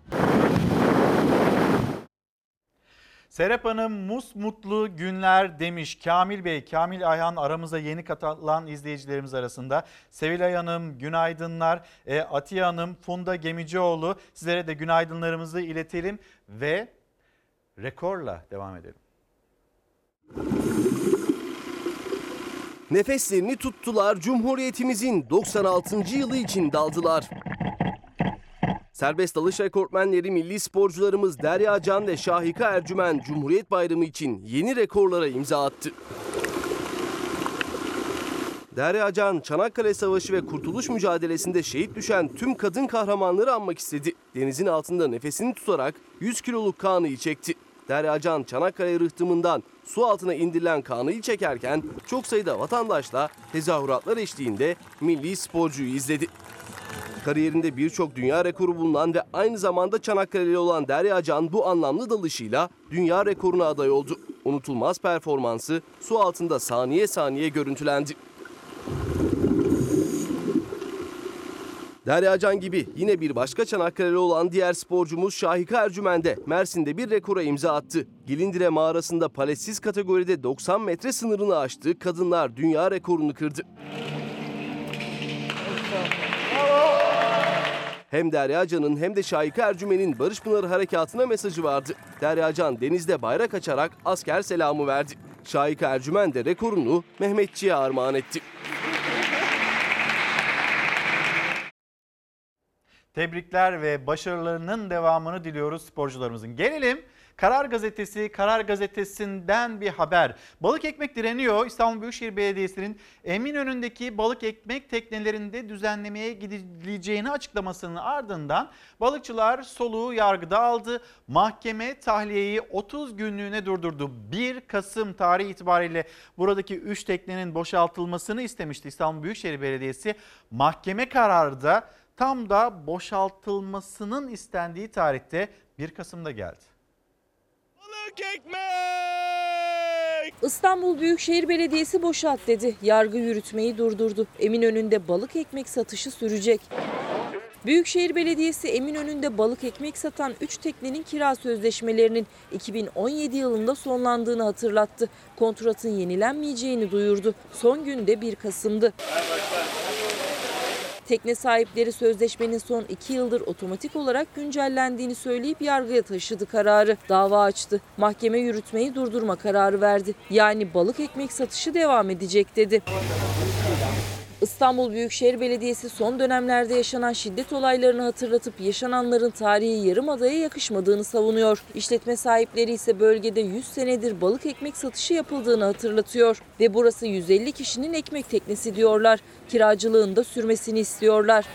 Serap Hanım musmutlu günler demiş. Kamil Bey, Kamil Ayhan aramıza yeni katılan izleyicilerimiz arasında. Sevilay Hanım günaydınlar. E, Atiye Hanım, Funda Gemicioğlu sizlere de günaydınlarımızı iletelim ve rekorla devam edelim. Nefeslerini tuttular, Cumhuriyetimizin 96. yılı için daldılar. Serbest dalış rekortmenleri milli sporcularımız Derya Can ve Şahika Ercümen Cumhuriyet Bayramı için yeni rekorlara imza attı. Derya Can, Çanakkale Savaşı ve Kurtuluş mücadelesinde şehit düşen tüm kadın kahramanları anmak istedi. Denizin altında nefesini tutarak 100 kiloluk kanıyı çekti. Derya Can, Çanakkale rıhtımından su altına indirilen kanıyı çekerken çok sayıda vatandaşla tezahüratlar eşliğinde milli sporcuyu izledi. Kariyerinde birçok dünya rekoru bulunan ve aynı zamanda Çanakkale'li olan Derya Can bu anlamlı dalışıyla dünya rekoruna aday oldu. Unutulmaz performansı su altında saniye saniye görüntülendi. Derya Can gibi yine bir başka Çanakkale'li olan diğer sporcumuz Şahika Ercümen de Mersin'de bir rekora imza attı. Gilindire mağarasında paletsiz kategoride 90 metre sınırını aştı. Kadınlar dünya rekorunu kırdı. Hem Derya Can'ın hem de Şahika Ercümen'in Barış Pınarı Harekatı'na mesajı vardı. Derya Can denizde bayrak açarak asker selamı verdi. Şahika Ercümen de rekorunu Mehmetçi'ye armağan etti. Tebrikler ve başarılarının devamını diliyoruz sporcularımızın. Gelelim Karar Gazetesi, Karar Gazetesi'nden bir haber. Balık ekmek direniyor. İstanbul Büyükşehir Belediyesi'nin Eminönü'ndeki balık ekmek teknelerinde düzenlemeye gidileceğini açıklamasının ardından balıkçılar soluğu yargıda aldı. Mahkeme tahliyeyi 30 günlüğüne durdurdu. 1 Kasım tarihi itibariyle buradaki 3 teknenin boşaltılmasını istemişti İstanbul Büyükşehir Belediyesi. Mahkeme kararı da tam da boşaltılmasının istendiği tarihte 1 Kasım'da geldi. İstanbul Büyükşehir Belediyesi boşalt dedi. Yargı yürütmeyi durdurdu. Eminönü'nde balık ekmek satışı sürecek. Büyükşehir Belediyesi Eminönü'nde balık ekmek satan 3 teknenin kira sözleşmelerinin 2017 yılında sonlandığını hatırlattı. Kontratın yenilenmeyeceğini duyurdu. Son günde 1 Kasım'dı. Tekne sahipleri sözleşmenin son 2 yıldır otomatik olarak güncellendiğini söyleyip yargıya taşıdı kararı. Dava açtı. Mahkeme yürütmeyi durdurma kararı verdi. Yani balık ekmek satışı devam edecek dedi. İstanbul Büyükşehir Belediyesi son dönemlerde yaşanan şiddet olaylarını hatırlatıp yaşananların tarihi Yarımada'ya yakışmadığını savunuyor. İşletme sahipleri ise bölgede 100 senedir balık ekmek satışı yapıldığını hatırlatıyor. Ve burası 150 kişinin ekmek teknesi diyorlar. Kiracılığın da sürmesini istiyorlar.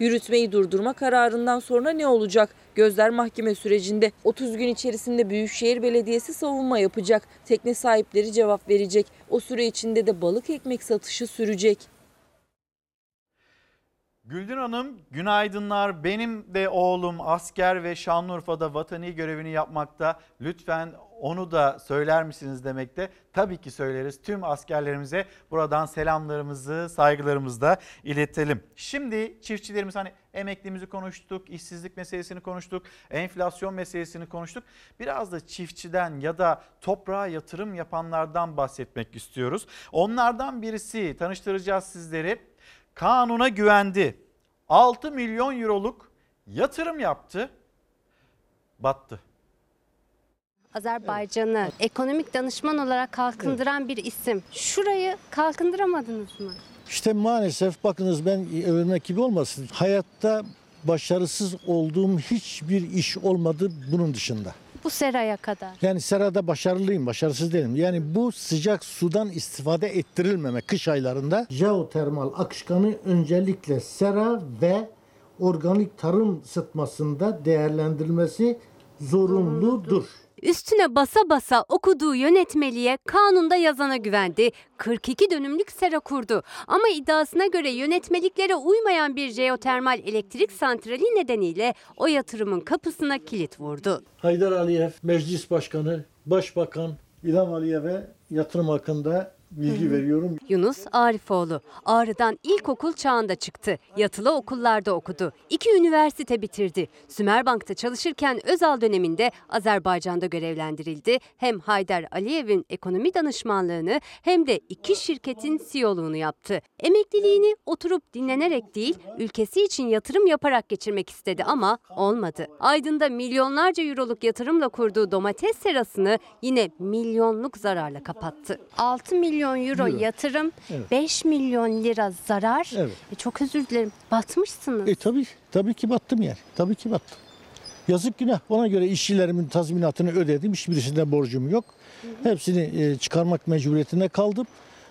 Yürütmeyi durdurma kararından sonra ne olacak? Gözler mahkeme sürecinde 30 gün içerisinde Büyükşehir Belediyesi savunma yapacak. Tekne sahipleri cevap verecek. O süre içinde de balık ekmek satışı sürecek. Güldün Hanım günaydınlar. Benim de oğlum asker ve Şanlıurfa'da vatani görevini yapmakta. Lütfen onu da söyler misiniz demekte. Tabii ki söyleriz. Tüm askerlerimize buradan selamlarımızı, saygılarımızı da iletelim. Şimdi çiftçilerimiz hani emeklimizi konuştuk, işsizlik meselesini konuştuk, enflasyon meselesini konuştuk. Biraz da çiftçiden ya da toprağa yatırım yapanlardan bahsetmek istiyoruz. Onlardan birisi tanıştıracağız sizleri kanuna güvendi. 6 milyon euroluk yatırım yaptı. Battı. Azerbaycan'ı ekonomik danışman olarak kalkındıran bir isim. Şurayı kalkındıramadınız mı? İşte maalesef bakınız ben övülmek gibi olmasın. Hayatta başarısız olduğum hiçbir iş olmadı bunun dışında. Bu seraya kadar. Yani serada başarılıyım, başarısız değilim. Yani bu sıcak sudan istifade ettirilmeme kış aylarında jeotermal akışkanı öncelikle sera ve organik tarım sıtmasında değerlendirilmesi zorunludur. Üstüne basa basa okuduğu yönetmeliğe kanunda yazana güvendi. 42 dönümlük sera kurdu. Ama iddiasına göre yönetmeliklere uymayan bir jeotermal elektrik santrali nedeniyle o yatırımın kapısına kilit vurdu. Haydar Aliyev, Meclis Başkanı, Başbakan İlham Aliyev'e yatırım hakkında bilgi veriyorum. Yunus Arifoğlu Ağrı'dan ilkokul çağında çıktı. Yatılı okullarda okudu. İki üniversite bitirdi. Sümerbank'ta çalışırken Özal döneminde Azerbaycan'da görevlendirildi. Hem Haydar Aliyev'in ekonomi danışmanlığını hem de iki şirketin CEO'luğunu yaptı. Emekliliğini oturup dinlenerek değil, ülkesi için yatırım yaparak geçirmek istedi ama olmadı. Aydın'da milyonlarca euroluk yatırımla kurduğu domates serasını yine milyonluk zararla kapattı. 6 milyon euro, Euro. yatırım, Evet. 5 milyon lira zarar. Evet. E, çok özür dilerim. Batmışsınız. E tabii, tabii ki battım yani. Tabii ki battım. Yazık günah. Ona göre işçilerimin tazminatını ödedim. Hiçbirisinde borcum yok. Hepsini e, çıkarmak mecburiyetinde kaldım.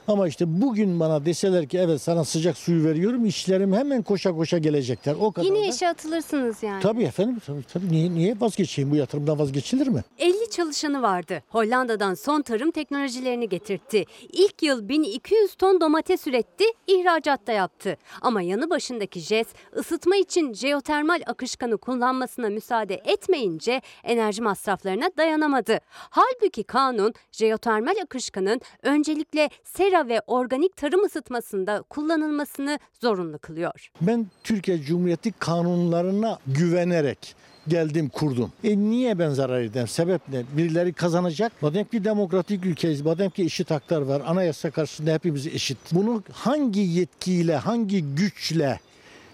Ama işte bugün bana deseler ki evet sana sıcak suyu veriyorum. işçilerim hemen koşa koşa gelecekler. O kadar Yine da- işe atılırsınız yani. Tabii efendim. Tabii, tabii. Niye, niye vazgeçeyim? Bu yatırımdan vazgeçilir mi? 50 çalışanı vardı. Hollanda'dan son tarım teknolojilerini getirtti. İlk yıl 1200 ton domates üretti, ihracat da yaptı. Ama yanı başındaki JES ısıtma için jeotermal akışkanı kullanmasına müsaade etmeyince enerji masraflarına dayanamadı. Halbuki kanun jeotermal akışkanın öncelikle sera ve organik tarım ısıtmasında kullanılmasını zorunlu kılıyor. Ben Türkiye Cumhuriyeti kanunlarına güvenerek geldim kurdum. E niye ben zarar edeyim? Sebep ne? Birileri kazanacak. Madem ki demokratik ülkeyiz, madem ki eşit haklar var, anayasa karşısında hepimiz eşit. Bunu hangi yetkiyle, hangi güçle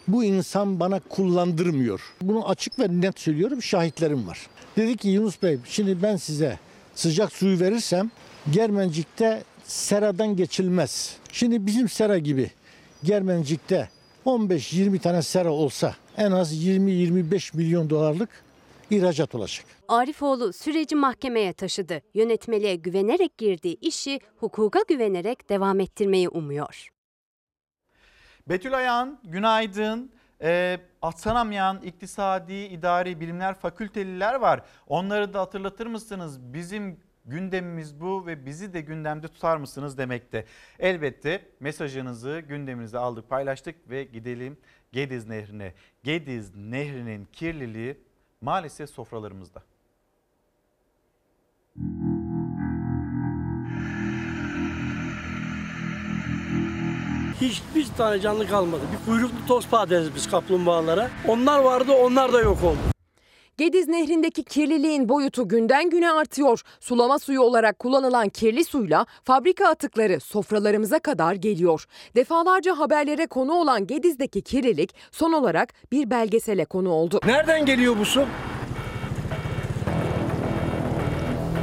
bu insan bana kullandırmıyor? Bunu açık ve net söylüyorum, şahitlerim var. Dedi ki Yunus Bey, şimdi ben size sıcak suyu verirsem Germencik'te seradan geçilmez. Şimdi bizim sera gibi Germencik'te 15-20 tane sera olsa en az 20-25 milyon dolarlık ihracat olacak. Arifoğlu süreci mahkemeye taşıdı. Yönetmeliğe güvenerek girdiği işi hukuka güvenerek devam ettirmeyi umuyor. Betül Ayağan, günaydın. Ee, atanamayan iktisadi, idari bilimler fakülteliler var. Onları da hatırlatır mısınız? Bizim gündemimiz bu ve bizi de gündemde tutar mısınız demekte. Elbette mesajınızı gündemimize aldık, paylaştık ve gidelim Gediz Nehri'ne. Gediz Nehri'nin kirliliği maalesef sofralarımızda. Hiçbir tane canlı kalmadı. Bir kuyruklu tospa deriz biz kaplumbağalara. Onlar vardı onlar da yok oldu. Gediz Nehri'ndeki kirliliğin boyutu günden güne artıyor. Sulama suyu olarak kullanılan kirli suyla fabrika atıkları sofralarımıza kadar geliyor. Defalarca haberlere konu olan Gediz'deki kirlilik son olarak bir belgesele konu oldu. Nereden geliyor bu su?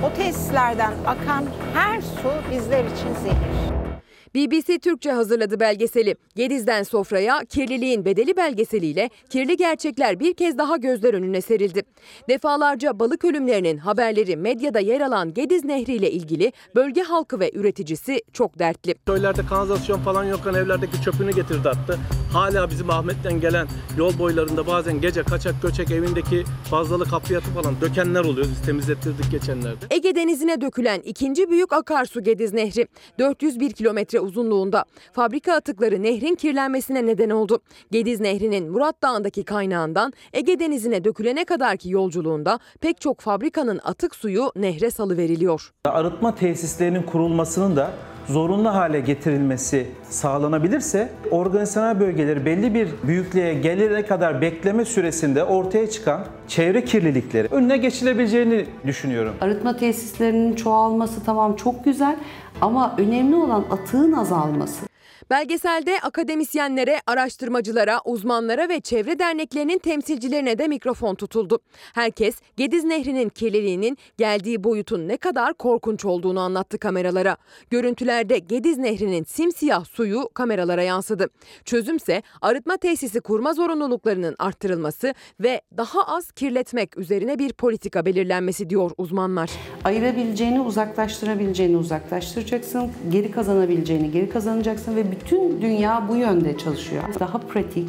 O tesislerden akan her su bizler için zehir. BBC Türkçe hazırladı belgeseli. Gediz'den sofraya kirliliğin bedeli belgeseliyle kirli gerçekler bir kez daha gözler önüne serildi. Defalarca balık ölümlerinin haberleri medyada yer alan Gediz Nehri ile ilgili bölge halkı ve üreticisi çok dertli. Köylerde kanalizasyon falan yokken evlerdeki çöpünü getirdi attı. Hala bizim Ahmet'ten gelen yol boylarında bazen gece kaçak göçek evindeki fazlalık hafriyatı falan dökenler oluyor. Biz temizlettirdik geçenlerde. Ege Denizi'ne dökülen ikinci büyük akarsu Gediz Nehri 401 kilometre uzunluğunda. Fabrika atıkları nehrin kirlenmesine neden oldu. Gediz Nehri'nin Murat Dağı'ndaki kaynağından Ege Denizi'ne dökülene kadarki yolculuğunda pek çok fabrikanın atık suyu nehre salıveriliyor. Arıtma tesislerinin kurulmasının da zorunlu hale getirilmesi sağlanabilirse organizasyonel bölgeleri belli bir büyüklüğe gelene kadar bekleme süresinde ortaya çıkan çevre kirlilikleri önüne geçilebileceğini düşünüyorum. Arıtma tesislerinin çoğalması tamam çok güzel ama önemli olan atığın azalması. Belgeselde akademisyenlere, araştırmacılara, uzmanlara ve çevre derneklerinin temsilcilerine de mikrofon tutuldu. Herkes Gediz Nehri'nin kirliliğinin geldiği boyutun ne kadar korkunç olduğunu anlattı kameralara. Görüntülerde Gediz Nehri'nin simsiyah suyu kameralara yansıdı. Çözümse arıtma tesisi kurma zorunluluklarının arttırılması ve daha az kirletmek üzerine bir politika belirlenmesi diyor uzmanlar. Ayırabileceğini, uzaklaştırabileceğini uzaklaştıracaksın, geri kazanabileceğini geri kazanacaksın ve bütün dünya bu yönde çalışıyor. Daha pratik,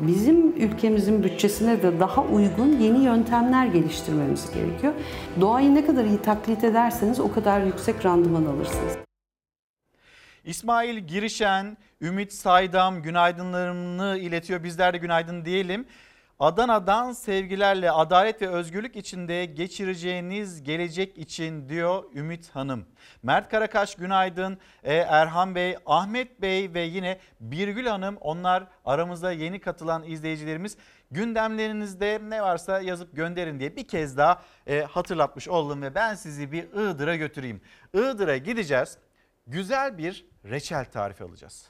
bizim ülkemizin bütçesine de daha uygun yeni yöntemler geliştirmemiz gerekiyor. Doğayı ne kadar iyi taklit ederseniz o kadar yüksek randıman alırsınız. İsmail Girişen, Ümit Saydam günaydınlarını iletiyor. Bizler de günaydın diyelim. Adana'dan sevgilerle adalet ve özgürlük içinde geçireceğiniz gelecek için diyor Ümit Hanım. Mert Karakaş günaydın. Ee, Erhan Bey, Ahmet Bey ve yine Birgül Hanım onlar aramızda yeni katılan izleyicilerimiz. Gündemlerinizde ne varsa yazıp gönderin diye bir kez daha e, hatırlatmış oldum ve ben sizi bir Iğdır'a götüreyim. Iğdır'a gideceğiz. Güzel bir reçel tarifi alacağız.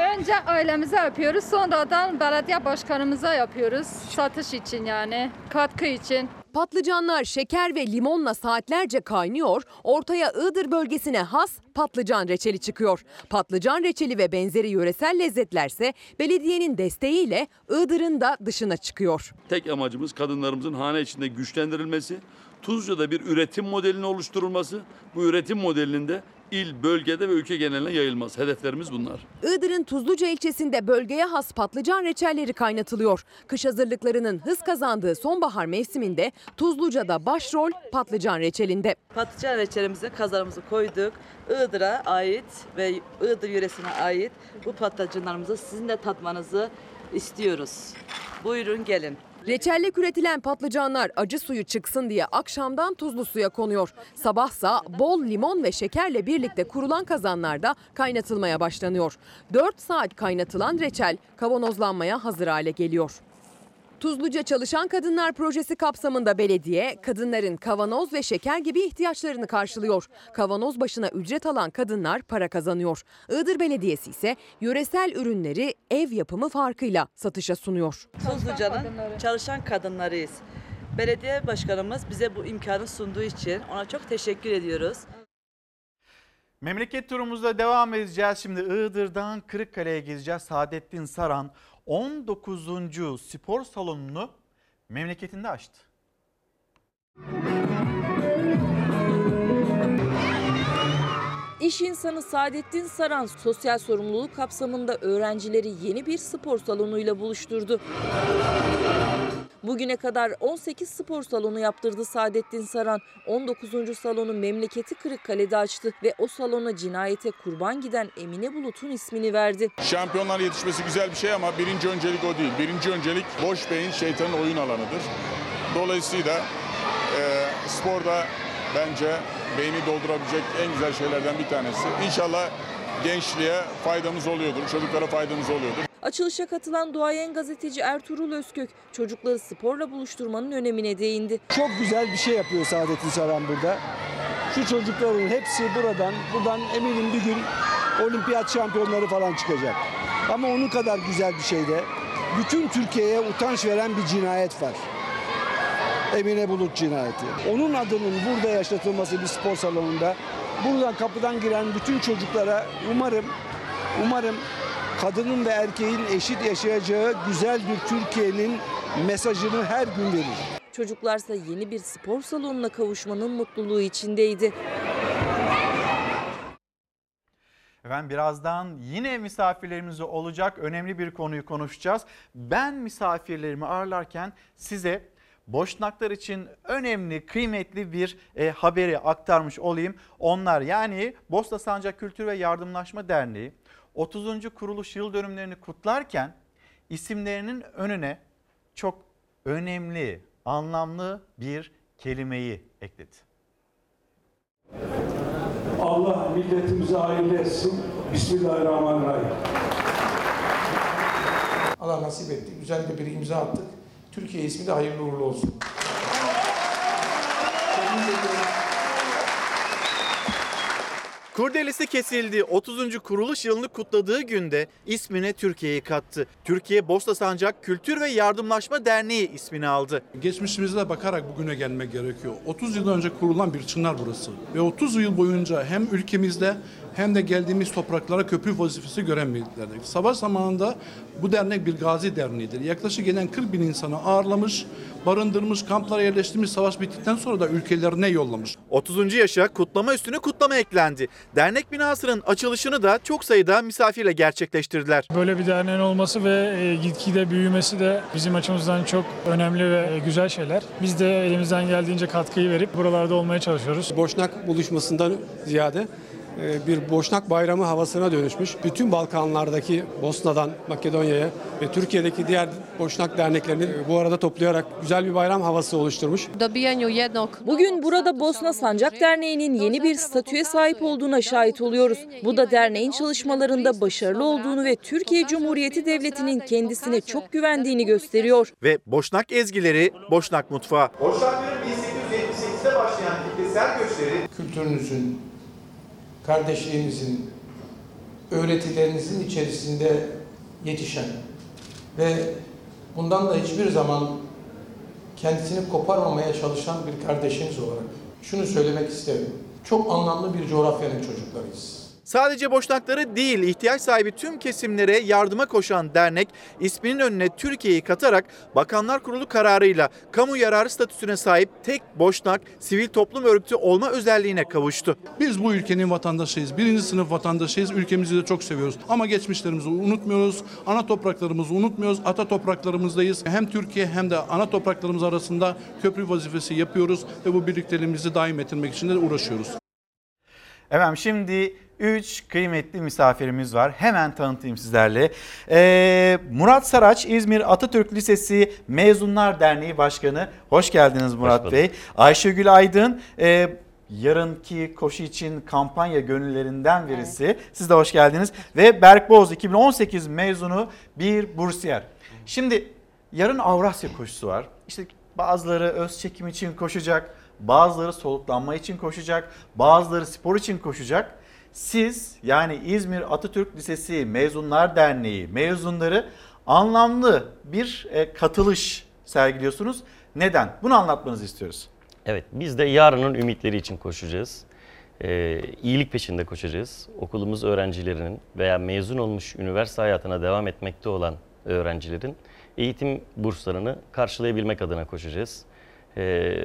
Önce ailemize yapıyoruz, sonradan belediye başkanımıza yapıyoruz. Satış için yani, katkı için. Patlıcanlar şeker ve limonla saatlerce kaynıyor, ortaya Iğdır bölgesine has patlıcan reçeli çıkıyor. Patlıcan reçeli ve benzeri yöresel lezzetlerse belediyenin desteğiyle Iğdır'ın da dışına çıkıyor. Tek amacımız kadınlarımızın hane içinde güçlendirilmesi, Tuzca'da bir üretim modelinin oluşturulması, bu üretim modelinin de il, bölgede ve ülke geneline yayılması. Hedeflerimiz bunlar. Iğdır'ın Tuzluca ilçesinde bölgeye has patlıcan reçelleri kaynatılıyor. Kış hazırlıklarının hız kazandığı sonbahar mevsiminde Tuzluca'da başrol patlıcan reçelinde. Patlıcan reçelimize kazanımızı koyduk. Iğdır'a ait ve Iğdır yöresine ait bu patlıcanlarımızı sizin de tatmanızı istiyoruz. Buyurun gelin. Reçelle üretilen patlıcanlar acı suyu çıksın diye akşamdan tuzlu suya konuyor. Sabahsa bol limon ve şekerle birlikte kurulan kazanlarda kaynatılmaya başlanıyor. 4 saat kaynatılan reçel kavanozlanmaya hazır hale geliyor. Tuzluca Çalışan Kadınlar Projesi kapsamında belediye kadınların kavanoz ve şeker gibi ihtiyaçlarını karşılıyor. Kavanoz başına ücret alan kadınlar para kazanıyor. Iğdır Belediyesi ise yöresel ürünleri ev yapımı farkıyla satışa sunuyor. Tuzluca'nın çalışan kadınlarıyız. Belediye başkanımız bize bu imkanı sunduğu için ona çok teşekkür ediyoruz. Memleket turumuzda devam edeceğiz. Şimdi Iğdır'dan Kırıkkale'ye gideceğiz. Saadettin Saran 19. spor salonunu memleketinde açtı. İş insanı Saadettin Saran sosyal sorumluluk kapsamında öğrencileri yeni bir spor salonuyla buluşturdu. Bugüne kadar 18 spor salonu yaptırdı Saadettin Saran. 19. salonu memleketi Kırıkkale'de açtı ve o salona cinayete kurban giden Emine Bulut'un ismini verdi. Şampiyonlar yetişmesi güzel bir şey ama birinci öncelik o değil. Birinci öncelik boş beyin şeytanın oyun alanıdır. Dolayısıyla e, sporda bence beyni doldurabilecek en güzel şeylerden bir tanesi. İnşallah gençliğe faydamız oluyordur, çocuklara faydamız oluyordur. Açılışa katılan duayen gazeteci Ertuğrul Özkök çocukları sporla buluşturmanın önemine değindi. Çok güzel bir şey yapıyor Saadettin Saran burada. Şu çocukların hepsi buradan, buradan eminim bir gün olimpiyat şampiyonları falan çıkacak. Ama onun kadar güzel bir şey de bütün Türkiye'ye utanç veren bir cinayet var. Emine Bulut cinayeti. Onun adının burada yaşatılması bir spor salonunda buradan kapıdan giren bütün çocuklara umarım umarım kadının ve erkeğin eşit yaşayacağı güzel bir Türkiye'nin mesajını her gün verir. Çocuklarsa yeni bir spor salonuna kavuşmanın mutluluğu içindeydi. Efendim birazdan yine misafirlerimiz olacak önemli bir konuyu konuşacağız. Ben misafirlerimi ağırlarken size Boşnaklar için önemli, kıymetli bir e, haberi aktarmış olayım. Onlar yani Bosna Sancak Kültür ve Yardımlaşma Derneği 30. kuruluş yıl dönümlerini kutlarken isimlerinin önüne çok önemli, anlamlı bir kelimeyi ekledi. Allah milletimize hayırlı etsin. Bismillahirrahmanirrahim. Allah nasip etti. Güzel de bir imza attık. Türkiye ismi de hayırlı uğurlu olsun. Kurdelesi kesildi. 30. kuruluş yılını kutladığı günde ismine Türkiye'yi kattı. Türkiye Bosna Sancak Kültür ve Yardımlaşma Derneği ismini aldı. Geçmişimize bakarak bugüne gelmek gerekiyor. 30 yıl önce kurulan bir çınar burası. Ve 30 yıl boyunca hem ülkemizde hem de geldiğimiz topraklara köprü vazifesi gören bir dernek. Savaş zamanında bu dernek bir gazi derneğidir. Yaklaşık gelen 40 bin insanı ağırlamış, barındırmış, kamplara yerleştirmiş, savaş bittikten sonra da ülkelerine yollamış. 30. yaşa kutlama üstüne kutlama eklendi. Dernek binasının açılışını da çok sayıda misafirle gerçekleştirdiler. Böyle bir derneğin olması ve e, gitgide büyümesi de bizim açımızdan çok önemli ve e, güzel şeyler. Biz de elimizden geldiğince katkıyı verip buralarda olmaya çalışıyoruz. Boşnak buluşmasından ziyade bir Boşnak Bayramı havasına dönüşmüş. Bütün Balkanlardaki Bosna'dan Makedonya'ya ve Türkiye'deki diğer Boşnak derneklerini bu arada toplayarak güzel bir bayram havası oluşturmuş. Bugün burada Bosna Sancak Derneği'nin yeni bir statüye sahip olduğuna şahit oluyoruz. Bu da derneğin çalışmalarında başarılı olduğunu ve Türkiye Cumhuriyeti Devleti'nin kendisine çok güvendiğini gösteriyor. Ve Boşnak ezgileri, Boşnak mutfağı. Boşnakların 1878'de başlayan kitlesel göçleri Kültürünüzün, kardeşliğinizin, öğretilerinizin içerisinde yetişen ve bundan da hiçbir zaman kendisini koparmamaya çalışan bir kardeşiniz olarak şunu söylemek isterim. Çok anlamlı bir coğrafyanın çocuklarıyız. Sadece Boşnakları değil ihtiyaç sahibi tüm kesimlere yardıma koşan dernek isminin önüne Türkiye'yi katarak Bakanlar Kurulu kararıyla kamu yararı statüsüne sahip tek Boşnak sivil toplum örgütü olma özelliğine kavuştu. Biz bu ülkenin vatandaşıyız. Birinci sınıf vatandaşıyız. Ülkemizi de çok seviyoruz. Ama geçmişlerimizi unutmuyoruz. Ana topraklarımızı unutmuyoruz. Ata topraklarımızdayız. Hem Türkiye hem de ana topraklarımız arasında köprü vazifesi yapıyoruz ve bu birlikteliğimizi daim ettirmek için de uğraşıyoruz. Efendim şimdi 3 kıymetli misafirimiz var. Hemen tanıtayım sizlerle. Ee, Murat Saraç İzmir Atatürk Lisesi Mezunlar Derneği Başkanı. Hoş geldiniz Murat Hoş Bey. Ayşegül Aydın e, yarınki koşu için kampanya gönüllerinden birisi. Evet. Siz de hoş geldiniz. Ve Berk Boz 2018 mezunu bir bursiyer. Şimdi yarın Avrasya koşusu var. İşte bazıları öz çekim için koşacak, bazıları soluklanma için koşacak, bazıları spor için koşacak. Siz yani İzmir Atatürk Lisesi Mezunlar Derneği mezunları anlamlı bir e, katılış sergiliyorsunuz. Neden? Bunu anlatmanızı istiyoruz. Evet, biz de yarının ümitleri için koşacağız. Ee, iyilik peşinde koşacağız. Okulumuz öğrencilerinin veya mezun olmuş üniversite hayatına devam etmekte olan öğrencilerin eğitim burslarını karşılayabilmek adına koşacağız. Ee,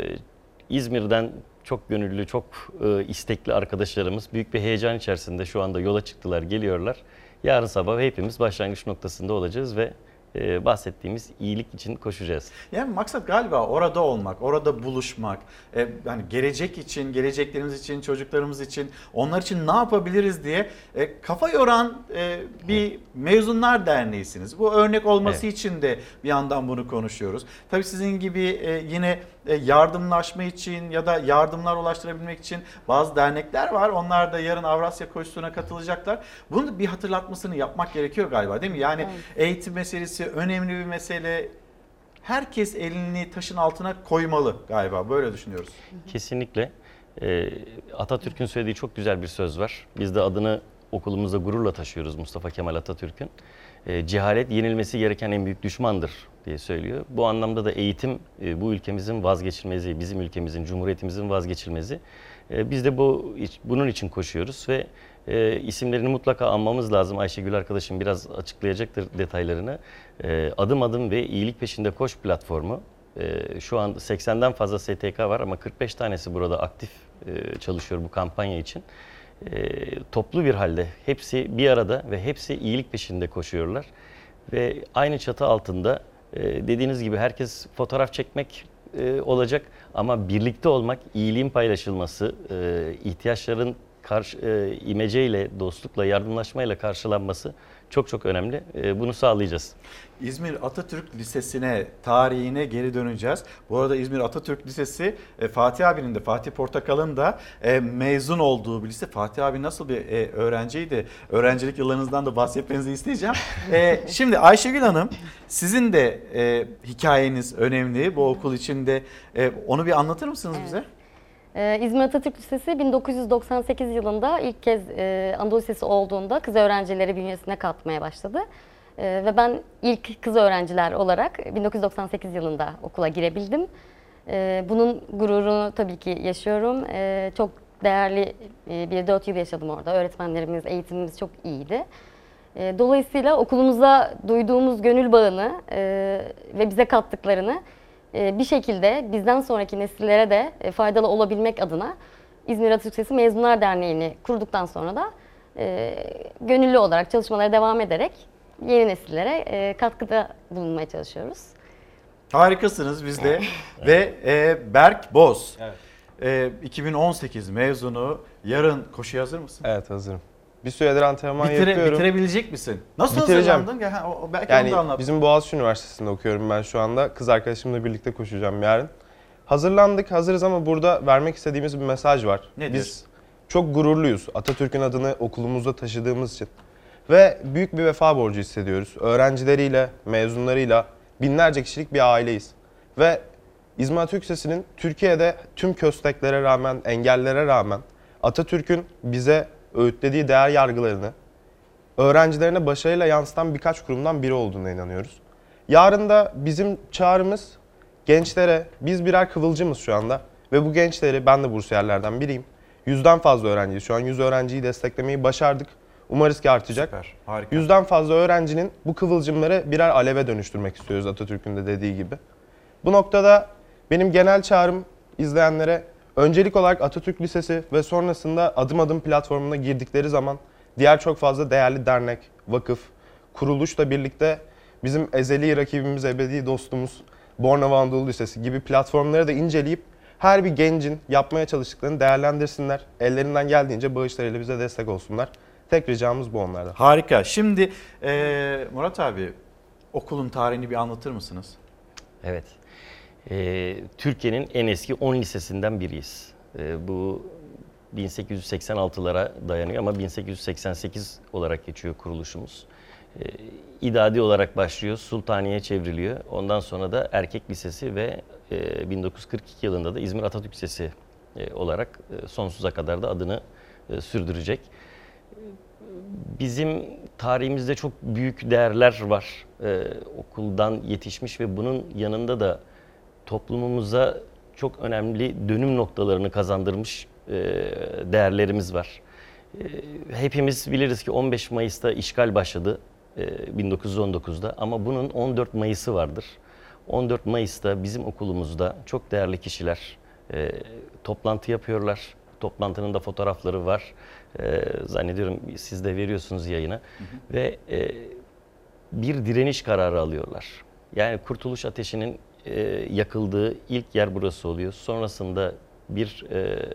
İzmir'den çok gönüllü, çok e, istekli arkadaşlarımız büyük bir heyecan içerisinde şu anda yola çıktılar, geliyorlar. Yarın sabah hepimiz başlangıç noktasında olacağız ve e, bahsettiğimiz iyilik için koşacağız. Yani maksat galiba orada olmak, orada buluşmak. E, yani gelecek için, geleceklerimiz için, çocuklarımız için, onlar için ne yapabiliriz diye e, kafa yoran e, bir mezunlar derneğisiniz. Bu örnek olması için de bir yandan bunu konuşuyoruz. Tabii sizin gibi e, yine yardımlaşma için ya da yardımlar ulaştırabilmek için bazı dernekler var. Onlar da yarın Avrasya koşusuna katılacaklar. Bunun da bir hatırlatmasını yapmak gerekiyor galiba değil mi? Yani eğitim meselesi önemli bir mesele. Herkes elini taşın altına koymalı galiba. Böyle düşünüyoruz. Kesinlikle. Ee, Atatürk'ün söylediği çok güzel bir söz var. Biz de adını okulumuzda gururla taşıyoruz Mustafa Kemal Atatürk'ün. Ee, cehalet yenilmesi gereken en büyük düşmandır diye söylüyor. Bu anlamda da eğitim e, bu ülkemizin vazgeçilmezi, bizim ülkemizin, cumhuriyetimizin vazgeçilmezi. E, biz de bu bunun için koşuyoruz ve e, isimlerini mutlaka anmamız lazım. Ayşegül arkadaşım biraz açıklayacaktır detaylarını. E, adım adım ve iyilik peşinde koş platformu. E, şu an 80'den fazla STK var ama 45 tanesi burada aktif e, çalışıyor bu kampanya için. E, toplu bir halde hepsi bir arada ve hepsi iyilik peşinde koşuyorlar. Ve aynı çatı altında e, dediğiniz gibi herkes fotoğraf çekmek e, olacak ama birlikte olmak, iyiliğin paylaşılması, e, ihtiyaçların karşı, e, imeceyle, dostlukla, yardımlaşmayla karşılanması çok çok önemli. E, bunu sağlayacağız. İzmir Atatürk Lisesi'ne, tarihine geri döneceğiz. Bu arada İzmir Atatürk Lisesi e, Fatih abinin de, Fatih Portakal'ın da e, mezun olduğu bir lise. Fatih abi nasıl bir e, öğrenciydi? Öğrencilik yıllarınızdan da bahsetmenizi isteyeceğim. [laughs] Şimdi Ayşegül Hanım, sizin de hikayeniz önemli bu okul içinde. Onu bir anlatır mısınız bize? Ee, İzmir Atatürk Lisesi 1998 yılında ilk kez e, Anadolu Lisesi olduğunda kız öğrencileri bünyesine katmaya başladı. E, ve ben ilk kız öğrenciler olarak 1998 yılında okula girebildim. E, bunun gururunu tabii ki yaşıyorum. E, çok değerli e, bir 4 yıl yaşadım orada. Öğretmenlerimiz, eğitimimiz çok iyiydi. E, dolayısıyla okulumuza duyduğumuz gönül bağını e, ve bize kattıklarını bir şekilde bizden sonraki nesillere de e, faydalı olabilmek adına İzmir Atatürk Lisesi Mezunlar Derneği'ni kurduktan sonra da e, gönüllü olarak çalışmalara devam ederek yeni nesillere e, katkıda bulunmaya çalışıyoruz. Harikasınız biz de. [laughs] Ve e, Berk Boz. E, 2018 mezunu. Yarın koşuya hazır mısın? Evet hazırım. Bir süredir antrenman Bitire- yapıyorum. bitirebilecek misin? Nasıl Bitireceğim. hazırlandın? Gel, ha, o- belki onu Yani da anlat. bizim Boğaziçi Üniversitesi'nde okuyorum ben şu anda. Kız arkadaşımla birlikte koşacağım yarın. Hazırlandık, hazırız ama burada vermek istediğimiz bir mesaj var. Nedir? Biz çok gururluyuz Atatürk'ün adını okulumuzda taşıdığımız için. Ve büyük bir vefa borcu hissediyoruz. Öğrencileriyle, mezunlarıyla binlerce kişilik bir aileyiz. Ve İzmir Atatürk Lisesi'nin Türkiye'de tüm kösteklere rağmen, engellere rağmen Atatürk'ün bize öğütlediği değer yargılarını öğrencilerine başarıyla yansıtan birkaç kurumdan biri olduğuna inanıyoruz. Yarın da bizim çağrımız gençlere, biz birer kıvılcımız şu anda ve bu gençleri, ben de bursiyerlerden biriyim. Yüzden fazla öğrenciyiz. Şu an 100 öğrenciyi desteklemeyi başardık. Umarız ki artacak. harika. Yüzden fazla öğrencinin bu kıvılcımları birer aleve dönüştürmek istiyoruz Atatürk'ün de dediği gibi. Bu noktada benim genel çağrım izleyenlere öncelik olarak Atatürk Lisesi ve sonrasında adım adım platformuna girdikleri zaman diğer çok fazla değerli dernek, vakıf, kuruluşla birlikte bizim ezeli rakibimiz, ebedi dostumuz Bornova Anadolu Lisesi gibi platformları da inceleyip her bir gencin yapmaya çalıştıklarını değerlendirsinler. Ellerinden geldiğince bağışlarıyla bize destek olsunlar. Tek ricamız bu onlardan. Harika. Şimdi e, Murat abi okulun tarihini bir anlatır mısınız? Evet. Ee, Türkiye'nin en eski 10 lisesinden biriyiz. Ee, bu 1886'lara dayanıyor ama 1888 olarak geçiyor kuruluşumuz. Ee, idadi olarak başlıyor, Sultaniye çevriliyor. Ondan sonra da Erkek Lisesi ve e, 1942 yılında da İzmir Atatürk Lisesi e, olarak e, sonsuza kadar da adını e, sürdürecek. Bizim tarihimizde çok büyük değerler var. Ee, okuldan yetişmiş ve bunun yanında da toplumumuza çok önemli dönüm noktalarını kazandırmış e, değerlerimiz var. E, hepimiz biliriz ki 15 Mayıs'ta işgal başladı. e, 1919'da ama bunun 14 Mayıs'ı vardır. 14 Mayıs'ta bizim okulumuzda çok değerli kişiler e, toplantı yapıyorlar. Toplantının da fotoğrafları var. E, zannediyorum siz de veriyorsunuz yayına. Ve e, bir direniş kararı alıyorlar. Yani Kurtuluş Ateşi'nin e, yakıldığı ilk yer burası oluyor. Sonrasında bir e,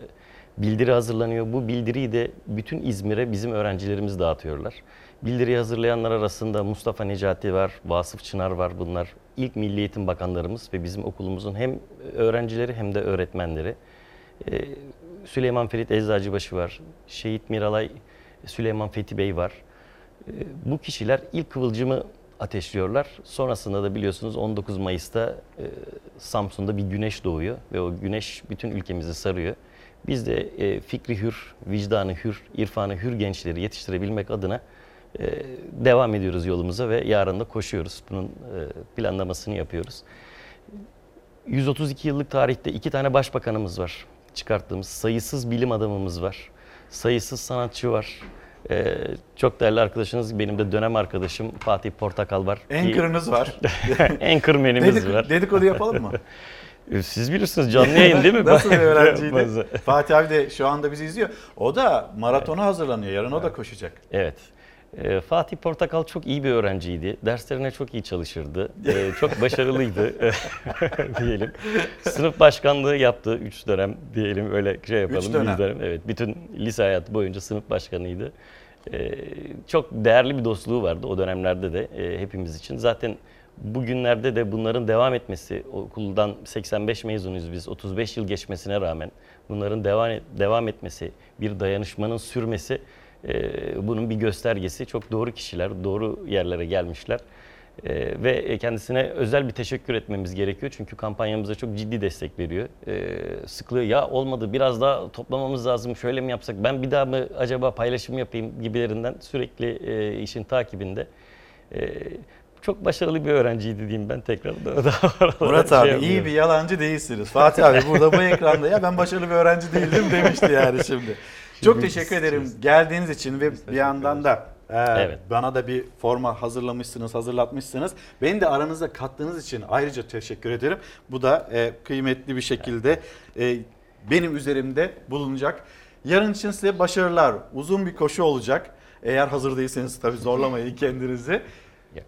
bildiri hazırlanıyor. Bu bildiriyi de bütün İzmir'e bizim öğrencilerimiz dağıtıyorlar. Bildiriyi hazırlayanlar arasında Mustafa Necati var, Vasıf Çınar var bunlar. İlk Milli Eğitim Bakanlarımız ve bizim okulumuzun hem öğrencileri hem de öğretmenleri. E, Süleyman Ferit Eczacıbaşı var, Şehit Miralay Süleyman Fethi Bey var. E, bu kişiler ilk kıvılcımı ateşliyorlar. Sonrasında da biliyorsunuz 19 Mayıs'ta e, Samsun'da bir güneş doğuyor ve o güneş bütün ülkemizi sarıyor. Biz de e, fikri hür, vicdanı hür, irfanı hür gençleri yetiştirebilmek adına e, devam ediyoruz yolumuza ve yarın da koşuyoruz. Bunun e, planlamasını yapıyoruz. 132 yıllık tarihte iki tane başbakanımız var çıkarttığımız. Sayısız bilim adamımız var. Sayısız sanatçı var. Ee, çok değerli arkadaşınız, benim de dönem arkadaşım Fatih Portakal var. Anchor'ınız var. [laughs] Anchor menimiz Dedik- var. Dedikodu yapalım mı? [laughs] Siz bilirsiniz canlı yayın değil mi? [laughs] Nasıl bir öğrenciydi? Fatih abi de şu anda bizi izliyor. O da maratona hazırlanıyor. Yarın o da koşacak. Evet. Ee, Fatih Portakal çok iyi bir öğrenciydi. Derslerine çok iyi çalışırdı. Ee, çok başarılıydı diyelim. Sınıf başkanlığı yaptı 3 dönem diyelim öyle şey yapalım. Üç dönem. Biz Evet bütün lise hayatı boyunca sınıf başkanıydı. Ee, çok değerli bir dostluğu vardı o dönemlerde de e, hepimiz için. Zaten bugünlerde de bunların devam etmesi, okuldan 85 mezunuyuz biz, 35 yıl geçmesine rağmen bunların devam devam etmesi, bir dayanışmanın sürmesi e, bunun bir göstergesi. Çok doğru kişiler, doğru yerlere gelmişler. E, ve kendisine özel bir teşekkür etmemiz gerekiyor. Çünkü kampanyamıza çok ciddi destek veriyor. E, sıklığı ya olmadı biraz daha toplamamız lazım şöyle mi yapsak ben bir daha mı acaba paylaşım yapayım gibilerinden sürekli e, işin takibinde. E, çok başarılı bir öğrenciydi diyeyim ben tekrar. [laughs] Daha Murat şey abi iyi yapmıyorum. bir yalancı değilsiniz. Fatih abi burada bu ekranda ya ben başarılı bir öğrenci değildim demişti yani şimdi. Çok teşekkür ederim geldiğiniz için ve bir yandan da e, Evet. bana da bir forma hazırlamışsınız, hazırlatmışsınız. Beni de aranıza kattığınız için ayrıca teşekkür ederim. Bu da e, kıymetli bir şekilde e, benim üzerimde bulunacak. Yarın için size başarılar. Uzun bir koşu olacak. Eğer hazır değilseniz tabii zorlamayın kendinizi.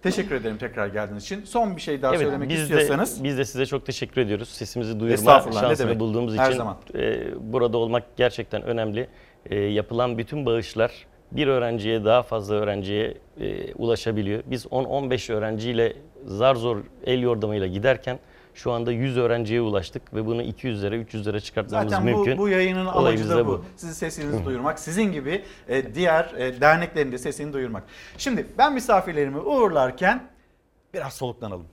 Teşekkür ederim tekrar geldiğiniz için. Son bir şey daha Evet, söylemek biz istiyorsanız. De, biz de size çok teşekkür ediyoruz. Sesimizi duyurma şansını bulduğumuz Her için zaman. e, burada olmak gerçekten önemli. E, yapılan bütün bağışlar bir öğrenciye daha fazla öğrenciye e, ulaşabiliyor. Biz 10-15 öğrenciyle zar zor el yordamıyla giderken şu anda 100 öğrenciye ulaştık ve bunu 200 lira 300 lira çıkartmamız Zaten mümkün. bu, bu yayının amacı da da bu. Sizin sesinizi duyurmak, sizin gibi e, diğer e, derneklerin de sesini duyurmak. Şimdi ben misafirlerimi uğurlarken biraz soluklanalım.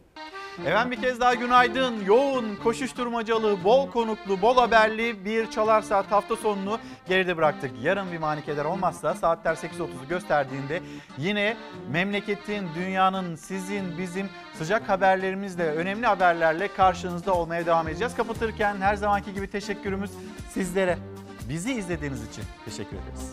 Efendim bir kez daha günaydın. Yoğun, koşuşturmacalı, bol konuklu, bol haberli bir Çalar Saat hafta sonunu geride bıraktık. Yarın bir manik eder olmazsa saatler 8.30'u gösterdiğinde yine memleketin, dünyanın, sizin, bizim sıcak haberlerimizle, önemli haberlerle karşınızda olmaya devam edeceğiz. Kapatırken her zamanki gibi teşekkürümüz sizlere. Bizi izlediğiniz için teşekkür ederiz.